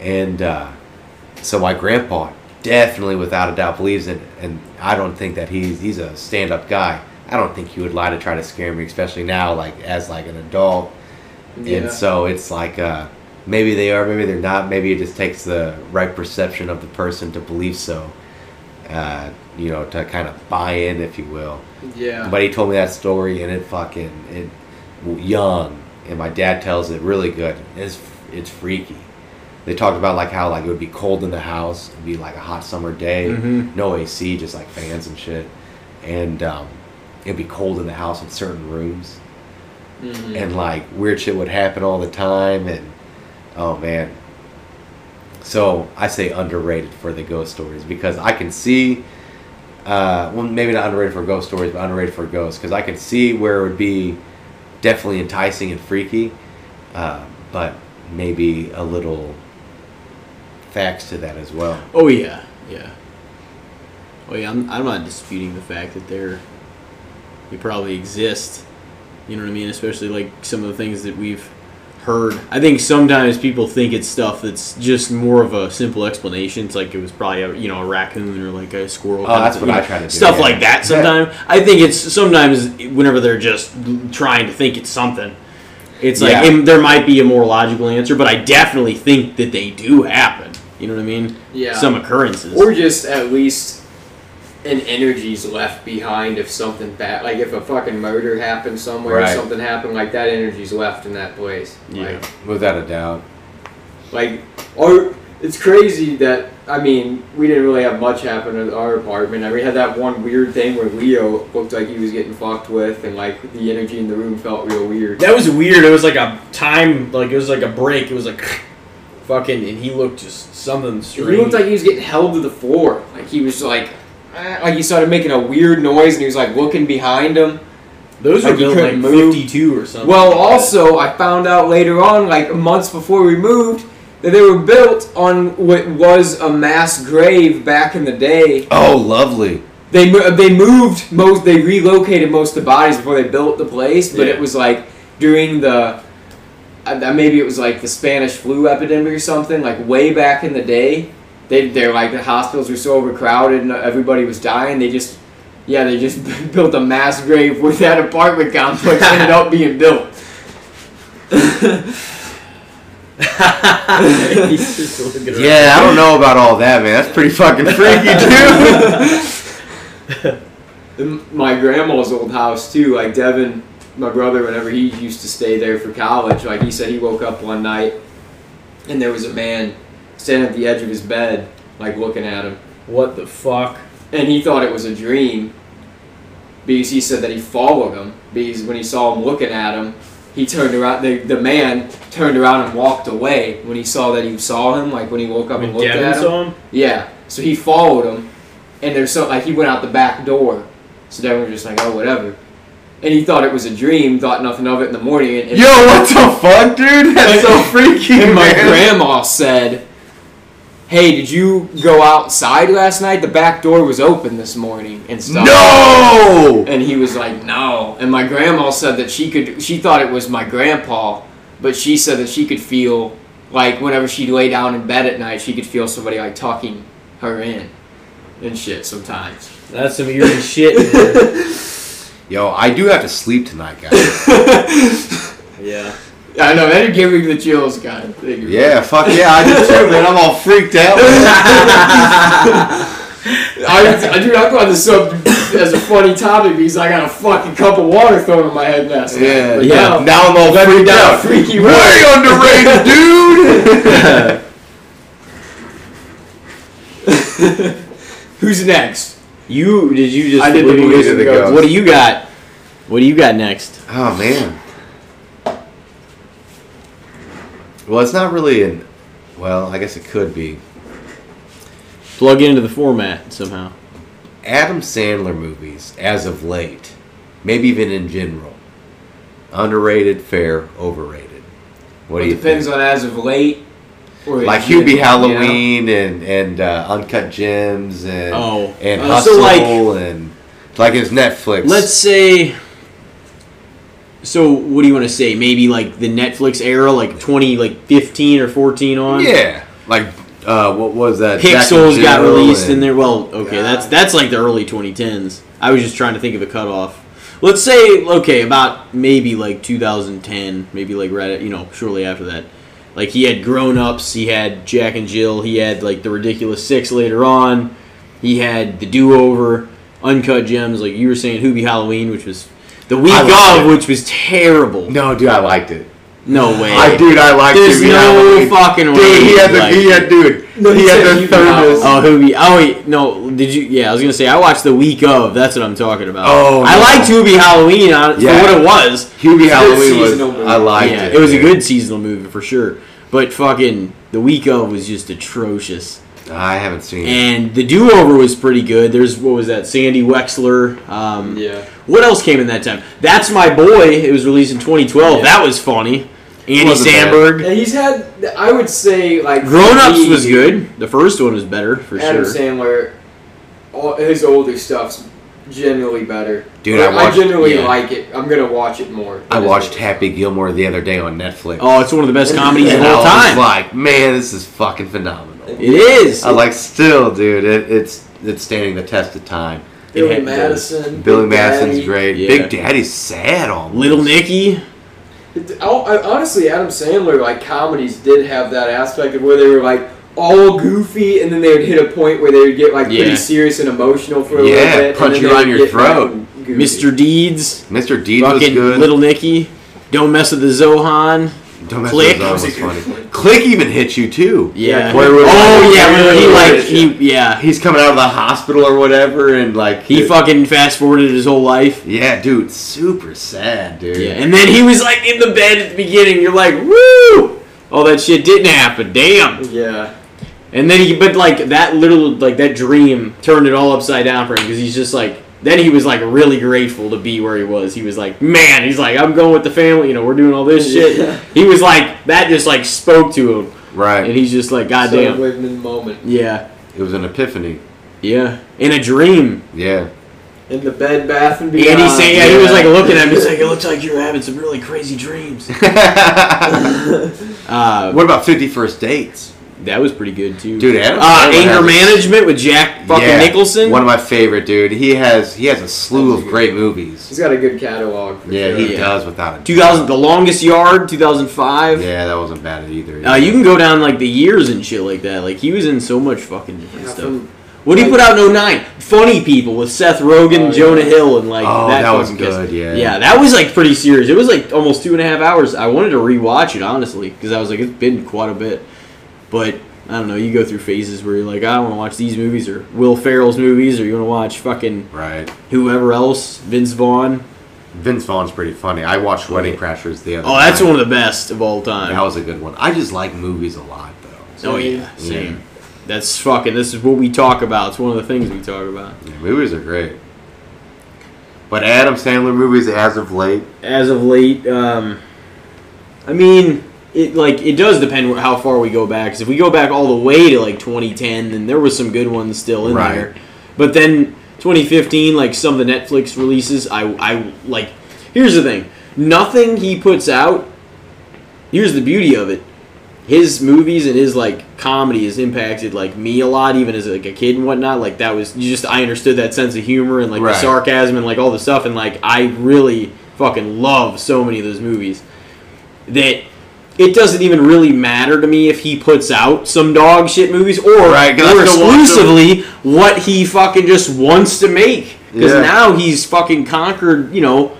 And uh, so my grandpa definitely without a doubt believes in it. And i don't think that he's he's a stand-up guy. I don't think he would lie to try to scare me especially now like as like an adult. Yeah. and so it's like uh, maybe they are maybe they're not. Maybe it just takes the right perception of the person to believe so uh, you know to kind of buy in if you will. Yeah. but he told me that story and it fucking it young. And my dad tells it really good. It's it's freaky. They talked about like how like it would be cold in the house it'd be like a hot summer day. Mhm. no ac just like fans and shit. And um, it'd be cold in the house in certain rooms. Mhm. and like weird shit would happen all the time and oh man so i say underrated for the ghost stories because i can see uh, well maybe not underrated for ghost stories but underrated for ghosts because i can see where it would be definitely enticing and freaky uh, but maybe a little facts to that as well Oh yeah, yeah. Oh yeah, I'm, I'm not disputing the fact that they're they probably exist. You know what I mean? Especially like some of the things that we've heard. I think sometimes people think it's stuff that's just more of a simple explanation. It's like it was probably a you know a raccoon or like a squirrel. Oh, kind of that's what I know, try to do, Stuff yeah. like that. Yeah. Sometimes I think it's sometimes whenever they're just trying to think it's something. It's like Yeah. and there might be a more logical answer, but I definitely think that they do happen. You know what I mean? Yeah. Some occurrences. or just at least an energy's left behind if something bad, like if a fucking murder happened somewhere or something happened, like that energy's left in that place. Yeah. Without a doubt. Like, like, or it's crazy that I mean we didn't really have much happen at our apartment. I mean, we had that one weird thing where Leo looked like he was getting fucked with, and like the energy in the room felt real weird. That was weird. It was like a time, like it was like a break. It was like (laughs) fucking, and he looked just something strange. He looked like he was getting held to the floor. Like he was like, eh, like he started making a weird noise, and he was like looking behind him. Those were like he built like move. fifty-two or something. Well, like also I found out later on, like months before we moved, that they were built on what was a mass grave back in the day. Oh, lovely. They they moved most, they relocated most of the bodies before they built the place, but Yeah. it was like during the. Maybe it was like the Spanish flu epidemic or something, like way back in the day. They, they're like the hospitals were so overcrowded and everybody was dying. They just, yeah, they just (laughs) built a mass grave where that apartment complex ended up being built. He's just looking around. Yeah, I don't know about all that, man. That's pretty fucking freaky, dude. (laughs) In my grandma's old house too. Like Devin, my brother, whenever he used to stay there for college, like he said he woke up one night and there was a man standing at the edge of his bed, like looking at him, What the fuck? and he thought it was a dream because he said that he followed him because when he saw him looking at him. He turned around. The, the man turned around and walked away when he saw that he saw him. Like when he woke up When and looked Devin at him. saw him. Yeah. So he followed him, and there's so like he went out the back door. So Devin was just like, oh whatever, and he thought it was a dream, thought nothing of it in the morning. And, and, Yo, what the fuck, dude? That's (laughs) so freaky, and my man. grandma said, "Hey, did you go outside last night? The back door was open this morning and stuff." No! And he was like, "No." And my grandma said that she could. She thought it was my grandpa, but she said that she could feel like whenever she lay down in bed at night, she could feel somebody like talking her in and shit sometimes. That's some eerie (laughs) shit. man. Yo, I do have to sleep tonight, guys. (laughs) yeah. (laughs) I know that gave me the chills, guy. yeah, fuck yeah, I do too, man. I'm all freaked out. (laughs) I, I dude, I brought this up as a funny topic because I got a fucking cup of water thrown in my head last night. Yeah, But yeah. now- Now I'm all freaked down out. freaky Way underrated, (laughs) dude. Who's next? You did you just I did the what do you- movies and the What ghosts. do you got? What do you got next? oh man. Well, it's not really an. Well, I guess it could be. Plug it into the format somehow. Adam Sandler movies, as of late, maybe even in general, underrated, fair, overrated. What do it you depends think? on as of late. Or like is it, Hubie you know? Halloween and and uh, Uncut Gems and Oh. and Uh, Hustle so, like- and like his Netflix. Let's say. So what do you want to say? Maybe like the Netflix era, like twenty, like fifteen or fourteen on. yeah, like uh, what was that? Pixels got released and- in there. Well, okay, God. that's that's like the early 2010s. I was just trying to think of a cutoff. Let's say okay, about maybe like 2010, maybe like right, at, you know, shortly after that. Like he had Grown Ups, he had Jack and Jill, he had like the Ridiculous Six later on, he had the Do Over, Uncut Gems, like you were saying, Hubie Halloween, which was the week I of, it. which was terrible. No, dude, I liked it. No way. I dude, I liked it. There's no Halloween. fucking way. Dude, he had the like he had dude. No, he he had the Hubie thermos. Oh, Hubie. Oh, wait. No, did you? Yeah, I was going to say, I watched the week of. That's what I'm talking about. Oh, I no. liked Hubie Halloween on, Yeah. for what it was. Hubie It's a good Halloween was. movie. I liked yeah, it. it was a good seasonal movie for sure. But fucking, the week of was just atrocious. I haven't seen it. And the do over was pretty good. There's, what was that? Sandy Wexler. Um, Yeah. What else came in that time? That's My Boy. It was released in 2012. Yeah. That was funny. Andy Wasn't. Samberg. Yeah, he's had. I would say like Grown Ups was good. The first one was better for Adam sure. Adam Sandler, all, his older stuff's generally better. Dude, I watched- generally yeah. like it. I'm gonna watch it more. I watched it's- Happy Gilmore the other day on Netflix. Oh, it's one of the best comedies of and all I was time. like, man, this is fucking phenomenal. It is. I like still, dude. It, it's it's standing the test of time. Billy It Madison. Billy Big Madison's Daddy. great. Yeah. Big Daddy's sad almost. Little Nicky. It- I, I- honestly, Adam Sandler like comedies did have that aspect of where they were like all goofy, and then they would hit a point where they would get like Yeah. pretty serious and emotional for a Yeah, little bit. and punch you on your throat. Mr. Deeds, Mr. Deeds was good. Little Nicky, Don't Mess with the Zohan. Don't mess Click. That was was a good funny. (laughs) Click even hit you too. Yeah. Where we're oh like- yeah, where he like he yeah He's coming out of the hospital or whatever, and like he fucking fast forwarded his whole life. Yeah, dude, super sad, dude. Yeah, and then he was like in the bed at the beginning. You're like, woo! All that shit didn't happen. Damn. Yeah. And then he, but like that little, like that dream turned it all upside down for him because he's just like, then he was like really grateful to be where he was. He was like, man, he's like, I'm going with the family. You know, we're doing all this shit. Yeah. He was like, that just like spoke to him, right. and he's just like, So goddamn, living in the moment. yeah, it was an epiphany. yeah, in a dream. Yeah. In the bed, bath, and beyond. And he's saying, yeah, he was like looking at me. He's (laughs) like, it looks like you're having some really crazy dreams. (laughs) (laughs) Uh, what about Fifty First Dates? That was pretty good too. Dude, Adam uh, anger has management with Jack fucking Yeah, Nicholson. One of my favorite, dude. He has he has a slew That's of good. great movies. He's got a good catalog. For Yeah, sure. he Yeah. does without a 2000, The Longest Yard, 2005. Yeah, that wasn't bad either. Uh, you can go down like the years and shit like that. Like he was in so much fucking different Yeah, stuff. from- What did he put out in 09? Funny People with Seth Rogen, Oh, Jonah yeah. Hill, and like Oh, that. that was fucking cast. good, yeah. Yeah, that was like pretty serious. It was like almost two and a half hours. I wanted to rewatch it honestly because I was like, it's been quite a bit. But I don't know. You go through phases where you're like, I want to watch these movies or Will Ferrell's movies, or you want to watch fucking right. whoever else, Vince Vaughn. Vince Vaughn's pretty funny. I watched Wedding Crashers the other. Oh, that's night. one of the best of all time. That was a good one. I just like movies a lot, though. Oh yeah, same. That's fucking. This is what we talk about. It's one of the things we talk about. Yeah, movies are great. But Adam Sandler movies, as of late, As of late, um, I mean, it like it does depend how far we go back. 'Cause if we go back all the way to like 2010, then there was some good ones still in Right. there. But then 2015, like some of the Netflix releases, I I like. Here's the thing: nothing he puts out. Here's the beauty of it. His movies and his like comedy has impacted like me a lot, even as like a kid and whatnot. Like that was you just I understood that sense of humor and like Right. the sarcasm and like all the stuff, and like I really fucking love so many of those movies that it doesn't even really matter to me if he puts out some dog shit movies or, Right, 'cause I or still watch them. exclusively what he fucking just wants to make. Because Yeah. now he's fucking conquered, you know,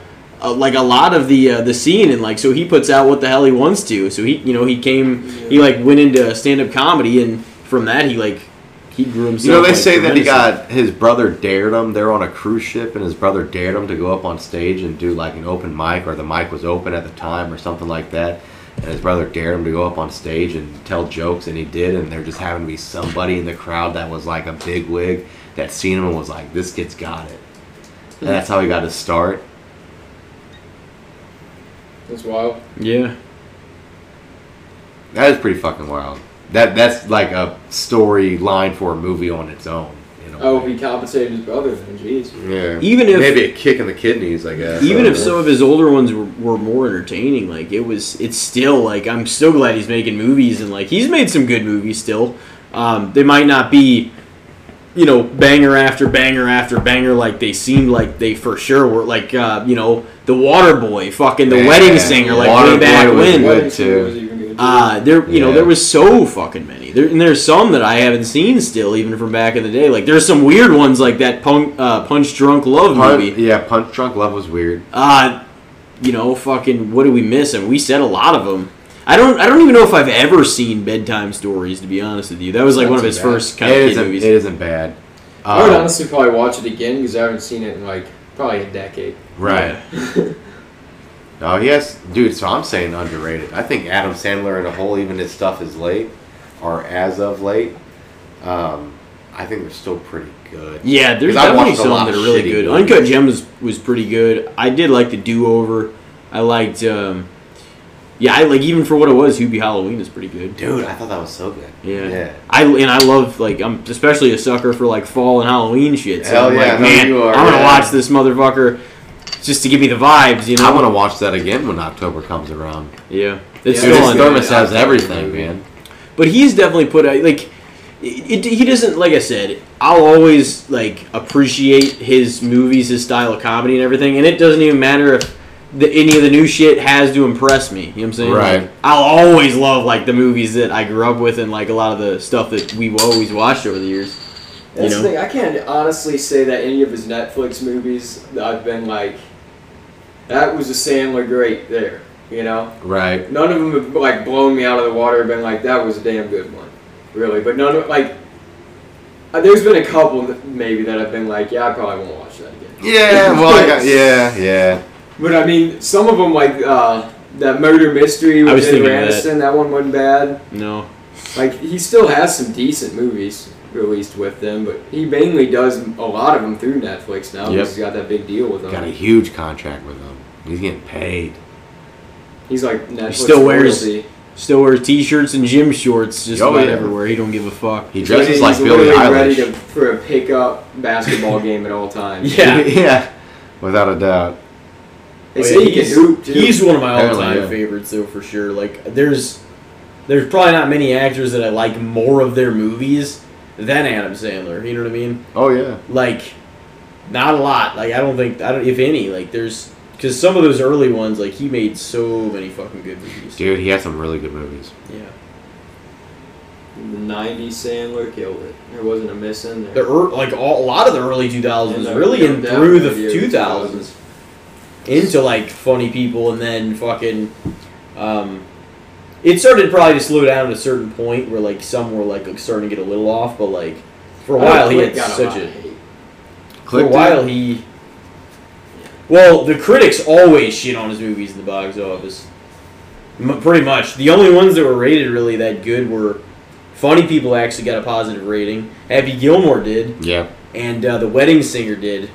uh, like a lot of the uh, the scene, and like so he puts out what the hell he wants to. So he, you know, he came, he like went into stand up comedy, and from that he like he grew himself. you know they like, say that he got his brother dared him. They're on a cruise ship, and his brother dared him to go up on stage and do like an open mic, or the mic was open at the time, or something like that. And his brother dared him to go up on stage and tell jokes, and he did. And there just happened to be somebody in the crowd that was like a big wig that seen him and was like, "This kid's got it." And that's how he got his start. That's wild. yeah. That is pretty fucking wild. That that's like a storyline for a movie on its own. You know. Oh, he compensated his brother then. Jeez. yeah. Even if- maybe a kick in the kidneys, I guess. Even I if don't some of his older ones were, were more entertaining, like it was, it's still like I'm still glad he's making movies and like he's made some good movies still. Um, they might not be, you know, banger after banger after banger like they seemed like they for sure were. Like uh, you know, the Water Boy, fucking the Yeah, Wedding Singer, like way Waterboy back was when. Good. Wedding Singer too. was even good, too. Uh, there, you know, there was so fucking many. There, and there's some that I haven't seen still, even from back in the day. Like there's some weird ones, like that punk, uh, Punch Drunk Love Punch, movie. yeah, Punch Drunk Love was weird. Uh, you know, fucking, what did we miss? I mean, we said a lot of them. I don't, I don't even know if I've ever seen bedtime stories. To be honest with you, that was like Not one of his bad. first kind It of kid movies. It isn't bad. I would Um, honestly probably watch it again because I haven't seen it in like probably a decade. right. (laughs) Oh yes, dude. So I'm saying underrated. I think Adam Sandler in a whole, even his stuff is late, or as of late. Um, I think they're still pretty good. Yeah, there's I definitely some that are really good. movies. Uncut Gems was pretty good. I did like the Do Over. I liked, um, yeah, I like even for what it was. Hubie Halloween is pretty good. Dude, I thought that was so good. Yeah. Yeah. I and I love like I'm especially a sucker for like fall and Halloween shit. So Hell I'm yeah, like, man, I'm gonna yeah. watch this motherfucker just to give me the vibes, you know. I want to watch that again when October comes around. Yeah, it's Yeah, Dude, still on. good. thermos has everything, man. But he's definitely put out like it, it, he doesn't like I said. I'll always like appreciate his movies, his style of comedy, and everything. And it doesn't even matter if the, any of the new shit has to impress me. You know what I'm saying? Right. Like, I'll always love like the movies that I grew up with and like a lot of the stuff that we've always watched over the years. That's you know? the thing. I can't honestly say that any of his Netflix movies that I've been like, that was a Sandler great there. You know, Right. none of them have like blown me out of the water. Been like that was a damn good one, really. But none of like, uh, there's been a couple that- maybe that I've been like, yeah, I probably won't watch that again. Yeah. Well, I got. Yeah. Yeah. But I mean, some of them like uh, that murder mystery I with was Jennifer thinking of that. That one wasn't bad. No. Like he still has some decent movies released with them, but he mainly does a lot of them through Netflix now Yep. because he's got that big deal with them. Got a huge contract with them. He's getting paid. He's like Netflix still wears- royalty. Still wears t-shirts and gym shorts just Oh, about yeah. everywhere. He don't give a fuck. He dresses He's like Billie literally ready to, for a pickup basketball game at all times. (laughs) Yeah. (laughs) yeah. Without a doubt. They say yeah, he can he's, hoop too. he's one of my all-time yeah. favorites, though, for sure. Like, there's there's probably not many actors that I like more of their movies than Adam Sandler. You know what I mean? Oh yeah. Like, not a lot. Like, I don't think I don't if any. Like, there's because some of those early ones, like he made so many fucking good movies. Dude, he had some really good movies. Yeah. The '90s, Sandler killed it. There wasn't a miss in there. The er, like all, a lot of the early 2000s, And the- really in no through the yeah, 2000s, into like funny people, and then fucking. Um, it started probably to slow down at a certain point where like some were like starting to get a little off, but like for a while he had such a hate. for a Click while he. Well, the critics always shit on his movies in the box office. M- pretty much. The only ones that were rated really that good were Funny People actually got a positive rating. Happy Gilmore did Yeah. and uh, the wedding singer did.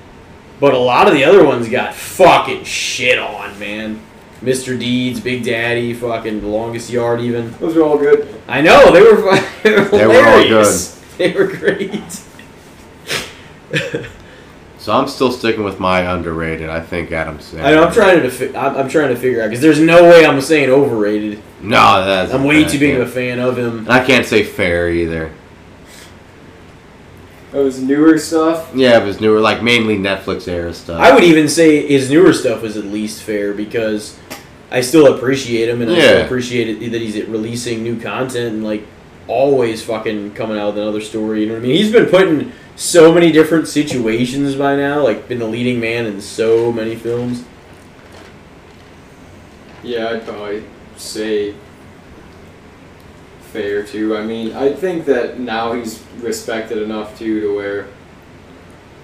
But a lot of the other ones got fucking shit on, man. Mr. Deeds, Big Daddy, fucking The Longest Yard, even. Those are all good. I know they were, they (laughs) were They were all hilarious. (laughs) They were great. (laughs) So I'm still sticking with my underrated. I think Adam Sandler. I know, I'm trying to fi- I'm, I'm trying to figure out because there's no way I'm saying overrated. No, that's. I'm way too big of a fan of him. I can't say fair either. Oh, Those newer stuff. Yeah, it was newer, like mainly Netflix era stuff. I would even say his newer stuff is at least fair because I still appreciate him and I still appreciate it that he's releasing new content and like always fucking coming out with another story. You know what I mean? He's been put in so many different situations by now, like been the leading man in so many films. Yeah, I'd probably say fair too. I mean, I think that now he's respected enough too to where,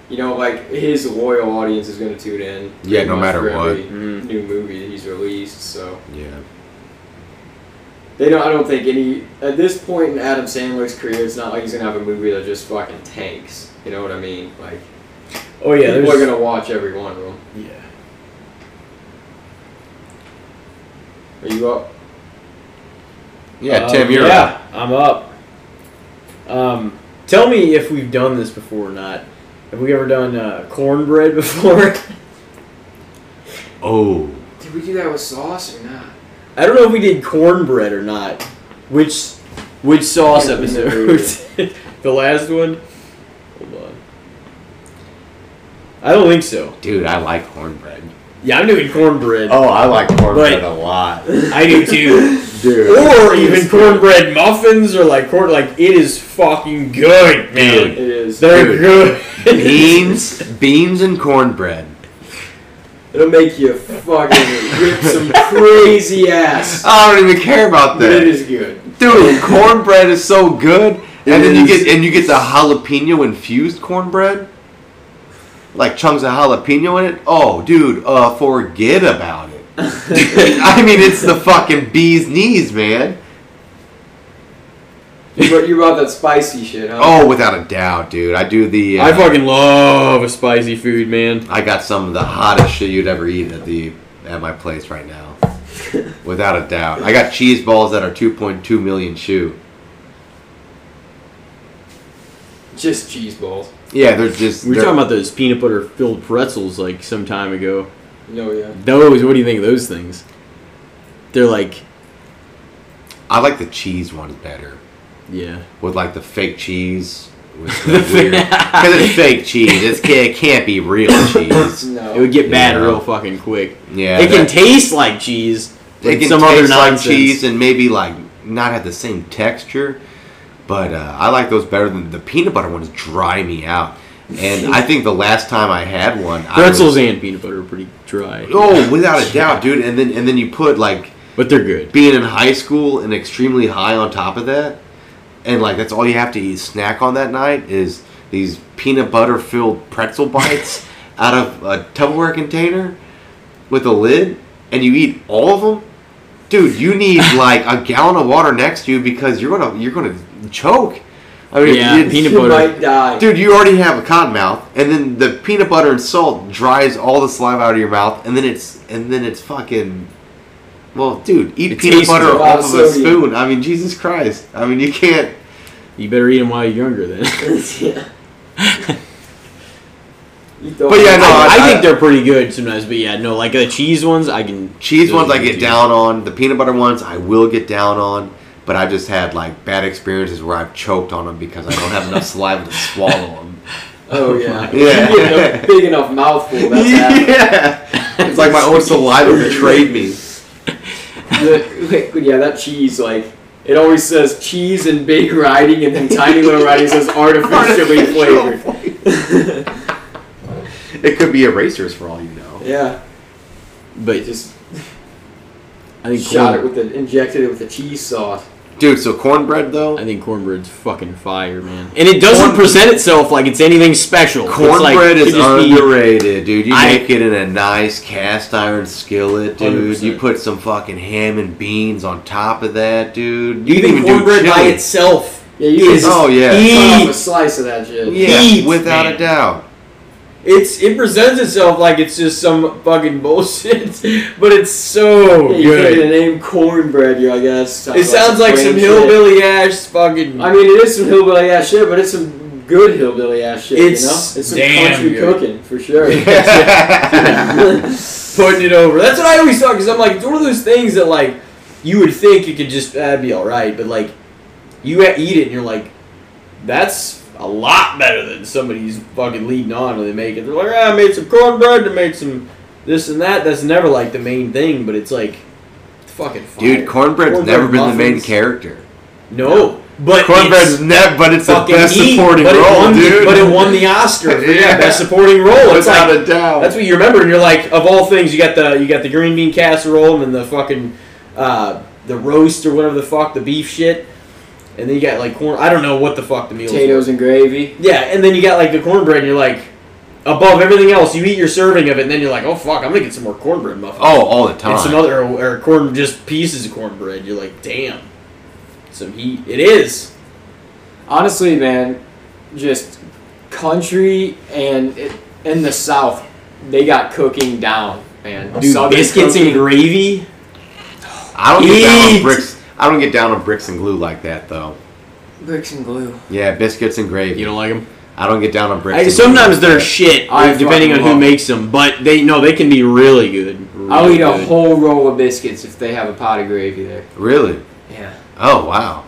you know, like his loyal audience is going to tune in. Yeah, no matter what. every Mhm. New movie that he's released, so Yeah. They don't. I don't think any at this point in Adam Sandler's career, it's not like he's gonna have a movie that just fucking tanks. You know what I mean? Like Oh yeah, people are gonna watch every one of them. yeah. Are you up? Yeah, Uh, Tim, you're yeah, up. I'm up. Um, tell me if we've done this before or not. Have we ever done uh, cornbread (laughs) before? Oh. Did we do that with sauce or not? I don't know if we did cornbread or not. Which which sauce I don't episode? (laughs) the last one. Hold on. I don't think so. Dude, I like cornbread. Yeah, I'm doing cornbread. Oh, I like cornbread a lot. I do too. (laughs) Dude. or even cornbread muffins or like corn. Like it is fucking good, man. It is. They're Dude. good. beans, (laughs) beans and cornbread. It'll make you fucking rip some crazy ass. I don't even care about But that. it is good. Dude, (laughs) cornbread is so good. It and then you get and you get the jalapeno infused cornbread. Like chunks of jalapeno in it. Oh, dude, uh forget about it. (laughs) (laughs) I mean, it's the fucking bee's knees, man. But you brought that spicy shit, huh? Oh, without a doubt, dude. I do the. Uh, I fucking love a spicy food, man. I got some of the hottest shit you'd ever eat at the at my place right now, (laughs) without a doubt. I got cheese balls that are 2.2 million shoe. Just cheese balls. Yeah, they're just. We were they're- talking about those peanut butter filled pretzels like some time ago. No, yeah. Those, what do you think of those things? They're like, I like the cheese ones better yeah. with like the fake cheese was (laughs) weird because it's fake cheese. It's, it can't be real (laughs) cheese. No. It would get bad Yeah. real fucking quick. Yeah, it can taste like cheese. It Like can some taste other like cheese and maybe like not have the same texture. But uh, I like those better than the peanut butter ones. Dry me out. And I think the last time I had one, I Pretzels was- and peanut butter are pretty dry. oh, without a doubt, dude. And then and then you put like But they're good. being in high school and extremely high on top of that, and like that's all you have to eat snack on that night is these peanut butter filled pretzel bites (laughs) out of a Tupperware container with a lid, and you eat all of them. Dude, you need (laughs) like a gallon of water next to you because you're gonna you're gonna choke. I mean, Yeah, it's- peanut butter. might die. Dude, you already have a cotton mouth, and then the peanut butter and salt dries all the saliva out of your mouth, and then it's and then it's fucking. Well, dude, eat It peanut butter off of of a spoon. I mean, Jesus Christ! I mean, you can't. You better eat them while you're younger then. (laughs) yeah. You But yeah, no, I, I I- think they're pretty good sometimes, but yeah, no, like the cheese ones, I can. Cheese ones I get good. down on. The peanut butter ones I will get down on, but I've just had like bad experiences where I've choked on them because I don't have enough saliva to swallow them. (laughs) Oh yeah. Yeah. (laughs) You get a big enough mouthful. That's happening. yeah, it's like my own saliva betrayed me. The, like, yeah, that cheese, like, it always says cheese and big writing, and then tiny little writing says (laughs) artificially (laughs) flavored. (laughs) It could be erasers for all you know. yeah, But just I think shot it with the injected it with the cheese sauce. Dude, so cornbread though. I think cornbread's fucking fire, man. And it doesn't Corn- present itself like it's anything special. It's like, Cornbread is just be- underrated, dude. You I- make it in a nice cast iron skillet, dude. 100%. You put some fucking ham and beans on top of that, dude. You Even can even cornbread by itself. Yeah, you Is- can just Oh yeah, cut off a slice of that shit. yeah, Eat, without man. a doubt. It's it presents itself like it's just some fucking bullshit, (laughs) but it's so Yeah, you give it good. a name cornbread, you I guess. It sounds like some plain shit. hillbilly ass fucking. I mean, it is some hillbilly ass shit, but it's some good hillbilly ass shit. It's you know, it's some damn country good. cooking for sure. (laughs) putting it over. That's what I always thought because I'm like it's one of those things that like you would think it could just uh, be all right, but like you eat it and you're like, that's a lot better than somebody's fucking leading on when they make it. They're like, ah, I made some cornbread, I made some this and that. That's never like the main thing, but it's like it's fucking fire. Dude, cornbread's Cornbread never been the main character. No, but Cornbread's it's never, but it's the best neat, supporting role, won the- dude. but it won the Oscar for (laughs) yeah, Yeah. best supporting role. It's without like a doubt. That's what you remember, and you're like, of all things, you got the you got the green bean casserole and then the fucking uh, the roast or whatever the fuck the beef shit, and then you got like corn. I don't know what the fuck the meal. Potatoes and gravy. Yeah, and then you got like the cornbread, and you're like, above everything else, you eat your serving of it, and then you're like, oh fuck, I'm gonna get some more cornbread muffins. oh, all the time. and some other or, or corn just pieces of cornbread. You're like, damn, some heat. It is. Honestly, man, just country and it, in the South, they got cooking down, man. Dude, Southern biscuits and gravy. I don't get down Eat. on bricks. I don't get down on bricks and glue like that, though. bricks and glue. Yeah, biscuits and gravy. You don't like them? I don't get down on bricks. I, and sometimes like they're shit, I depending on who love makes them. But they no, they can be really good. I'll Really eat a whole roll of biscuits if they have a pot of gravy there. really. Yeah. Oh wow.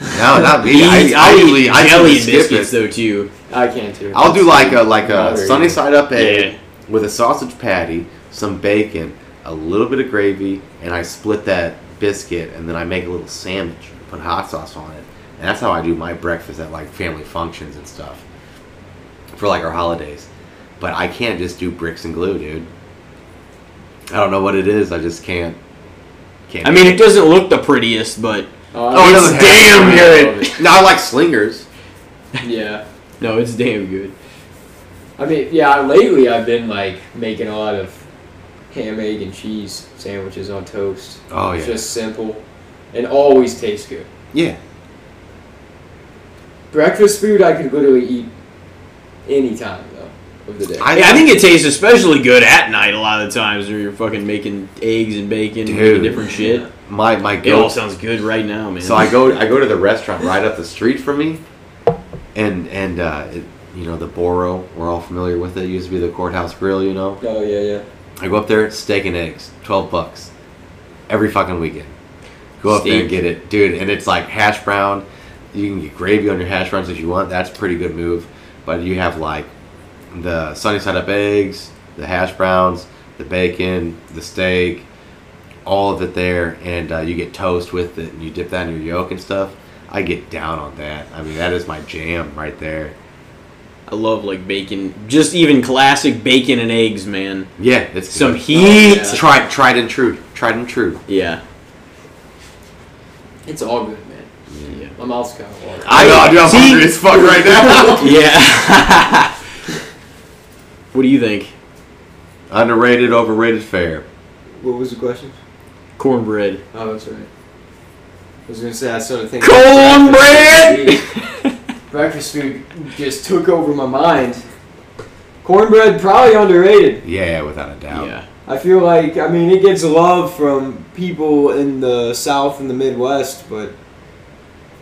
No, not me. (laughs) I, I I'll usually eat I jelly skip biscuits it. though too. I can't too. I'll do like a like a Moderate. sunny side up egg Yeah. with a sausage patty, some bacon, a little bit of gravy, and I split that biscuit and then I make a little sandwich, put hot sauce on it, and that's how I do my breakfast at like family functions and stuff for like our holidays. But I can't just do bricks and glue, dude. I don't know what it is. I just can't. Can't. I mean, it doesn't look the prettiest, but Oh, oh it it's damn have- good. (laughs) No, I like slingers. yeah. No, it's damn good. I mean, yeah. Lately, I've been like making a lot of ham, egg, and cheese sandwiches on toast. Oh It's yeah. just simple, and always tastes good. Yeah. Breakfast food, I could literally eat any time though of the day. I- Yeah, I think it tastes especially good at night a lot of the times where you're fucking making eggs and bacon and Dude. making different shit. My my It all sounds good right now, man. So I go I go to the restaurant right up the street from me, and and uh, it, you know the Boro. We're all familiar with it. it. Used to be the courthouse grill. You know. oh yeah, yeah. I go up there, steak and eggs, twelve bucks, every fucking weekend. Go up there and get it, dude. And it's like hash brown. You can get gravy on your hash browns if you want. That's a pretty good move. But you have like the sunny side up eggs, the hash browns, the bacon, the steak, all of it there, and uh, you get toast with it, and you dip that in your yolk and stuff. I get down on that. I mean, that is my jam right there. I love like bacon, just even classic bacon and eggs, man. Yeah, it's Some good. heat. Oh, yeah. Tried, tried and true. Tried and true. Yeah. It's all good, man. Yeah. My mouth's kind of watering. I know, dude, I'm See? hungry as fuck right now. (laughs) (laughs) Yeah. what do you think? Underrated, overrated, fair. What was the question? Cornbread. Oh, that's right. I was gonna say I started thinking. Cornbread! (laughs) Breakfast food just took over my mind. Cornbread probably underrated. Yeah, without a doubt. Yeah. I feel like I mean it gets love from people in the South and the Midwest, but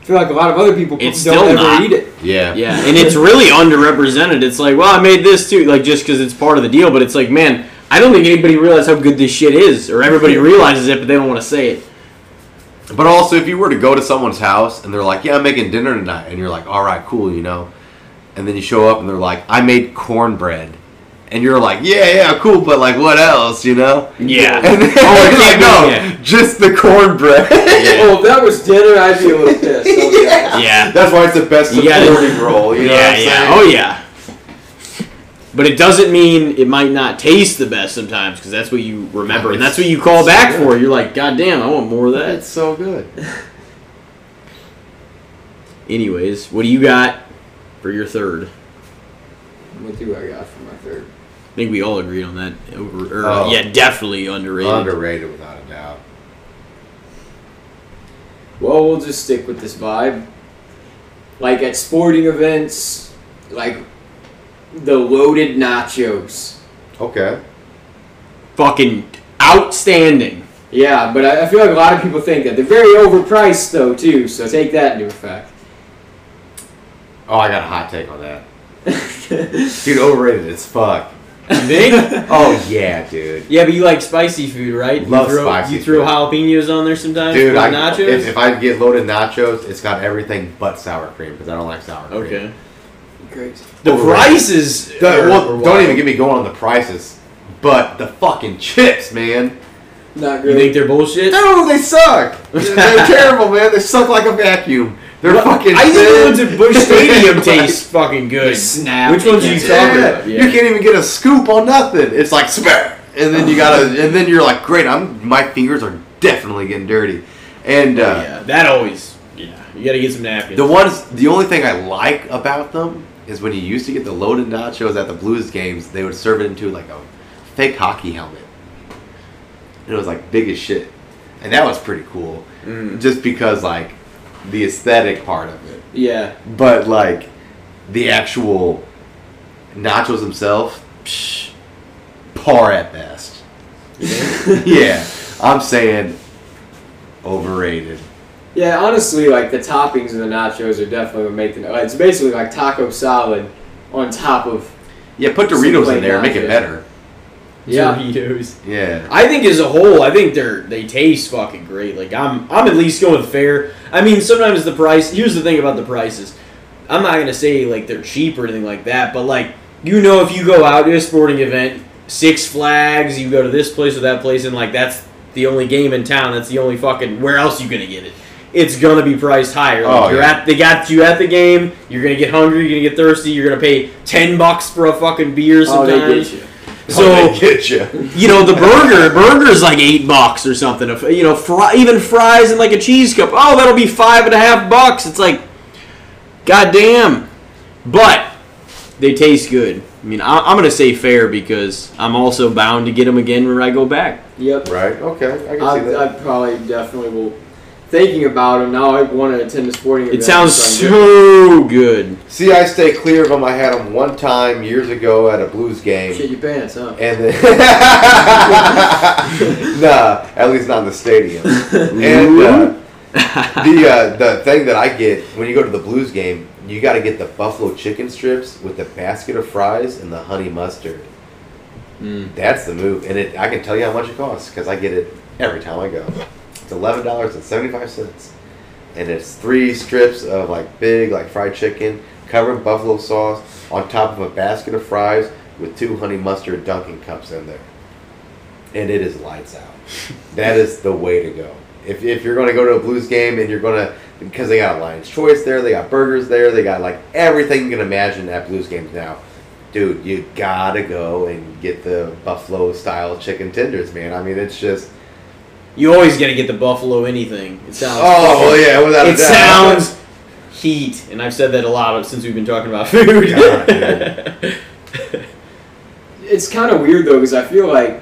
I feel like a lot of other people It's don't still ever not. eat it. Yeah. Yeah, and it's really underrepresented. It's like, well, I made this too, like just because it's part of the deal. But it's like, man, I don't think anybody realizes how good this shit is, or everybody realizes it, but they don't want to say it. But also, if you were to go to someone's house and they're like, "Yeah, I'm making dinner tonight," and you're like, "All right, cool," you know, and then you show up and they're like, "I made cornbread," and you're like, "Yeah, yeah, cool," but like, what else, you know? Yeah. (laughs) And then Oh, it you're like, no, yeah. just the cornbread. Oh, (laughs) if that was dinner, I'd be a little pissed. (laughs) Oh, I'll. Yeah. That's why it's the best You gotta- supporting role. You know yeah, what I'm yeah. saying? Oh yeah. But it doesn't mean it might not taste the best sometimes, because that's what you remember, and that's what you call back for. You're like, God damn, I want more of that. It's so good. Anyways, what do you got for your third? What do I got for my third? I think we all agreed on that. Over, or, Oh. Yeah, definitely underrated. Underrated, without a doubt. Well, we'll just stick with this vibe. Like at sporting events, like the loaded nachos. Okay. Fucking outstanding. Yeah, but I, I feel like a lot of people think that they're very overpriced though too. So take that into effect. Oh, I got a hot take on that. (laughs) Dude, overrated as fuck. You think? (laughs) Oh yeah, dude. yeah, but you like spicy food, right? Love you throw, spicy You throw food. jalapenos on there sometimes. Dude, I, nachos. if, if I get loaded nachos, it's got everything but sour cream because I don't like sour cream. okay. Crazy. The Overrated. prices. The- are- well, are don't even get me going on the prices, but the fucking chips, man. Not good. You think they're bullshit? No, they suck. (laughs) They're terrible, man. They suck like a vacuum. They're What- fucking. I think the ones at Busch (laughs) Stadium taste fucking good. snap. Which ones are you against talking it. Yeah, you can't even get a scoop on nothing. It's like spare, and then you gotta, (laughs) and then you're like, great. I'm my fingers are definitely getting dirty, and uh, yeah, that always. Yeah, you gotta get some napkins. the ones, the only thing I like about them is when you used to get the loaded nachos at the Blues games, they would serve it into like a fake hockey helmet, and it was like big as shit, and that was pretty cool, Mm. just because like the aesthetic part of it, Yeah. but like the actual nachos themselves, psh, par at best. (laughs) yeah, I'm saying overrated. Yeah, honestly, like the toppings of the nachos are definitely what make the. It's basically like taco salad on top of. Yeah, put Doritos in there, make it better. Yeah. Doritos. Yeah. I think as a whole, I think they're they taste fucking great. Like I'm I'm at least going fair. I mean, sometimes the price. Here's the thing about the prices. I'm not gonna say like they're cheap or anything like that, but like you know, if you go out to a sporting event, Six Flags, you go to this place or that place, and like that's the only game in town. That's the only fucking. Where else you gonna get it? It's gonna be priced higher. Like Oh, you're yeah. at they got you at the game. You're gonna get hungry. You're gonna get thirsty. You're gonna pay ten bucks for a fucking beer Oh, sometimes. they get you. So Oh, they get you. (laughs) you know the burger burger's like eight bucks or something If- you know fry, even fries and like a cheese cup oh that'll be five and a half bucks it's like goddamn but they taste good i mean I, i'm gonna say fair because i'm also bound to get them again when i go back Yep. Right. Okay. I can I, see that. I probably definitely will. Thinking about him, now, I want to attend a sporting event. it sounds so good see, I stay clear of them. I had them one time years ago at a Blues game. Shit your pants, huh? And then, (laughs) nah, at least not in the stadium. And uh, (laughs) the uh, the thing that I get when you go to the Blues game, you got to get the buffalo chicken strips with the basket of fries and the honey mustard. Mm. That's the move, and it I can tell you how much it costs because I get it every time I go. It's eleven dollars and seventy five cents, and it's three strips of like big like fried chicken covered in buffalo sauce on top of a basket of fries with two honey mustard dunking cups in there, and it is lights out. (laughs) that is the way to go. If, if you're going to go to a Blues game and you're going to because they got Lion's Choice there, they got burgers there, they got like everything you can imagine at Blues games now. Dude, you gotta go and get the buffalo style chicken tenders, man. I mean, it's just You always got to get the buffalo anything. It sounds. oh well, yeah, without a doubt. it sounds heat, and I've said that a lot since we've been talking about food. God. (laughs) It's kind of weird though because I feel like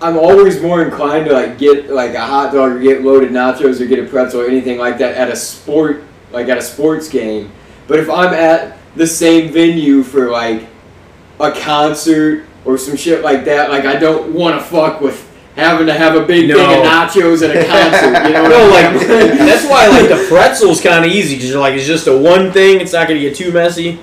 I'm always more inclined to like get like a hot dog or get loaded nachos or get a pretzel or anything like that at a sport like at a sports game. But if I'm at the same venue for like a concert or some shit like that, like I don't want to fuck with having to have a big No. thing of nachos at a concert. You know? (laughs) No, what like I'm saying? (laughs) that's why like the pretzel's kind of easy because you're like it's just a one thing. It's not gonna get too messy.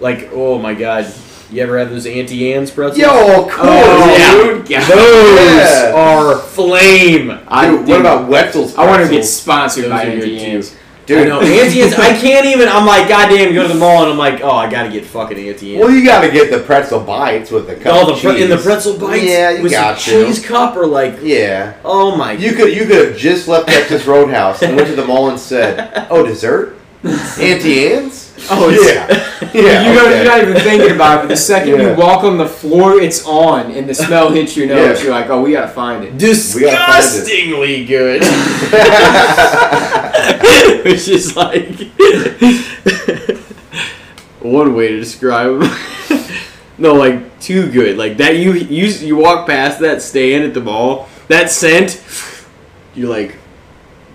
Like oh my god, you ever have those Auntie Anne's pretzels? Yo, of oh, course, Oh, dude. yeah. Those Yeah. are flame. I, Dude, what about Wetzel's? I want to get sponsored Those by are good Auntie too. Anne's. I dude. know Auntie Anne's. I can't even. I'm like goddamn. Go to the mall and I'm like, oh, I gotta get fucking Auntie Anne's. Well, you got to get the pretzel bites with the cup Oh, the pre- in the pretzel bites. Yeah, you with got some to. cheese cup or like, Yeah, oh my. you could you could have just left Texas (laughs) Roadhouse and went to the mall and said, "Oh, dessert, (laughs) Auntie Anne's." Oh, it's- yeah, (laughs) yeah. you don't, okay. you're not even thinking about it. But the (laughs) second Yeah. you walk on the floor, it's on, and the smell (laughs) hits your nose. Yeah. You're like, oh, we gotta find it. disgustingly good. Which is like one way to describe them. no, like too good. Like that you you you walk past that stand at the mall, that scent, you're like,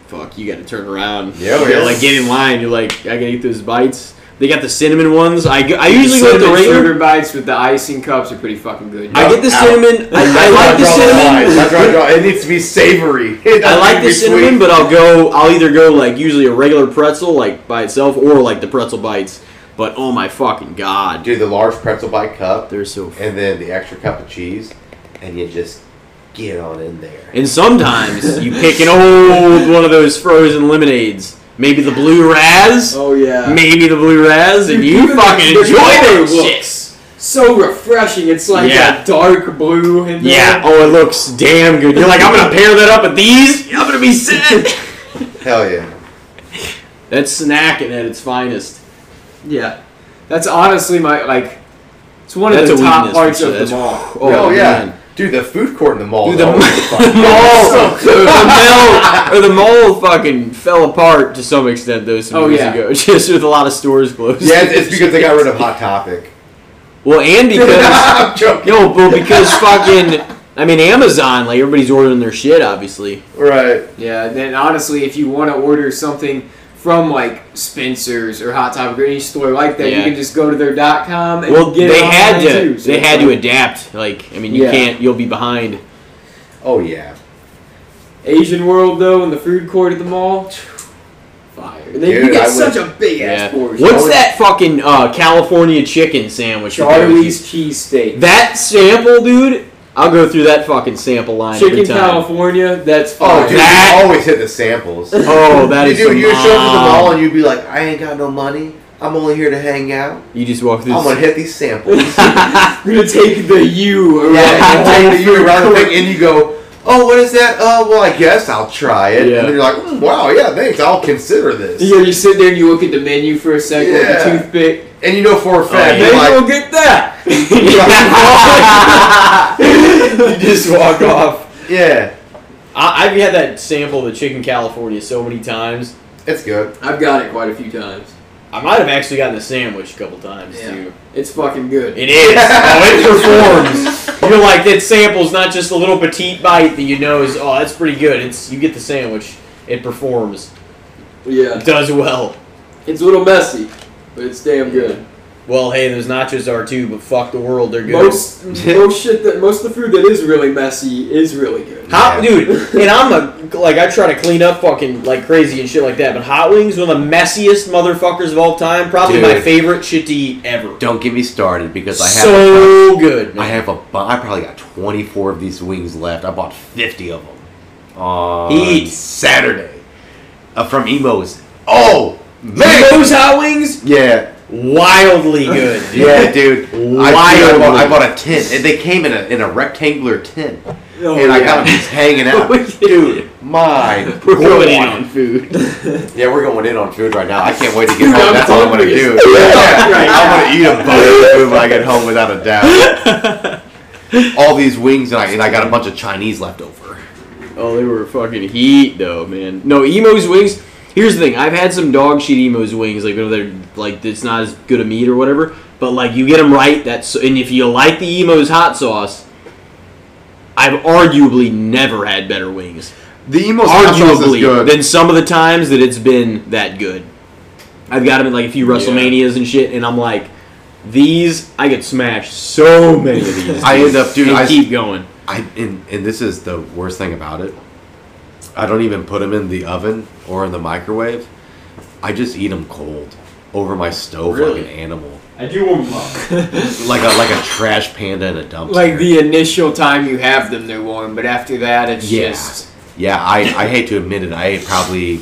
fuck, you got to turn around. Yeah, you gotta, yeah. like get in line. You're like, I gotta eat those bites. They got the cinnamon ones. I, I usually go with the cinnamon regular. sugar bites with the icing cups are pretty fucking good. I get the Out. cinnamon. I, I like the cinnamon. That's where I draw. It needs to be savory. (laughs) I like the cinnamon, sweet. but I'll go. I'll either go like usually a regular pretzel, like by itself, or like the pretzel bites. But oh my fucking god, dude! the large pretzel bite cup, they're so. and then the extra cup of cheese, and you just get on in there. And sometimes you pick an old one of those frozen lemonades, maybe the blue raz, Oh yeah. maybe the blue raz, and you fucking the- the enjoy color that shit. looks So refreshing. It's like Yeah. a dark blue. In Yeah. Oh, it looks damn good. You're like, I'm gonna pair that up with these. (laughs) I'm gonna be set. Hell yeah. That's snacking at its finest. Yeah. That's honestly my like. It's one of That's the a top weakness parts of sure. the mall. Oh, yeah. man. Dude, the food court in the mall. Dude, the, always (laughs) the mall, (laughs) (laughs) the mall, or the mall fucking fell apart to some extent though some Oh, years yeah. ago, just with a lot of stores closed. Yeah, it's, it's because they got rid of Hot Topic. well, and because I'm joking. no, well, because fucking, I mean, Amazon, like everybody's ordering their shit, obviously. Right. Yeah. And then honestly, if you want to order something from like Spencer's or Hot Topic or any store like that, Yeah. you can just go to their dot com and Well, get they it had to, too. So they had to adapt. Like, I mean, you Yeah. can't, you'll be behind. Oh yeah. Asian World though in the food court at the mall. Fire. Then Dude, you get I such would- a big Yeah. ass portion. What's that fucking uh, California chicken sandwich? they Charley's cheesesteak. That sample, dude. I'll go through that fucking sample line Chicken every time. California, that's Oh, dude, That- you always hit the samples. (laughs) Oh, that you is do. You show up at the bomb. mall and you'd be like, I ain't got no money. I'm only here to hang out. You just walk through. I'm gonna hit these samples. We're (laughs) (laughs) gonna take the U around yeah, the you take the you around the thing and you go, oh, what is that? Oh, well, I guess I'll try it. Yeah. And you're like, mm, wow, yeah, thanks. I'll consider this. Yeah, you sit there and you look at the menu for a second with Yeah. a toothpick. And you know for a fact, yeah. you're Maybe like, we'll get that. (laughs) you just walk off. yeah, I, I've had that sample of the chicken California so many times. it's good. I've got it quite a few times. I might have actually gotten the sandwich a couple times Yeah. too. It's fucking good. It is. (laughs) oh, it performs. You're like that sample's not just a little petite bite that you know is oh that's pretty good. It's you get the sandwich. It performs. Yeah. It does well. It's a little messy, but it's damn good. Well, hey, those nachos are too, but fuck the world, they're good. Most most shit that most of the food that is really messy is really good. Hot, Yeah. dude, and I'm a like I try to clean up fucking like crazy and shit like that. But hot wings, one of the messiest motherfuckers of all time. Probably my favorite shit to eat ever. Don't get me started because I have so good. a, Man. I have a bu- I probably got 24 of these wings left. I bought 50 of them on Eat. Saturday. uh, from Imo's. Oh man, Those hot wings, yeah, wildly good. dude. yeah, dude. I, Wildly. I, bought, I bought a tin, and they came in a in a rectangular tin, Oh, and I yeah. got them just hanging out, (laughs) dude. My (laughs) We're going in on food. (laughs) Yeah, we're going in on food right now. I can't wait to get home. That's all I'm gonna do. as fuck right I'm gonna eat a bunch of food when I get home without a doubt. All these wings, and I, and I got a bunch of Chinese left over. Oh, they were fucking heat though, man. No, Imo's wings. Here's the thing: I've had some dog shit Imo's wings, like when they're like it's not as good a meat or whatever. But like you get them right, that's and if you like the Imo's hot sauce, I've arguably never had better wings. The Imo hot sauce is Arguably good. than some of the times that it's been that good. I've got them at like a few Yeah. WrestleManias and shit, and I'm like, these I could smash so many of these. I end up, dude, and I- keep going. I and, and this is the worst thing about it. I don't even put them in the oven or in the microwave. I just eat them cold over my stove Really? like an animal, I do warm them up. (laughs) like a like a trash panda in a dumpster. like the initial time you have them, they're warm, but after that, it's Yeah. just. Yeah, I, I hate to admit it. I ate probably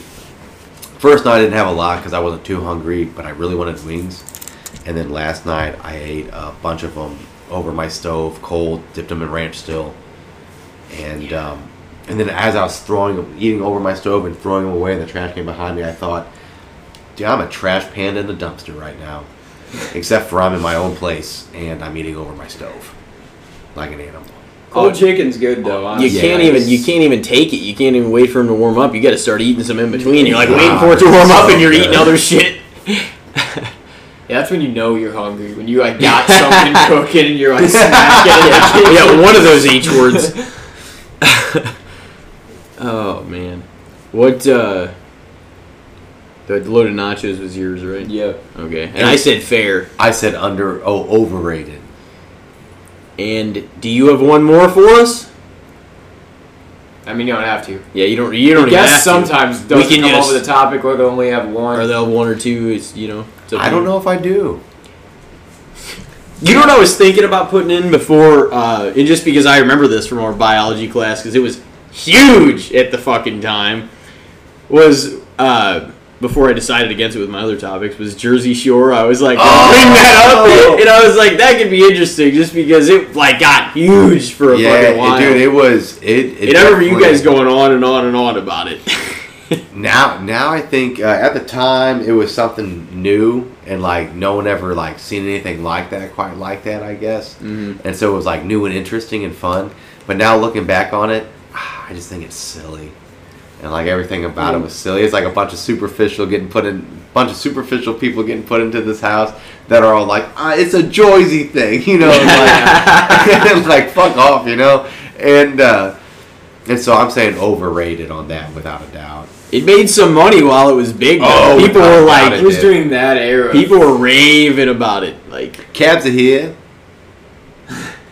first night I didn't have a lot because I wasn't too hungry, but I really wanted wings. And then last night I ate a bunch of them over my stove, cold, dipped them in ranch still. And um, and then as I was throwing them, eating over my stove and throwing them away in the trash can behind me, I thought, dude, I'm a trash panda in the dumpster right now. Except for I'm in my own place and I'm eating over my stove like an animal. Cold chicken's good though. You can't Yeah, even you can't even take it. You can't even wait for him to warm up. You got to start eating some in between. You're like God, waiting for it to warm up, and you're so eating other shit. (laughs) Yeah, that's when you know you're hungry. When you like got (laughs) something cooking and you're like (laughs) smacking it. yeah, one of those H words. Oh man, what? uh The loaded nachos was yours, right? Yeah. Okay, and I said fair. I said under, oh, overrated. And do you have one more for us? I mean, you don't have to. Yeah, you don't. You don't I even guess have to. sometimes doesn't can come just- over the topic or they only have one. Or they'll have one or two. It's you know. it's up I to don't you. know if I do. You know what I was thinking about putting in before, uh, and just because I remember this from our biology class, because it was huge at the fucking time, was uh, before I decided against it with my other topics, was Jersey Shore. I was like, Oh! bring that up, and I was like, that could be interesting, just because it like got huge for a Yeah, fucking while. dude, it was it. it and I remember you guys going on and on and on about it. (laughs) Now, now I think uh, at the time it was something new and like no one ever like seen anything like that, quite like that, I guess. Mhm. And so it was like new and interesting and fun. But now looking back on it, (sighs) I just think it's silly, and like everything about it was silly. It's like a bunch of superficial getting put in, bunch of superficial people getting put into this house that are all like, ah, it's a Joyzy thing, (laughs) you know, like, (laughs) like fuck off, you know, and. uh and so I'm saying overrated on that without a doubt. It made some money while it was big. though. Oh, people were like, it was during that era. people were raving about it. Like, Cabs are here.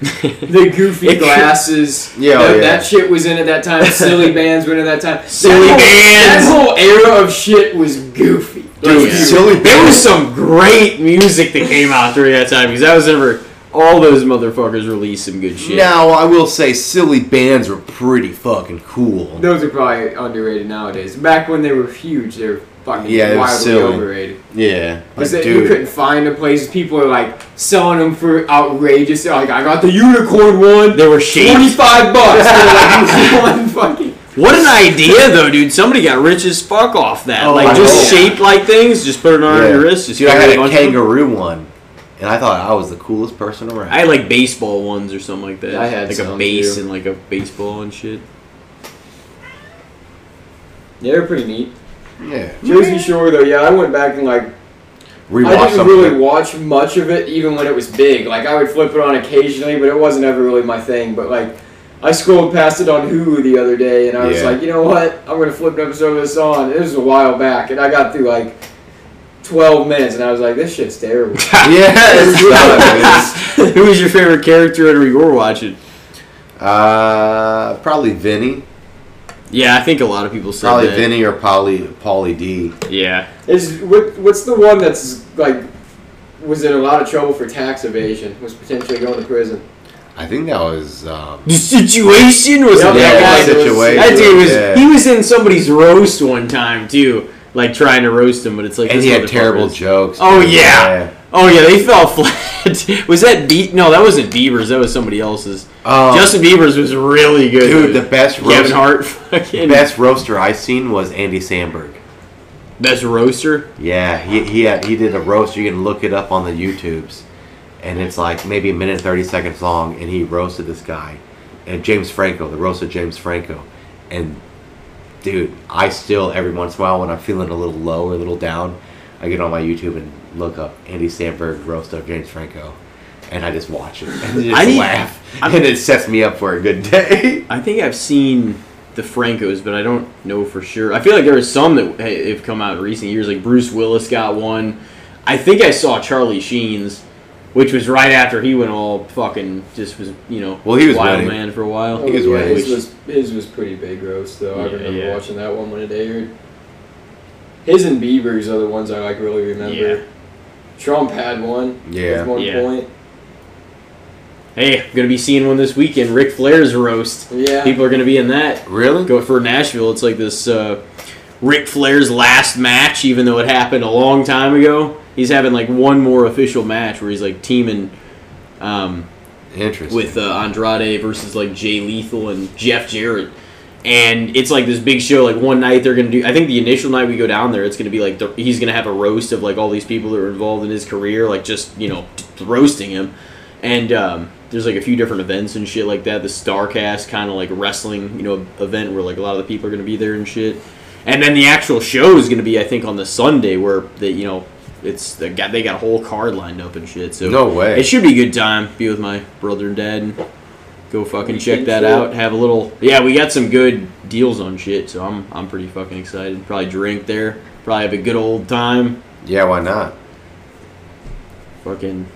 (laughs) the goofy It glasses. Yeah, oh, that, oh, yeah. that shit was in at that time. Silly (laughs) bands were in at that time. Silly that whole, bands. That whole era of shit was goofy. Dude, Yeah. silly There was some great music that came out during that time because that was ever all those motherfuckers released some good shit. Now I will say Silly Bandz were pretty fucking cool. Those are probably underrated nowadays. Back when they were huge, they were fucking Yeah, wildly silly. overrated. Yeah, like, you couldn't find the places. People are like selling them for outrageous. Like I got the unicorn one. They were shaped. Twenty-five bucks for like (laughs) one fucking. (laughs) What an idea, though, dude! Somebody got rich as fuck off that. Oh, like just know. shaped like things. Just put it on Yeah. your wrist. Just Dude, I had a bunch of them. kangaroo one, and I thought I was the coolest person around. I had like baseball ones or something like that. I had like a base too. and like a baseball and shit. Yeah, they're pretty neat. yeah, Jersey Shore though, yeah, I went back and like rewatch I didn't some really watch much of it, even when it was big. Like I would flip it on occasionally, but it wasn't ever really my thing. But like, I scrolled past it on Hulu the other day, and I was like, you know what? I'm gonna flip an episode of this on. It was a while back, and I got through like 12 minutes, and I was like, this shit's terrible. (laughs) Yeah, it's (laughs) not, (laughs) Who was your favorite character whenever you were watching? dude. Uh, probably Vinny. Yeah, I think a lot of people said Probably that. Vinny or Polly, Pauly D. Yeah, Is what? What's the one that's like was in a lot of trouble for tax evasion? Was potentially going to prison. I think that was. Um, The situation was Yeah, it yeah, that guy? the situation. That dude was yeah. he was in somebody's roast one time too, like trying to roast him, but it's like and he had terrible jokes. Oh yeah. oh yeah, they fell (laughs) flat. was that Be? No, that wasn't Bieber's. That was somebody else's. Um, Justin Bieber's was really good. dude, the best Kevin roast, Hart, fucking best roaster I seen was Andy Samberg. best roaster. Yeah, he he had, he did a roast. You can look it up on the YouTubes, and it's like maybe a minute thirty seconds long. And he roasted this guy, and James Franco, the roast of James Franco, and dude, I still every once in a while when I'm feeling a little low or a little down, I get on my YouTube and look up Andy Samberg roast of James Franco, and I just watch it (laughs) and just I laugh, I'm- and it sets me up for a good day. I think I've seen the Francos, but I don't know for sure. I feel like there are some that have come out in recent years. Like Bruce Willis got one. I think I saw Charlie Sheen's, which was right after he went all fucking just was you know Well, he was wild winning. man for a while. Oh, He was yeah, winning. his was his was pretty big roast though. I remember yeah. watching that one when it aired. His and Bieber's are the ones I like really remember. Yeah. Trump had one Yeah. at one Yeah. point. Hey, I'm gonna be seeing one this weekend. Ric Flair's roast. Yeah. People are gonna be in that. Really? Go for Nashville. It's like this uh, Ric Flair's last match, even though it happened a long time ago. He's having like one more official match where he's like teaming. Um, Interesting. with uh, Andrade versus like Jay Lethal and Jeff Jarrett. And it's like this big show. Like one night they're gonna do. I think the initial night we go down there, it's gonna be like the, he's gonna have a roast of like all these people that were involved in his career, like just you know roasting him. And um, there's like a few different events and shit like that. The Starcast kind of like wrestling, you know, event where like a lot of the people are gonna be there and shit. And then the actual show is gonna be, I think, on the Sunday where the you know it's they got they got a whole card lined up and shit. So No way. it should be a good time. Be with my brother and dad and go fucking check that trip. out. Have a little yeah, we got some good deals on shit, so I'm I'm pretty fucking excited. Probably drink there. Probably have a good old time. yeah, why not? Fucking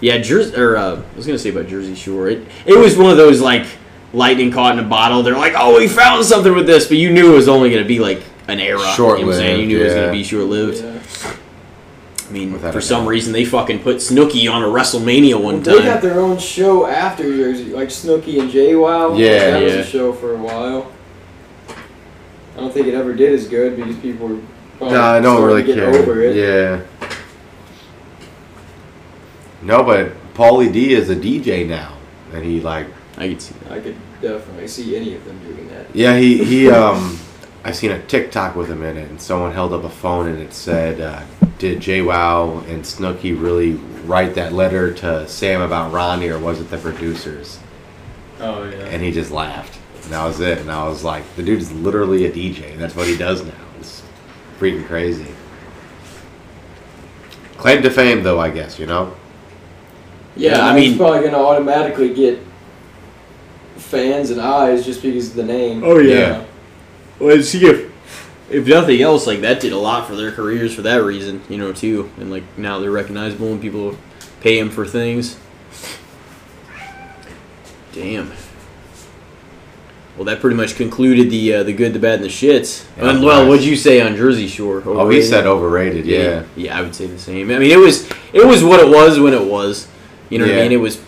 yeah, Jersey or uh, I was gonna say about Jersey Shore. It it was one of those like lightning caught in a bottle. They're like, oh, we found something with this, but you knew it was only gonna be like an era. You know what I'm Short-lived, saying? You knew it was gonna be short lived. Yeah. I mean, Without for some reason they fucking put Snooki on a WrestleMania one time. They got their own show after Jersey, like Snooki and JWoww. Yeah. that was Yeah. a show for a while. I don't think it ever did as good because people were. probably No, I don't really get care. Over it. Yeah. No, but Pauly D is a DJ now, and he like, I could see that. I could definitely see any of them doing that. yeah, he he um, I seen a TikTok with him in it, and someone held up a phone and it said, uh, "Did JWoww and Snooki really write that letter to Sam about Ronnie, or was it the producers?" Oh yeah. And he just laughed, and that was it. And I was like, "The dude's literally a DJ. That's what he does now. It's freaking crazy." Claim to fame, though, I guess you know. Yeah, I I mean- he's probably gonna automatically get fans and eyes just because of the name. Oh, yeah. Yeah. You know? Well, see if if nothing else, like that did a lot for their careers for that reason, you know, too. And like now they're recognizable and people pay them for things. Damn. Well, that pretty much concluded the uh, the good, the bad, and the shits. Yeah, and well, nice. what'd you say on Jersey Shore? Oh, he said overrated. Yeah. yeah, I would say the same. I mean, it was it was what it was when it was. You know what I mean? It was,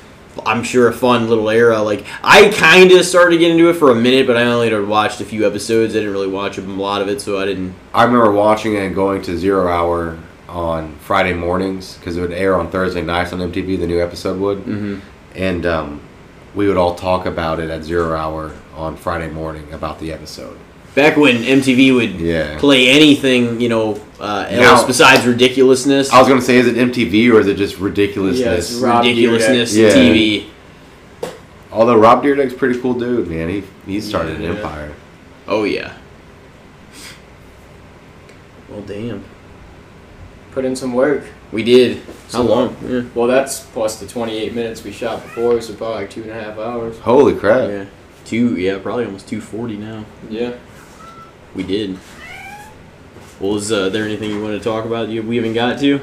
I'm sure, a fun little era. Like I kind of started getting into it for a minute, but I only had watched a few episodes. I didn't really watch a lot of it, so I didn't. I remember watching it and going to Zero Hour on Friday mornings because it would air on Thursday nights on MTV. The new episode would, Mm-hmm. and um, we would all talk about it at Zero Hour on Friday morning about the episode. Back when MTV would Yeah. play anything, you know, uh, Now- else besides ridiculousness. I was gonna say, is it MTV or is it just ridiculousness? Yes. Rob ridiculousness Dyrdek. TV. Although Rob Dyrdek's pretty cool dude, man. He he started Yeah. an empire. Oh yeah. Well, damn. Put in some work. We did. How So- long? Yeah. Well, that's plus the 28 minutes we shot before, so probably like two and a half hours. Holy crap! Yeah. Two. Yeah, probably almost two forty now. Yeah. We did. Well, is uh, there anything you want to talk about? You we haven't got to.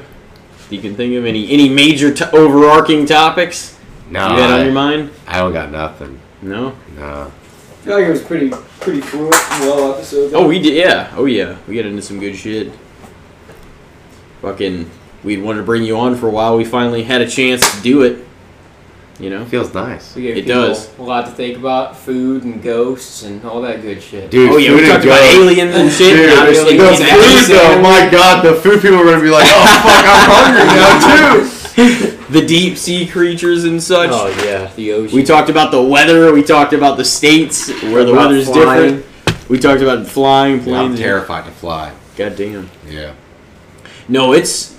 You can think of any any major t- overarching topics No, you had on your mind? I don't got nothing. No. No. I feel like it was pretty pretty fluent, well episode. Oh, we did. Yeah. Oh, yeah. We got into some good shit. Fucking, we wanted to bring you on for a while. We finally had a chance to do it. You know. Feels nice. We gave It people does. a lot to think about, food and ghosts and all that good shit. Dude, oh yeah, we talked about aliens and shit. Dude, and obviously the we food can though, add my god, the food people are gonna be like, oh fuck, I'm (laughs) hungry now too. (laughs) the deep sea creatures and such. Oh yeah, the ocean. We talked about the weather. We talked about the states where the About weather's flying. different. We talked about flying Yeah, I'm terrified to fly. God damn. Yeah. No, it's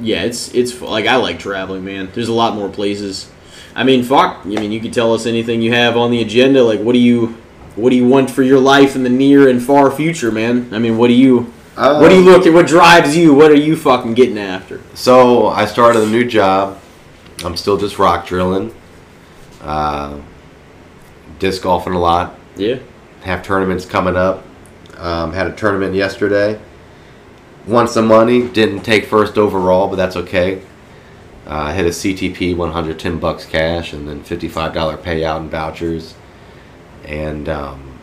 yeah, it's it's like I like traveling, man. There's a lot more places. I mean, fuck. I mean, you could tell us anything you have on the agenda. Like, what do you what do you want for your life in the near and far future, man? I mean, what do you what do you look at? What drives you? What are you fucking getting after? So I started a new job. I'm still just rock drilling. Uh, disc golfing a lot. Yeah. Have tournaments coming up. Um, had a tournament yesterday. Won some money. Didn't take first overall, but that's okay. Uh, I hit a CTP 110 bucks cash and then $55 payout in vouchers. And um,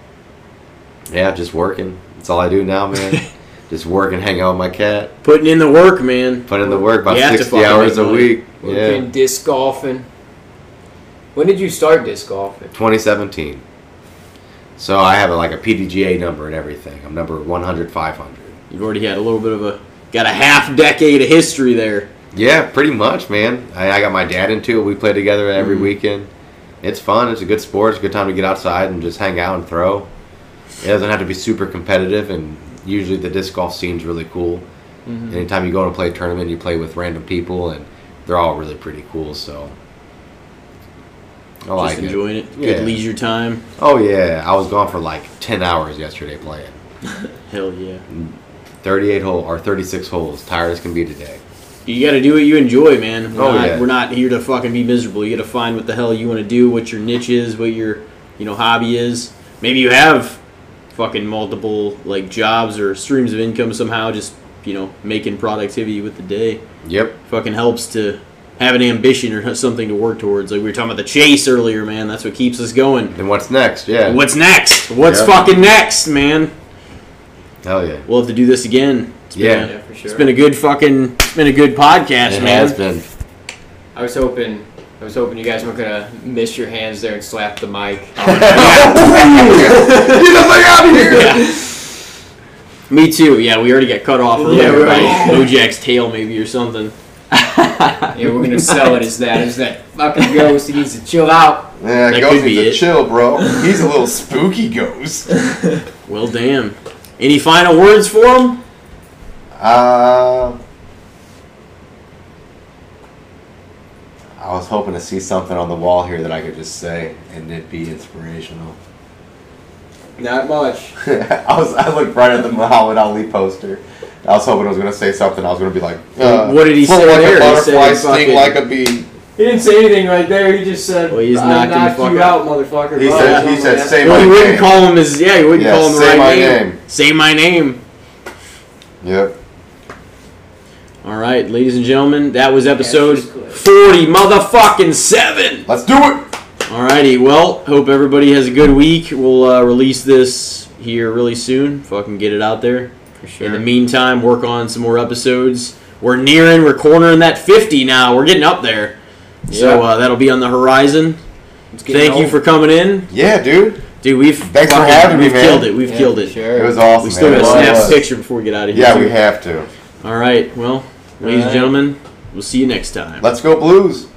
yeah, just working. That's all I do now, man. (laughs) just working, and hang out with my cat. Putting in the work, man. Putting in the work about You 60 hours a money. week. Yeah. Working disc golfing. When did you start disc golfing? 2017. So I have a, like a PDGA number and everything. I'm number 100, 500. You've already had a little bit of a got a half decade of history there. Yeah, pretty much, man. I, I got my dad into it. We play together every Mhm. weekend. It's fun. It's a good sport. It's a good time to get outside and just hang out and throw. It doesn't have to be super competitive, and usually the disc golf scene's really cool. Mm-hmm. Anytime you go and play a tournament, you play with random people, and they're all really pretty cool. So I like Just it. enjoying it. Good Yeah. leisure time. Oh yeah, I was gone for like 10 hours yesterday playing. (laughs) Hell yeah. 38 hole or 36 holes. Tired as can be today. You got to do what you enjoy, man. We're, Oh, not, yeah. we're not here to fucking be miserable. You got to find what the hell you want to do, what your niche is, what your you know hobby is. Maybe you have fucking multiple like jobs or streams of income somehow. Just you know making productivity with the day Yep. fucking helps to have an ambition or something to work towards. Like we were talking about the chase earlier, man. That's what keeps us going. And what's next? Yeah. What's next? What's Yeah. fucking next, man? Hell yeah. We'll have to do this again. It's been Yeah. a- Yeah, for sure. It's been a good fucking. It's been a good podcast, It man. has been. I was hoping, I was hoping you guys weren't gonna miss your hands there and slap the mic. (laughs) Get the fuck out of here! Yeah. (laughs) Me too. Yeah, we already got cut off earlier Yeah, by right. Bojack's tail, maybe or something. yeah, we're gonna sell it as that, as that fucking ghost. He needs to chill out. Yeah, That Ghost could be needs to chill, bro. (laughs) He's a little spooky ghost. Well, damn. Any final words for him? Uh, I was hoping to see something on the wall here that I could just say and it'd be inspirational. Not much. (laughs) I was I looked right at the Muhammad Ali poster. I was hoping I was gonna say something. I was gonna be like, uh, What did he float say like there? A butterfly, said fucking- sting like a bee. He didn't say anything right there. He just said, Well, he's "I knocked him the knocked fuck you out." out, motherfucker." He Blah, said- blah, he blah, said, blah. "Say Well, my he wouldn't name." call him his. Yeah, he wouldn't Yeah, call him the say right my name. name. Say my name. Yep. All right, ladies and gentlemen, that was episode Ashes Cliff. 40 motherfucking 7. Let's do it. All righty. well, hope everybody has a good week. We'll uh, release this here really soon. Fucking get it out there. For sure. In the meantime, work on some more episodes. We're nearing, we're cornering that 50 now. We're getting up there. So uh, that'll be on the horizon. It's getting Thank you for coming in. Yeah, dude. Dude, we've Thanks for having me, we've man. killed it. We've Yeah, killed it. Sure. It was awesome. We still man. gotta snap a picture before we get out of here. Yeah, too. we have to. All right, well, ladies and gentlemen, we'll see you next time. Let's go Blues.